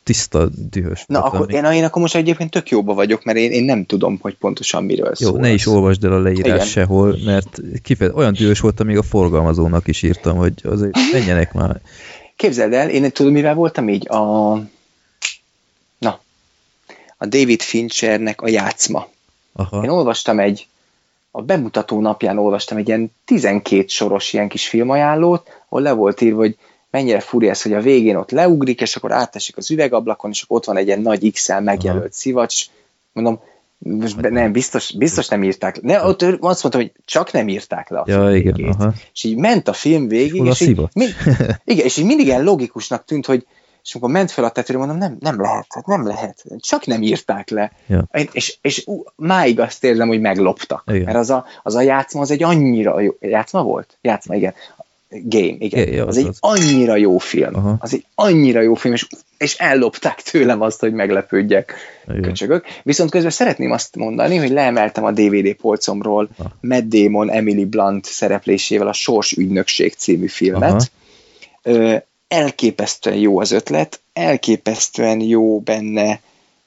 B: tiszta dühös
D: Na, akkor én, én akkor most egyébként tök jóba vagyok, mert én, én nem tudom, hogy pontosan miről
B: Jó,
D: szól.
B: ne is olvasd el a leírás
D: Igen.
B: sehol, mert kifeje, olyan dühös voltam, még a forgalmazónak is írtam, hogy azért menjenek már.
D: Képzeld el, én tudom, mivel voltam így? A, na, a David Finchernek a játszma.
B: Aha.
D: Én olvastam egy, a bemutató napján olvastam egy ilyen 12 soros ilyen kis filmajánlót, ahol le volt írva, hogy mennyire furi ez, hogy a végén ott leugrik, és akkor átesik az üvegablakon, és ott van egy ilyen nagy XL megjelölt
B: Aha.
D: szivacs. Mondom, most nem, biztos, biztos nem írták le. Ne, ott azt mondta, hogy csak nem írták le a
B: Ja, igen, aha.
D: És így ment a film végig,
B: Hol
D: és így, mind, igen, és így mindig ilyen logikusnak tűnt, hogy és amikor ment fel a tetőre, mondom, nem, nem lehet, hát nem lehet, csak nem írták le.
B: Ja.
D: Én- És, és ú, máig azt érzem, hogy megloptak.
B: Igen.
D: Mert az a, az a játszma, az egy annyira jó, játszma volt? Játszma, igen. Game, igen.
B: Ja, ja,
D: az
B: az
D: egy
B: az.
D: annyira jó film.
B: Aha.
D: Az egy annyira jó film, és, és ellopták tőlem azt, hogy meglepődjek
B: Igen.
D: köcsögök. Viszont közben szeretném azt mondani, hogy leemeltem a DVD polcomról
B: Ah.
D: Matt Damon, Emily Blunt szereplésével a Sors ügynökség című filmet.
B: Aha.
D: Elképesztően jó az ötlet, elképesztően jó benne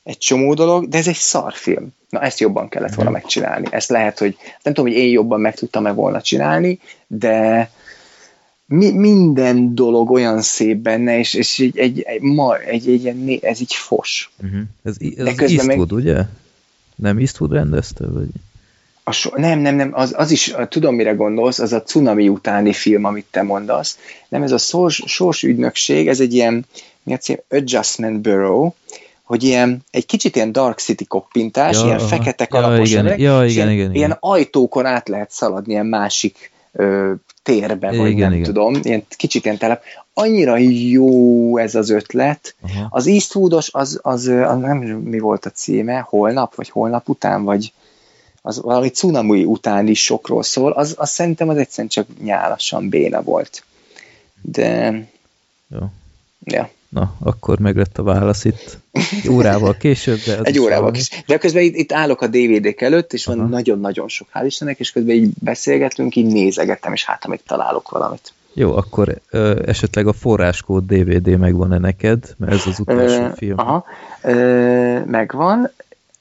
D: egy csomó dolog, de ez egy szarfilm. Na, ezt jobban kellett volna
B: Mhm.
D: megcsinálni. Ezt lehet, hogy nem tudom, hogy én jobban meg tudtam -e volna csinálni, de mi, minden dolog olyan szép benne, és, és egy, egy, egy, ma, egy, egy, né- ez így fos.
B: Uh-huh. Ez, ez
D: De közben meg-
B: Eastwood, ugye? Nem Eastwood rendezte? Vagy?
D: A so, nem, nem, nem, az, az is, tudom mire gondolsz, az a cunami utáni film, amit te mondasz. Nem, ez a sors, sors ügynökség, ez egy ilyen, mi a cím? Adjustment Bureau, hogy ilyen, egy kicsit ilyen Dark City koppintás,
B: Ja,
D: ilyen fekete
B: Ja,
D: kalapos
B: igen,
D: öreg,
B: ja,
D: és
B: igen,
D: ilyen,
B: igen,
D: ilyen
B: igen.
D: ajtókon át lehet szaladni ilyen másik ö, térbe, vagy
B: Igen,
D: nem
B: igen.
D: tudom, ilyen kicsit ilyen telep. Annyira jó ez az ötlet,
B: Aha.
D: az Eastwoodos, az, az, ö, az nem mi volt a címe, holnap, vagy holnap után, vagy az valami cunami utáni sokról szól, az, az szerintem az egyszerűen csak nyálasan béna volt. De,
B: Jó.
D: ja,
B: Na, akkor meglett a válasz itt. Egy órával később, de
D: egy órával kis. De közben itt, itt állok a DVD-k előtt, és van nagyon-nagyon sok, hál' Istennek, és közben így beszélgetünk, így nézegettem, és hát, még találok valamit.
B: Jó, akkor ö, esetleg a forráskód DVD megvan-e neked? Mert ez az utolsó
D: Ö,
B: film.
D: Aha, ö, megvan,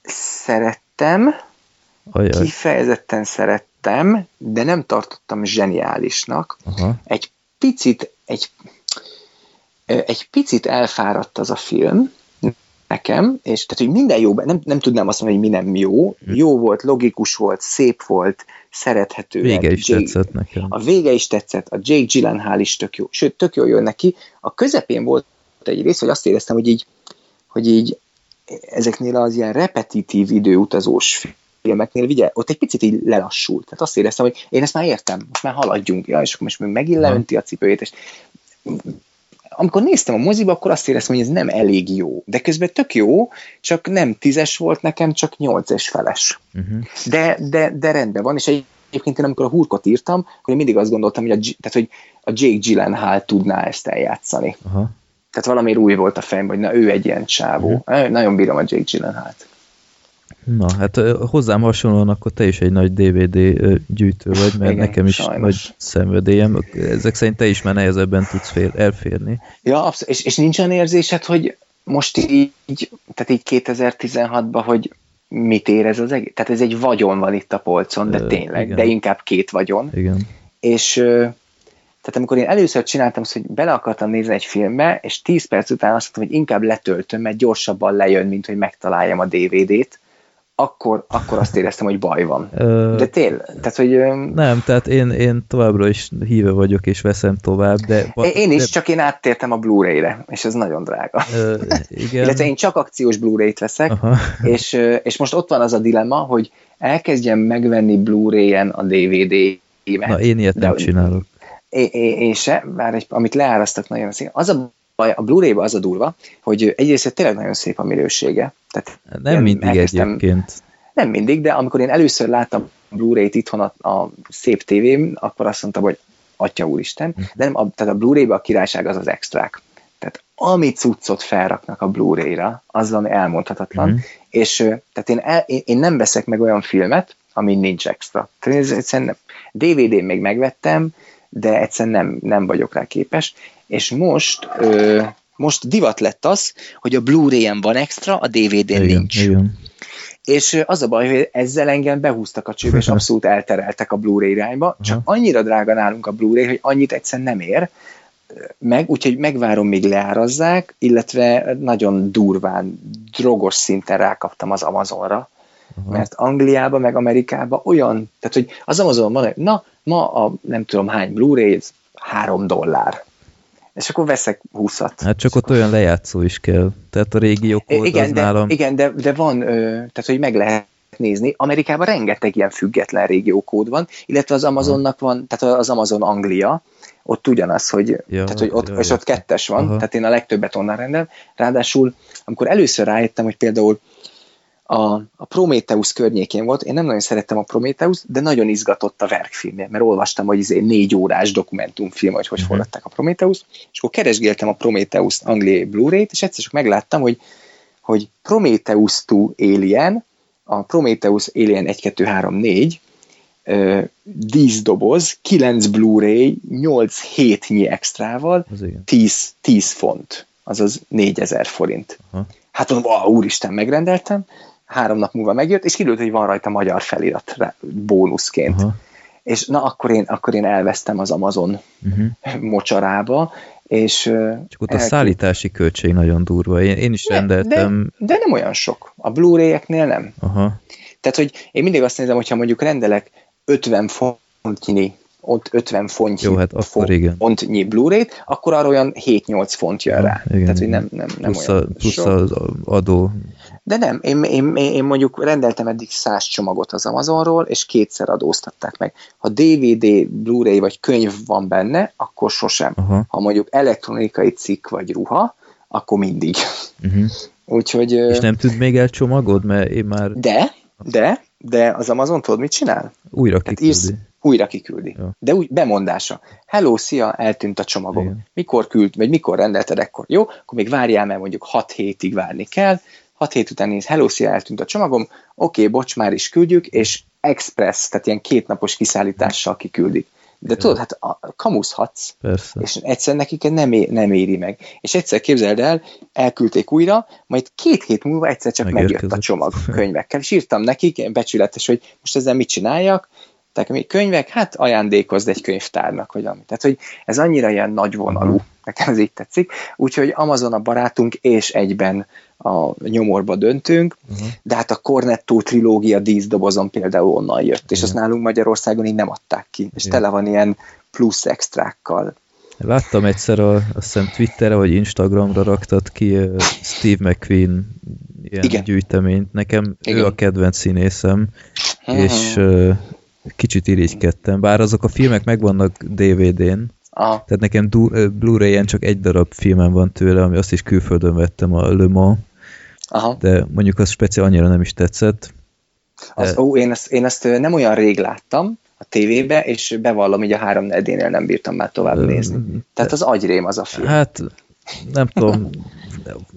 D: szerettem,
B: Ajaj,
D: kifejezetten szerettem, de nem tartottam zseniálisnak.
B: aha.
D: Egy picit, egy, egy picit elfáradt az a film nekem, és tehát, hogy minden jó, nem, nem tudnám azt mondani, hogy mi nem jó. Jó volt, logikus volt, szép volt, szerethető.
B: Vége is
D: Jake-
B: tetszett nekem.
D: A vége is tetszett, a Jake Gyllenhaal is tök jó, sőt, tök jó jön neki. A közepén volt egy rész, hogy azt éreztem, hogy így, hogy így ezeknél az ilyen repetitív időutazós filmeknél, ugye, ott egy picit így lelassult. Tehát azt éreztem, hogy én ezt már értem, most már haladjunk, ja, és akkor most még megint leönti a cipőjét, és amikor néztem a moziba, akkor azt éreztem, hogy ez nem elég jó. De közben tök jó, csak nem tízes volt nekem, csak nyolcas feles.
B: Uh-huh.
D: De, de, de rendben van, és egyébként én amikor a hurkot írtam, akkor én mindig azt gondoltam, hogy a, G- tehát, hogy a Jake Gyllenhaal tudná ezt eljátszani.
B: Aha.
D: Tehát valami új volt a fejemben, hogy na ő egy ilyen csávó. Mm. Nagyon bírom a Jake Gyllenhaalt.
B: Na, hát hozzám hasonlóan akkor te is egy nagy DVD gyűjtő vagy, mert
D: Igen,
B: nekem is
D: sajnos.
B: nagy szenvedélyem. Ezek szerint te is már nehezebben tudsz fél, elférni.
D: Ja, absz- és, és nincs olyan érzésed, hogy most így, tehát így 2016-ban, hogy mit ér ez az egész? Tehát ez egy vagyon van itt a polcon, de tényleg,
B: igen.
D: de inkább két vagyon.
B: Igen.
D: És tehát amikor én először csináltam azt, hogy bele akartam nézni egy filmbe, és 10 perc után azt mondtam, hogy inkább letöltöm, mert gyorsabban lejön, mint hogy megtaláljam a DVD-t, akkor, akkor azt éreztem, hogy baj van.
B: Ö,
D: De tényleg, tehát, hogy
B: nem, tehát én, én továbbra is híve vagyok, és veszem tovább, de...
D: én is,
B: de,
D: csak én áttértem a Blu-ray-re, és ez nagyon drága.
B: Ö, igen.
D: Illetve én csak akciós Blu-ray-t veszek,
B: Aha.
D: és, és most ott van az a dilemma, hogy elkezdjem megvenni Blu-ray-en a DVD-imet.
B: Na, én ilyet
D: de-
B: nem csinálok.
D: Én, én, én se, bár egy, amit leárasztak nagyon szép. Az a a Blu-ray-ba az a durva, hogy egyrészt tényleg nagyon szép a minősége. Tehát
B: Nem mindig egyébként.
D: Nem mindig, de amikor én először láttam Blu-ray-t itthon a, a szép tévém, akkor azt mondtam, hogy atya úristen, de nem, a, tehát a Blu-ray-ba a királyság az az extrák. Tehát amit cuccot felraknak a Blu-ray-ra, az valami elmondhatatlan,
B: Mhm.
D: és tehát én, el, én, én nem veszek meg olyan filmet, ami nincs extra. Tehát ez egyszerűen nem. DVD-n még megvettem, de egyszerűen nem, nem vagyok rá képes, és most ö, most divat lett az, hogy a Blu-ray-en van extra, a DVD-n
B: Igen,
D: nincs.
B: igen.
D: És az a baj, hogy ezzel engem behúztak a csőbe, és abszolút eltereltek a Blu-ray irányba, csak annyira drága nálunk a Blu-ray, hogy annyit egyszerűen nem ér. meg, úgyhogy megvárom, még leárazzák, illetve nagyon durván, drogos szinten rákaptam az Amazonra, Aha. mert Angliába, meg Amerikába olyan, tehát hogy az Amazon van, hogy na, ma a nem tudom hány Blu-ray, három dollár. És akkor veszek húszat.
B: Hát csak ott olyan lejátszó is kell. Tehát a régiókód
D: igen,
B: az
D: de,
B: nálam...
D: Igen, de, de van, tehát hogy meg lehet nézni. Amerikában rengeteg ilyen független régiókód van, illetve az Amazonnak van, tehát az Amazon Anglia, ott ugyanaz, hogy, ja, tehát, hogy ott, ja, és ott kettes van, Aha. tehát én a legtöbbet onnan rendem. Ráadásul, amikor először rájöttem, hogy például a, a Prometheus környékén volt, én nem nagyon szerettem a Prometheus, de nagyon izgatott a verkfilmje, mert olvastam, hogy izé négy órás dokumentumfilm, hogy hogy uh-huh. forgatták a Prometheus, és akkor keresgéltem a Prometheus angliai Blu-ray-t, és egyszer csak megláttam, hogy, hogy Prometheus 2 Alien, a Prometheus Alien 1, 2, 3, 4, uh, díszdoboz, 9 Blu-ray, 8 hétnyi extrával, 10, 10 font, azaz 4000 forint. Aha. Hát mondom, úristen, megrendeltem, három nap múlva megjött, és kiderült, hogy van rajta magyar felirat bónuszként. Aha. És na, akkor én, akkor én elvesztem az Amazon uh-huh. mocsarába, és...
B: Csak ott elkül... a szállítási költség nagyon durva. Én, én is ne, rendeltem...
D: De, de nem olyan sok. A Blu-ray-eknél nem. Aha. Tehát, hogy én mindig azt nézem, hogyha mondjuk rendelek 50 fontnyi ott 50 fontnyi,
B: Jó, hát akkor igen.
D: fontnyi Blu-ray-t, akkor arra olyan 7-8 font jön rá. Igen, Tehát, hogy nem, nem, nem
B: plusz
D: olyan
B: a, plusz sok. az adó.
D: De nem, én, én, én mondjuk rendeltem eddig 100 csomagot az Amazonról, és kétszer adóztatták meg. Ha DVD, Blu-ray vagy könyv van benne, akkor sosem. Aha. Ha mondjuk elektronikai cikk vagy ruha, akkor mindig. Uh-huh. Úgyhogy...
B: És nem tud még el csomagod, mert én már...
D: De, de, de az Amazon tudod, mit csinál?
B: Újra kiküldi. Hát írsz,
D: újra kiküldi. Ja. De úgy bemondása. Hello, szia, eltűnt a csomagom. Igen. Mikor küld, vagy mikor rendelted ekkor? Jó, akkor még várjál, mert mondjuk 6 hétig várni kell. 6 hét után néz, hello, szia, eltűnt a csomagom. Oké, okay, bocs, már is küldjük, és express, tehát ilyen kétnapos kiszállítással kiküldik. De tudod, hát a, kamuszhatsz,
B: Persze.
D: és egyszer nekik nem, é, nem éri meg. És egyszer képzeld el, elküldték újra, majd két hét múlva egyszer csak megjött a csomag könyvekkel, és írtam nekik, becsületes, hogy most ezzel mit csináljak, tehát még könyvek, hát ajándékozd egy könyvtárnak, vagy ami. Tehát, hogy ez annyira ilyen nagyvonalú, uh-huh. nekem ez így tetszik. Úgyhogy Amazon a barátunk, és egyben a nyomorba döntünk, uh-huh. de hát a Cornetto trilógia díszdobozon például onnan jött, és azt nálunk Magyarországon így nem adták ki, és tele van ilyen plusz extrákkal.
B: Láttam egyszer, a, azt hiszem Twitterre vagy Instagramra raktad ki Steve McQueen ilyen Igen. gyűjteményt. Nekem Igen. ő a kedvenc színészem, uh-huh. és kicsit irigykedtem, bár azok a filmek megvannak DVD-n, Aha. tehát nekem Blu-ray-en csak egy darab filmem van tőle, ami azt is külföldön vettem, a Le Mans, Aha. de mondjuk az speciál annyira nem is tetszett.
D: Az, de... ó, én, ezt, én ezt nem olyan rég láttam a tévébe, és bevallom, hogy a három nedénél nem bírtam már tovább nézni. Tehát az agyrém az a film.
B: Hát nem tudom,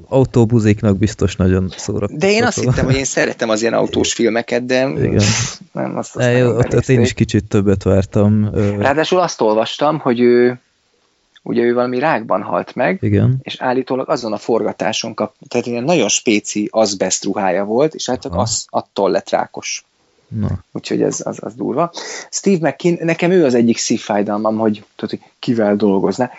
B: autóbuziknak biztos nagyon szórakoztató.
D: De én azt hittem, hogy én szeretem az ilyen autós filmeket, de Igen. nem, azt, azt
B: nem ott, ott én is kicsit többet vártam.
D: Ráadásul azt olvastam, hogy ő ugye ő valami rákban halt meg,
B: Igen.
D: és állítólag azon a forgatáson kap, tehát ilyen nagyon spéci azbest ruhája volt, és hát az, attól lett rákos. Na. Úgyhogy ez az, az durva. Steve McKean, nekem ő az egyik szívfájdalmam, hogy, tudod, hogy kivel dolgozna.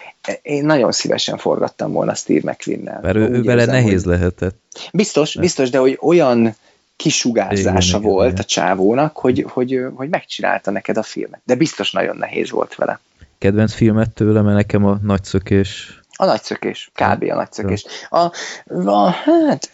D: Én nagyon szívesen forgattam volna Steve McQueen-nel.
B: Mert ő, ő vele nehéz hogy... lehetett.
D: Biztos, Mert... biztos, de hogy olyan kisugárzása igen, volt igen. a csávónak, hogy, hogy, hogy megcsinálta neked a filmet. De biztos nagyon nehéz volt vele.
B: Kedvenc filmet tőle, mert nekem a nagyszökés
D: a nagyszökés, kb. a nagyszökés. A, a, hát,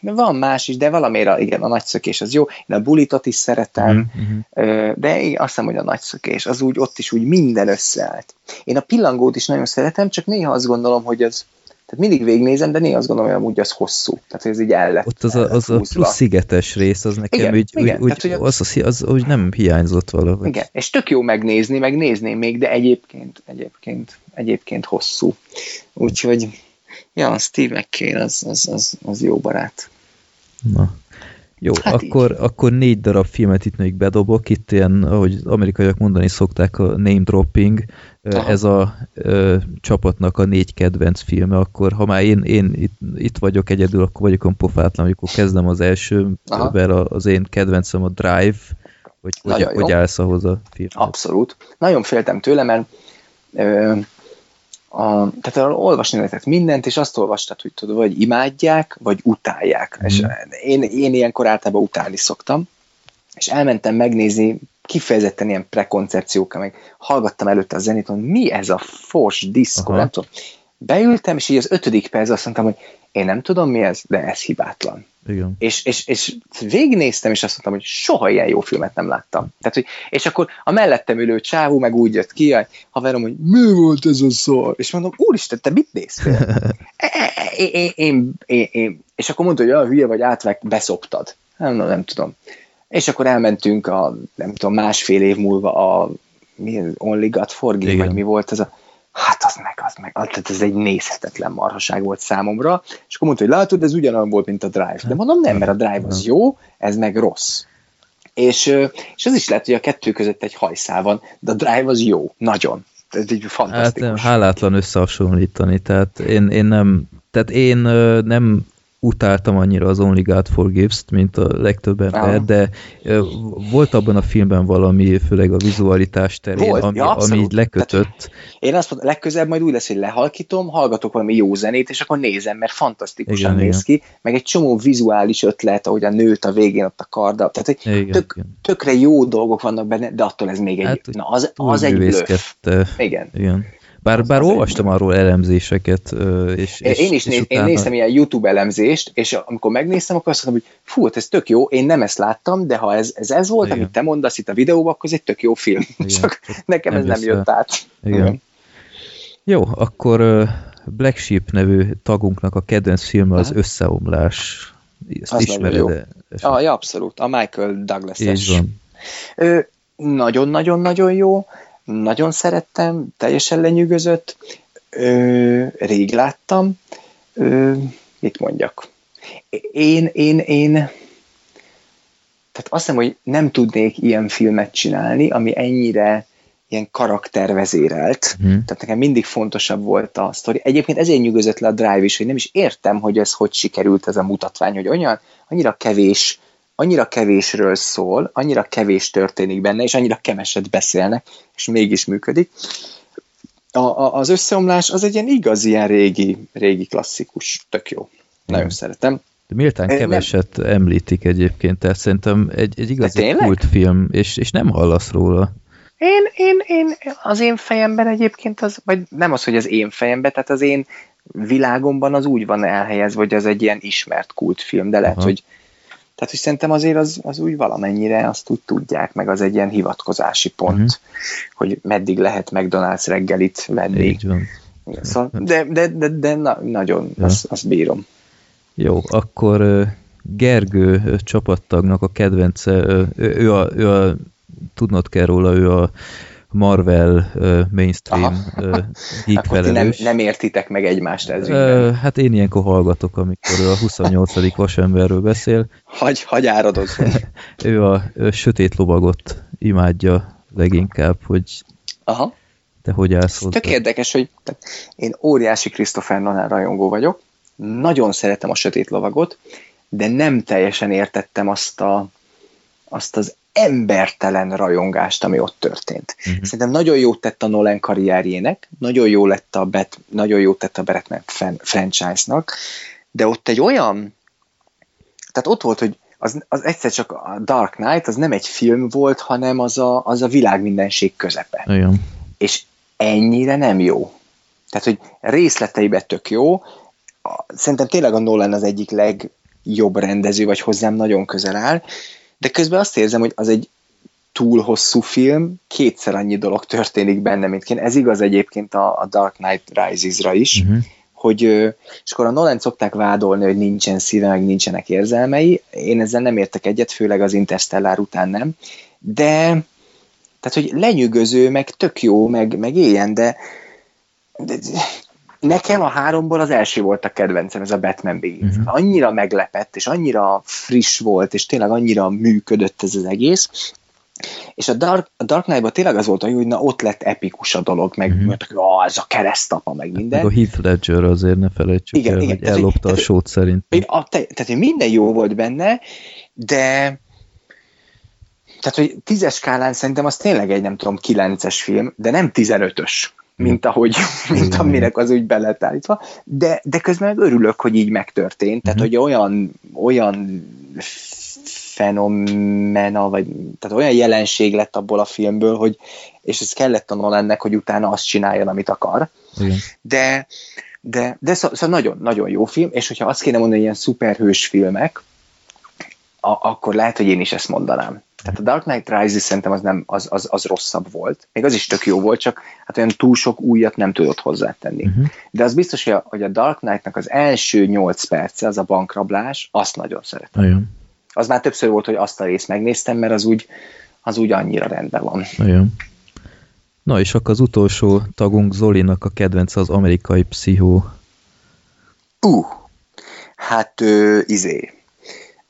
D: van más is, de valamire igen, a nagyszökés az jó. Én a bulitot is szeretem, mm-hmm. de én azt hiszem, hogy a nagyszökés, az úgy, ott is úgy minden összeállt. Én a pillangót is nagyon szeretem, csak néha azt gondolom, hogy az, tehát mindig végnézem, de néha azt gondolom, hogy amúgy az hosszú. Tehát ez így el lett
B: Ott az, a, az a plusz szigetes rész, az nekem igen, úgy, igen, úgy, tehát, úgy az, az, az, úgy nem hiányzott valahogy.
D: Igen, és tök jó megnézni, megnézném még, de egyébként, egyébként, egyébként hosszú. Úgyhogy, ja, Steve McCain az, az, az, az jó barát.
B: Na. Jó, hát akkor, akkor négy darab filmet itt még bedobok, itt ilyen, ahogy amerikaiak mondani szokták, a name dropping, Aha. ez a ö, csapatnak a négy kedvenc filme, akkor ha már én, én itt, itt vagyok egyedül, akkor vagyok a pofátlan, amikor kezdem az első, mert az én kedvencem a Drive, hogy hogy, hogy állsz ahhoz a filmhez.
D: Abszolút. Nagyon féltem tőle, mert ö, a, tehát olvasni lehetett mindent, és azt olvastad, hogy tudod, vagy imádják, vagy utálják. Mm. És én, én ilyenkor általában utálni szoktam, és elmentem megnézni kifejezetten ilyen prekoncepciókkal, meg hallgattam előtte a zenét, hogy mi ez a fos diszkó, Aha. nem tudom. Beültem, és így az ötödik perc azt mondtam, hogy én nem tudom mi ez, de ez hibátlan.
B: Igen.
D: És, és, és végignéztem, és azt mondtam, hogy soha ilyen jó filmet nem láttam. Tehát, hogy, és akkor a mellettem ülő csávú meg úgy jött ki, a haverom, hogy mi volt ez a szar? És mondom, úristen, te mit néztél? E, e, e, én, én, én, én, és akkor mondta, hogy a hülye vagy átvek, beszoptad. Nem, nem, nem tudom. És akkor elmentünk a, nem tudom, másfél év múlva a mi, Only God Forgive, vagy mi volt ez a hát az meg, az meg, tehát ez egy nézhetetlen marhaság volt számomra, és akkor mondta, hogy látod, ez ugyanolyan volt, mint a Drive. De mondom, nem, mert a Drive az jó, ez meg rossz. És, és az is lehet, hogy a kettő között egy hajszál van, de a Drive az jó, nagyon. Ez egy fantasztikus.
B: Hát hálátlan összehasonlítani, tehát én, én nem, tehát én nem utáltam annyira az Only God Forgives-t, mint a legtöbb ember, ah. de volt abban a filmben valami, főleg a vizualitás terén, volt, ami, ja, ami így lekötött. Tehát,
D: én azt mondom, legközelebb majd úgy lesz, hogy lehalkítom, hallgatok valami jó zenét, és akkor nézem, mert fantasztikusan igen, néz igen. ki, meg egy csomó vizuális ötlet, ahogy a nőt a végén ott a karda, tehát hogy igen, tök, igen. tökre jó dolgok vannak benne, de attól ez még egy, hát, na az, az egy blöff. Igen.
B: igen. Bár, bár olvastam arról elemzéseket, és,
D: és Én is és néz, utána... én néztem ilyen YouTube elemzést, és amikor megnéztem, akkor azt mondtam, hogy fú, hát ez tök jó, én nem ezt láttam, de ha ez ez, ez volt, Igen. amit te mondasz itt a videóban, akkor ez egy tök jó film. Igen. Csak nekem nem ez nem jött át.
B: Igen. Igen. Jó, akkor Black Sheep nevű tagunknak a kedvenc filme az Összeomlás. Ezt az ismered
D: Ah, ja, abszolút. A Michael Douglas-es. Nagyon-nagyon-nagyon jó nagyon szerettem, teljesen lenyűgözött, ö, rég láttam, ö, mit mondjak. Én, én, én, tehát azt hiszem, hogy nem tudnék ilyen filmet csinálni, ami ennyire ilyen karaktervezérelt. Hmm. Tehát nekem mindig fontosabb volt a sztori. Egyébként ezért nyűgözött le a Drive is, hogy nem is értem, hogy ez hogy sikerült ez a mutatvány, hogy olyan, annyira kevés annyira kevésről szól, annyira kevés történik benne, és annyira keveset beszélnek, és mégis működik. A, a, az összeomlás az egy ilyen igaz, ilyen régi, régi klasszikus, tök jó. Nagyon mm. szeretem.
B: De méltán keveset nem... említik egyébként, tehát szerintem egy, egy igazi kultfilm, és, és nem hallasz róla.
D: Én, én, én, az én fejemben egyébként az, vagy nem az, hogy az én fejemben, tehát az én világomban az úgy van elhelyezve, hogy az egy ilyen ismert kultfilm, de lehet, Aha. hogy tehát, hogy szerintem azért az, az úgy valamennyire azt úgy tudják, meg az egy ilyen hivatkozási pont, uh-huh. hogy meddig lehet McDonald's reggelit venni. Így van. Szóval, de, de, de, de na, nagyon, ja. azt, azt bírom.
B: Jó, akkor Gergő csapattagnak a kedvence, ő, ő, a, ő a, tudnod kell róla, ő a Marvel uh, mainstream uh, geek
D: nem, nem értitek meg egymást ez
B: uh, Hát én ilyenkor hallgatok, amikor ő a 28. vasemberről beszél.
D: Hagy, hagy áradozni.
B: ő a ő sötét lovagot imádja leginkább, hogy
D: Aha.
B: te hogy állsz hozzá.
D: Tök érdekes, hogy én óriási Christopher Nolan rajongó vagyok, nagyon szeretem a sötét lovagot, de nem teljesen értettem azt a, azt az embertelen rajongást, ami ott történt. Uh-huh. Szerintem nagyon jót tett a Nolan karrierjének, nagyon jó lett a Bet, nagyon jót tett a Batman franchise-nak, de ott egy olyan, tehát ott volt, hogy az, az egyszer csak a Dark Knight, az nem egy film volt, hanem az a, az a világ mindenség közepe.
B: Igen.
D: És ennyire nem jó. Tehát, hogy részleteiben tök jó, szerintem tényleg a Nolan az egyik legjobb rendező, vagy hozzám nagyon közel áll, de közben azt érzem, hogy az egy túl hosszú film, kétszer annyi dolog történik benne, mint én. Ez igaz egyébként a, a Dark Knight Rises-ra is, uh-huh. hogy, és akkor a Nolan szokták vádolni, hogy nincsen szíve, meg nincsenek érzelmei. Én ezzel nem értek egyet, főleg az Interstellar után nem. De, tehát, hogy lenyűgöző, meg tök jó, meg, meg éljen, de, de nekem a háromból az első volt a kedvencem, ez a Batman Begins. Uh-huh. Annyira meglepett, és annyira friss volt, és tényleg annyira működött ez az egész. És a Dark, a Dark Knight-ban tényleg az volt, hogy na ott lett epikus a dolog, meg uh-huh. mert oh, ez a keresztapa, meg minden.
B: Meg a Heath Ledger azért ne felejtsük igen, el, igen, hogy ellopta tehát, a sót szerint.
D: A, te, tehát, hogy minden jó volt benne, de tehát, hogy tízes skálán szerintem az tényleg egy, nem tudom, kilences film, de nem tizenötös. Mint ahogy, mint aminek az úgy beletállítva, de, de közben meg örülök, hogy így megtörtént, tehát
B: Mhm.
D: hogy olyan, olyan fenomena, vagy tehát olyan jelenség lett abból a filmből, hogy és ez kellett a Nolannek, hogy utána azt csináljon, amit akar,
B: Igen.
D: de, de, de szó, szóval nagyon, nagyon jó film, és hogyha azt kéne mondani, ilyen szuperhős filmek, a, akkor lehet, hogy én is ezt mondanám. Tehát a Dark Knight Rises szerintem az, nem, az, az, az rosszabb volt. Még az is tök jó volt, csak hát olyan túl sok újat nem tudott hozzátenni.
B: Mhm.
D: De az biztos, hogy a, hogy a Dark Knight-nak az első nyolc perce, az a bankrablás, azt nagyon szeretem.
B: Nagyon.
D: Az már többször volt, hogy azt a részt megnéztem, mert az úgy, az úgy annyira rendben van.
B: Nagyon. Na és akkor az utolsó tagunk Zolinak a kedvence az amerikai pszichó.
D: Uh, hát ö, izé.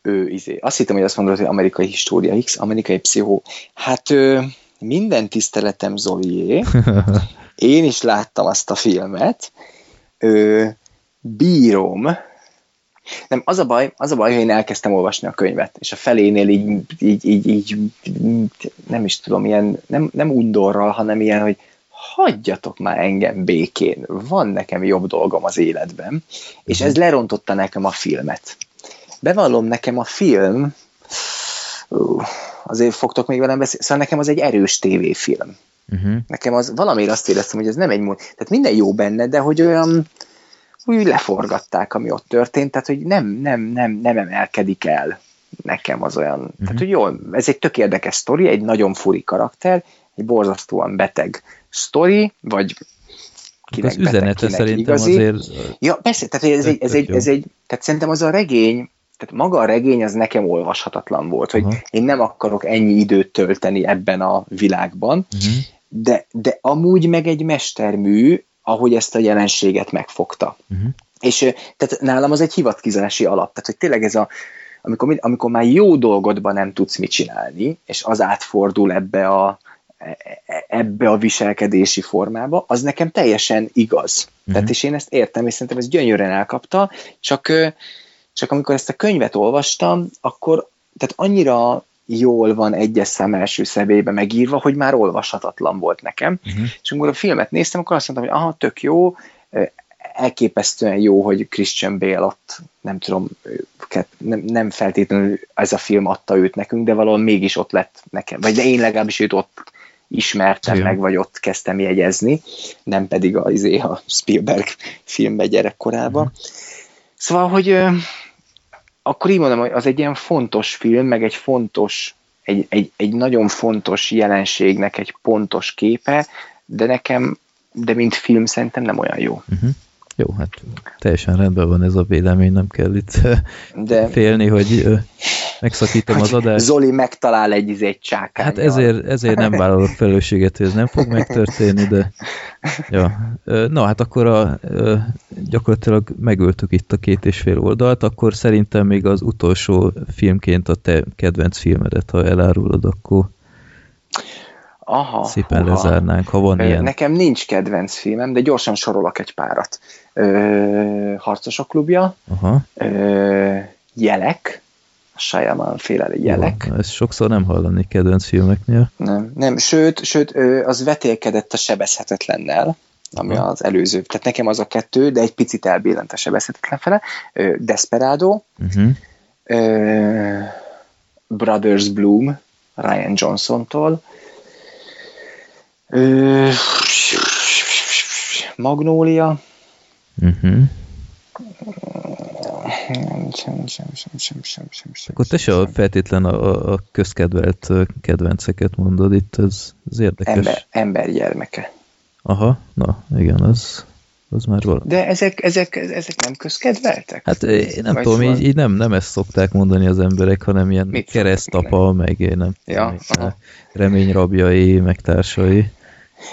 D: Ő, izé. Azt hittem, hogy azt mondod, hogy amerikai história X, amerikai pszichó. Hát ö, minden tiszteletem Zolié. Én is láttam azt a filmet. Ö, bírom. Nem, az a baj, az a baj, hogy én elkezdtem olvasni a könyvet, és a felénél így, így, így, így nem is tudom, ilyen, nem, nem undorral, hanem ilyen, hogy hagyjatok már engem békén, van nekem jobb dolgom az életben, és ez lerontotta nekem a filmet. Bevallom, nekem a film, ú, azért fogtok még velem beszélni, szóval nekem az egy erős tévéfilm.
B: Uh-huh.
D: Nekem az valamiért azt éreztem, hogy ez nem egy mond, tehát minden jó benne, de hogy olyan úgy leforgatták, ami ott történt, tehát hogy nem, nem, nem, nem emelkedik el nekem az olyan. Uh-huh. Tehát, hogy jó, ez egy tök érdekes sztori, egy nagyon furi karakter, egy borzasztóan beteg sztori, vagy kinek
B: az üzenete
D: beteg, kinek
B: szerintem
D: igazi.
B: azért...
D: Ja, persze, tehát ez egy, ez, egy, ez egy, tehát szerintem az a regény, tehát maga a regény az nekem olvashatatlan volt, hogy
B: Aha.
D: én nem akarok ennyi időt tölteni ebben a világban,
B: Uh-huh.
D: de, de amúgy meg egy mestermű, ahogy ezt a jelenséget megfogta.
B: Uh-huh.
D: És tehát nálam az egy hivatkozási alap. Tehát, hogy tényleg ez a, amikor, mi- amikor már jó dolgodban nem tudsz mit csinálni, és az átfordul ebbe a, e- e- ebbe a viselkedési formába, az nekem teljesen igaz.
B: Mhm.
D: Tehát, és én ezt értem, és szerintem ez gyönyörűen elkapta, csak, csak amikor ezt a könyvet olvastam, akkor tehát annyira jól van egyes szám első személybe megírva, hogy már olvashatatlan volt nekem.
B: Uh-huh.
D: És amikor a filmet néztem, akkor azt mondtam, hogy aha, tök jó, elképesztően jó, hogy Christian Bale ott, nem tudom, nem, nem feltétlenül ez a film adta őt nekünk, de valahol mégis ott lett nekem, vagy de én legalábbis őt ott ismertem
B: Igen.
D: meg, vagy ott kezdtem jegyezni, nem pedig a, izé, a Spielberg filmbe gyerekkorában. Szóval, hogy akkor így mondom, hogy az egy ilyen fontos film, meg egy fontos, egy, egy, egy nagyon fontos jelenségnek egy pontos képe, de nekem, de mint film szerintem nem olyan jó.
B: Uh-huh. Jó, hát teljesen rendben van ez a vélemény, nem kell itt
D: De
B: félni, hogy megszakítom az adást.
D: Zoli megtalál egy, izé, egy csákány.
B: Hát ezért, ezért nem vállalok felelősséget, hogy ez nem fog megtörténni, de ja. Na hát akkor a, gyakorlatilag megöltük itt a két és fél oldalt, akkor szerintem még az utolsó filmként a te kedvenc filmedet, ha elárulod, akkor
D: Aha,
B: szépen
D: húha.
B: lezárnánk, ha van
D: Ö,
B: ilyen.
D: Nekem nincs kedvenc filmem, de gyorsan sorolok egy párat. Ö, Harcosok klubja,
B: Aha.
D: ö, Jelek, Shyamalan féle jelek.
B: Jó, ezt sokszor nem hallani kedvenc filmeknél.
D: Nem, nem, sőt, sőt az vetélkedett a sebezhetetlennel, ami
B: Aha.
D: az előző. Tehát nekem az a kettő, de egy picit elbillent a sebezhetetlen fele. Desperado,
B: Uh-huh.
D: ö, Brothers Bloom, Ryan Johnson-tól, ö, Magnólia,
B: Uh-huh.
D: Nem, sem, sem, sem, sem, sem, sem, sem.
B: Akkor te se feltétlen a, a közkedvelt kedvenceket mondod, itt ez, ez érdekes.
D: Ember, ember gyermeke.
B: Aha, na igen, az, az már valami.
D: De ezek, ezek, ezek nem közkedveltek?
B: Hát én nem
D: Vagy
B: tudom,
D: van?
B: így, így nem, nem ezt szokták mondani az emberek, hanem ilyen
D: Mit
B: keresztapa, meg én nem
D: ja,
B: tudom, reményrabjai, meg társai.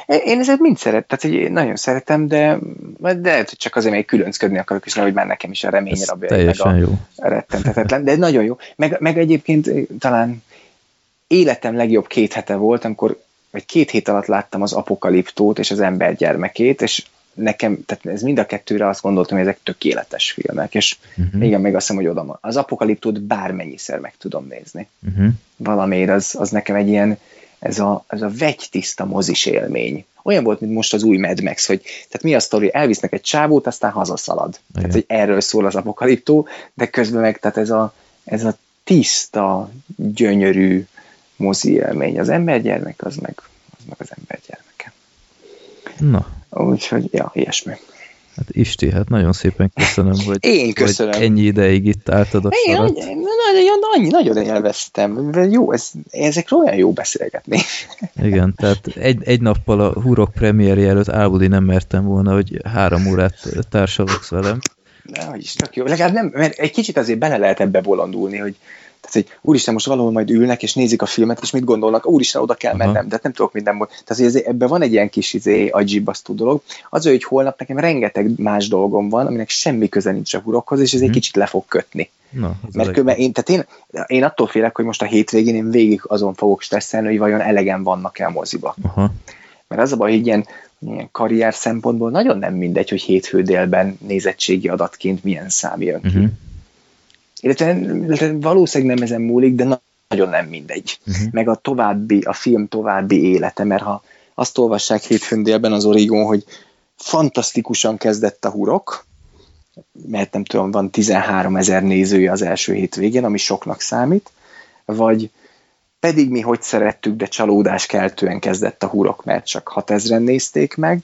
D: Én ezeket mind szeret, tehát hogy nagyon szeretem, de, de lehet, hogy csak azért még különcködni akarok, és hogy már nekem is a remény
B: Ez
D: rabja, meg
B: teljesen
D: a
B: jó.
D: rettenthetetlen, de nagyon jó. Meg, meg egyébként eh, talán életem legjobb két hete volt, amikor vagy két hét alatt láttam az apokaliptót és az ember gyermekét, és nekem, tehát ez mind a kettőre azt gondoltam, hogy ezek tökéletes filmek, és
B: Uh-huh.
D: igen, még azt hiszem, hogy oda. Az apokaliptót bármennyiszer meg tudom nézni.
B: Uh-huh.
D: Valamiért az, az nekem egy ilyen, ez a, ez a vegytiszta mozis élmény. Olyan volt, mint most az új Mad Max, hogy tehát mi a sztori, elvisznek egy csávót, aztán hazaszalad. Igen. Tehát, hogy erről szól az apokaliptó, de közben meg tehát ez a, ez a tiszta, gyönyörű mozi élmény. Az embergyermek az meg az, meg az embergyermeke.
B: Na.
D: Úgyhogy, ja, ilyesmi.
B: Hát Isti, hát nagyon szépen köszönöm, hogy,
D: Én köszönöm.
B: hogy ennyi ideig itt álltad a
D: Én
B: sarat.
D: nagyon, nagyon, nagyon, nagyon élveztem. Jó, ez, ezekről olyan jó beszélgetni.
B: Igen, tehát egy, egy nappal a Hurok premierje előtt álmodni nem mertem volna, hogy három órát társalogsz velem.
D: De, hogy is tök jó. Legalább nem, mert egy kicsit azért bele lehet ebbe bolondulni, hogy tehát, hogy úristen, most valahol majd ülnek, és nézik a filmet, és mit gondolnak, úristen, oda kell
B: Aha.
D: mennem, de hát nem tudok minden Tehát azért ebben van egy ilyen kis izé, agyibbasztó dolog. Az, hogy holnap nekem rengeteg más dolgom van, aminek semmi köze nincs a hurokhoz, és ez egy
B: Mhm.
D: kicsit le fog kötni.
B: Na,
D: Mert különben én, tehát én, én attól félek, hogy most a hétvégén én végig azon fogok stresszelni, hogy vajon elegen vannak-e a moziba.
B: Aha,
D: Mert az a baj, hogy ilyen, ilyen karrier szempontból nagyon nem mindegy, hogy hétfő délben nézettségi adatként milyen szám jön ki.
B: uh-huh.
D: Illetve, illetve valószínűleg nem ezen múlik, de na- nagyon nem mindegy.
B: Uh-huh.
D: Meg a további, a film további élete, mert ha azt olvassák hétfőn délben az Origon, hogy fantasztikusan kezdett a hurok, mert nem tudom, van 13 ezer nézője az első hétvégén, ami soknak számít, vagy pedig mi hogy szerettük, de csalódás keltően kezdett a hurok, mert csak 6 ezeren nézték meg,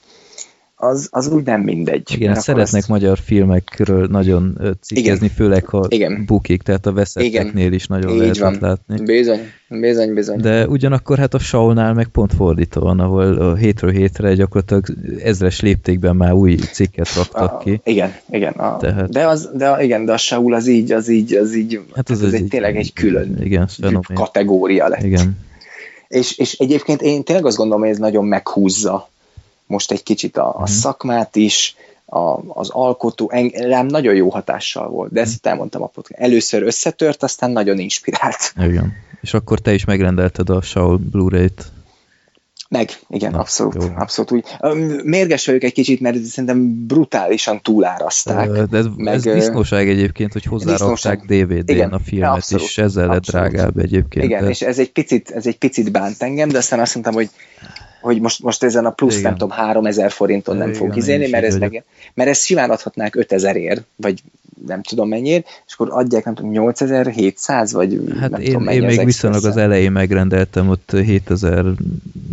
D: az, az úgy nem mindegy.
B: Igen,
D: Mert
B: szeretnek
D: azt-
B: magyar filmekről nagyon cikkezni, főleg ha
D: Igen.
B: bukik, tehát a veszetteknél is nagyon
D: Így
B: lehetett
D: van.
B: látni.
D: Bizony, bizony, bizony.
B: De ugyanakkor hát a Saulnál meg pont fordítva van, ahol a hétről hétre gyakorlatilag ezres léptékben már új cikket raktak ki.
D: A, igen, igen. A,
B: Tehát-
D: de, az, de igen, de a Saul az így, az így, az így,
B: Hát az,
D: ez egy, tényleg egy külön
B: igen,
D: kategória lett.
B: Igen.
D: És, és egyébként én tényleg azt gondolom, hogy ez nagyon meghúzza most egy kicsit a, a
B: Mhm.
D: szakmát is, a, az alkotó, en- rám nagyon jó hatással volt, de ezt itt elmondtam a podcast. Először összetört, aztán nagyon inspirált.
B: Igen. És akkor te is megrendelted a Saul Blu-ray-t.
D: Meg, igen,
B: Na,
D: abszolút,
B: jó.
D: abszolút úgy. Mérges vagyok egy kicsit, mert szerintem brutálisan túláraszták.
B: De ez,
D: meg,
B: ez disznóság egyébként, hogy hozzárakták. DVD-n a filmet,
D: abszolút,
B: és ezzel lett drágább egyébként.
D: Igen,
B: de-
D: és ez egy, picit, ez egy picit bánt engem, de aztán azt mondtam, hogy hogy most, most ezen a plusz,
B: Igen.
D: nem tudom, 3000 forinton nem
B: Igen,
D: fog
B: én
D: izélni, mert ez, meg, mert ezt simán adhatnák 5000 ér, vagy nem tudom mennyiért, és akkor adják, nem tudom, 8700, vagy
B: Hát
D: nem
B: én,
D: tudom, mennyi
B: én még viszonylag az elején megrendeltem ott 7000,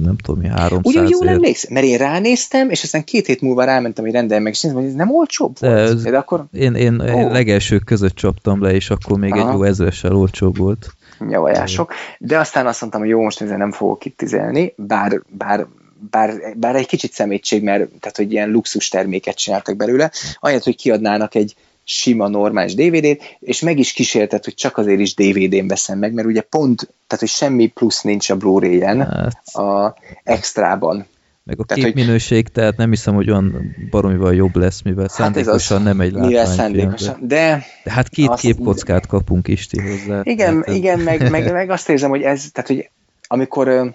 B: nem tudom mi, 300
D: Ugye jól emlékszem, mert én ránéztem, és aztán két hét múlva rámentem, hogy rendeljem meg, és néztem, hogy ez nem olcsóbb volt.
B: ez-
D: De akkor
B: Én, én
D: Ó.
B: oh. legelsők között csaptam le, és akkor még
D: Aha.
B: egy jó ezressel olcsóbb volt.
D: Nyavajások. De aztán azt mondtam, hogy jó, most ezzel nem fogok itt tizelni, bár, bár bár, bár egy kicsit szemétség, mert tehát, hogy ilyen luxus terméket csináltak belőle, ahelyett, hogy kiadnának egy sima, normális DVD-t, és meg is kísértett, hogy csak azért is DVD-n veszem meg, mert ugye pont, tehát, hogy semmi plusz nincs a Blu-ray-en
B: Hát,
D: a extrában.
B: Meg a
D: Tehát, hogy-
B: képminőség, tehát nem hiszem, hogy olyan baromival jobb lesz, mivel
D: Hát ez az,
B: szándékosan nem egy látványfilm.
D: szándékosan.
B: De,
D: De
B: hát két
D: Azt-
B: képkockát kapunk Isti hozzá.
D: Igen,
B: Tehát
D: igen, meg, meg, meg azt érzem, hogy ez, tehát, hogy amikor,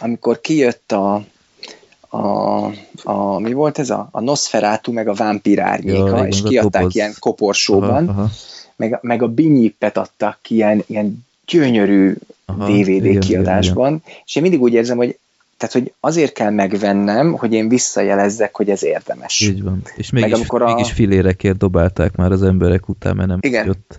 D: amikor kijött a, a, a, mi volt ez a, a Nosferatu, meg a Vámpír árnyéka,
B: Ja, igen,
D: és kiadták ilyen koporsóban,
B: Aha, aha,
D: meg, meg a Binyipet adtak ki ilyen, ilyen gyönyörű
B: Aha,
D: DVD
B: igen,
D: kiadásban, és én mindig úgy érzem, hogy tehát, hogy azért kell megvennem, hogy én visszajelezzek, hogy ez érdemes.
B: így van. És mégis,
D: amikor a-
B: mégis filérekért dobálták már az emberek után, mert nem
D: Igen.
B: jött.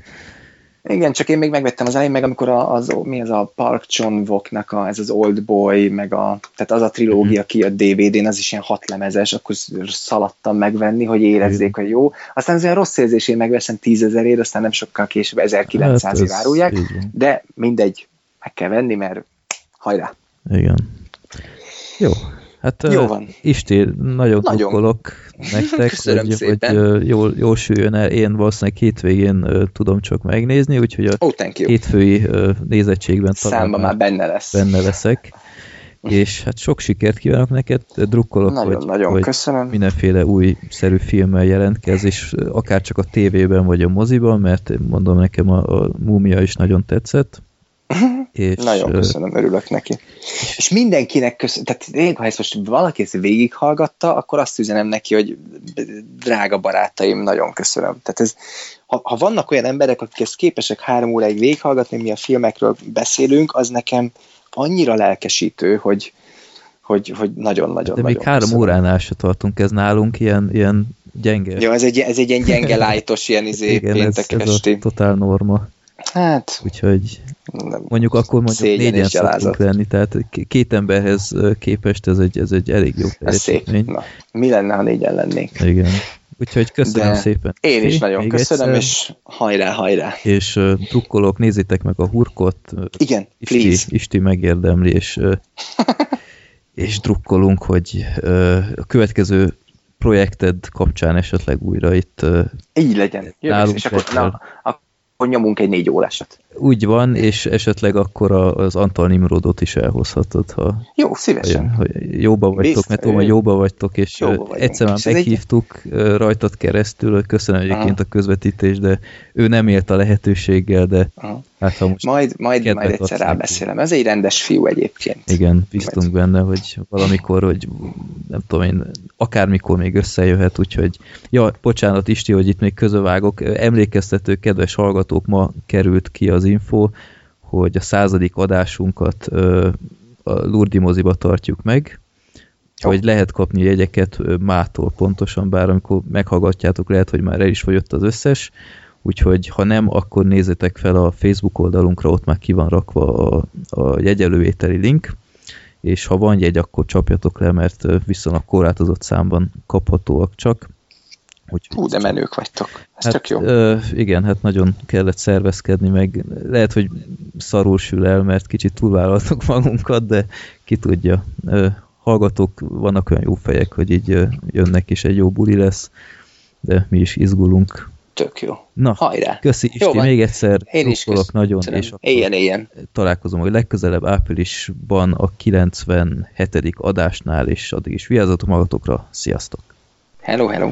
D: Igen, csak én még megvettem az elején, meg amikor a, az, mi az a Park Chan-wooknak a, ez az Old Boy, meg a, tehát az a trilógia
B: Mhm.
D: ki a DVD-n, az is ilyen hat lemezes, akkor szaladtam megvenni, hogy érezzék, hogy jó. Aztán az olyan rossz érzés, én megveszem tízezerért, aztán nem sokkal később 1900
B: Hát
D: árulják, de mindegy, meg kell venni, mert hajrá.
B: Igen. Jó. Hát
D: Jó van.
B: Isti, nagyon,
D: Nagyon.
B: drukkolok nektek,
D: Köszönöm
B: hogy,
D: szépen.
B: hogy jól, jól süljön el. Én valószínűleg hétvégén tudom csak megnézni, úgyhogy a
D: oh,
B: hétfői nézettségben
D: Számba
B: már
D: benne lesz.
B: benne leszek. És hát sok sikert kívánok neked, drukkolok, hogy,
D: Nagyon-nagyon
B: hogy
D: köszönöm.
B: mindenféle új szerű filmmel jelentkez, és akár csak a tévében vagy a moziban, mert mondom nekem a, a múmia is nagyon tetszett. És,
D: Nagyon köszönöm, örülök neki. És mindenkinek köszönöm, tehát én, ha ezt most valaki ezt végighallgatta, akkor azt üzenem neki, hogy drága barátaim, nagyon köszönöm. Tehát ez, ha, ha vannak olyan emberek, akik ezt képesek három óráig végighallgatni, mi a filmekről beszélünk, az nekem, annyira lelkesítő, hogy, hogy, hogy nagyon-nagyon
B: De még három
D: köszönöm.
B: óránál se tartunk, ez nálunk ilyen, ilyen gyenge.
D: Ja, ez egy, ez egy ilyen gyenge lájtos, ilyen izé
B: Igen, ez,
D: péntek
B: ez a
D: esti.
B: totál norma.
D: Hát,
B: Úgyhogy
D: nem.
B: mondjuk akkor mondjuk négyen szoktunk lenni, tehát két emberhez képest ez egy, ez egy elég jó teljesítmény.
D: Na, mi lenne, ha négyen lennénk?
B: Igen. Úgyhogy köszönöm
D: De
B: szépen.
D: Én is nagyon
B: még
D: köszönöm,
B: egyszer.
D: és hajrá, hajrá.
B: és uh, drukkolók, nézzétek meg a hurkot,
D: Igen,
B: Isti,
D: please.
B: Isti megérdemli, és, és drukkolunk, hogy ö, a következő projekted kapcsán esetleg újra itt ö,
D: Így legyen. Jövök, és akkor, na, akkor nyomunk egy négy órásat.
B: Úgy van, és esetleg akkor a, az Antal Nimrodot is elhozhatod, ha,
D: Jó, szívesen.
B: ha jóba vagytok,
D: Biztos,
B: mert tudom, hogy jóba vagytok, és
D: Jóba
B: egyszer már
D: egy-
B: meghívtuk ö, rajtad keresztül, köszönöm egyébként a közvetítést, de ő nem élt a lehetőséggel, de
D: Aha.
B: hát ha most
D: Majd, majd, majd egyszer rábeszélem. Ez egy rendes fiú egyébként.
B: Igen, bíztunk benne, hogy valamikor, hogy nem tudom én, akármikor még összejöhet, úgyhogy ja, bocsánat Isti, hogy itt még közövágok, emlékeztető kedves hallgatók, ma került ki az info, hogy a századik adásunkat a Lurdi moziba tartjuk meg,
D: Jó.
B: hogy lehet kapni jegyeket mától pontosan, bár amikor meghallgatjátok, lehet, hogy már el is fogyott az összes, úgyhogy ha nem, akkor nézzétek fel a Facebook oldalunkra, ott már ki van rakva a, a jegyelővételi link, és ha van jegy, akkor csapjatok le, mert ö, viszonylag korlátozott számban kaphatóak csak. Úgyhogy
D: Hú, de menők vagytok. Ez
B: hát,
D: tök jó.
B: Ö, igen, hát nagyon kellett szervezkedni, meg lehet, hogy szarul sül el, mert kicsit túlvállaltuk magunkat, de ki tudja. Ö, hallgatók vannak olyan jó fejek, hogy így ö, jönnek, és egy jó buli lesz, de mi is izgulunk.
D: Tök jó.
B: Na,
D: Hajrá.
B: köszi
D: Jó
B: Isti,
D: van.
B: még egyszer
D: Én is
B: drukkolok nagyon,
D: köszönöm.
B: és akkor
D: Éljen, éljen.
B: találkozom, hogy legközelebb áprilisban a 97. adásnál, és addig is vigyázzatok magatokra, sziasztok!
D: Hello, hello.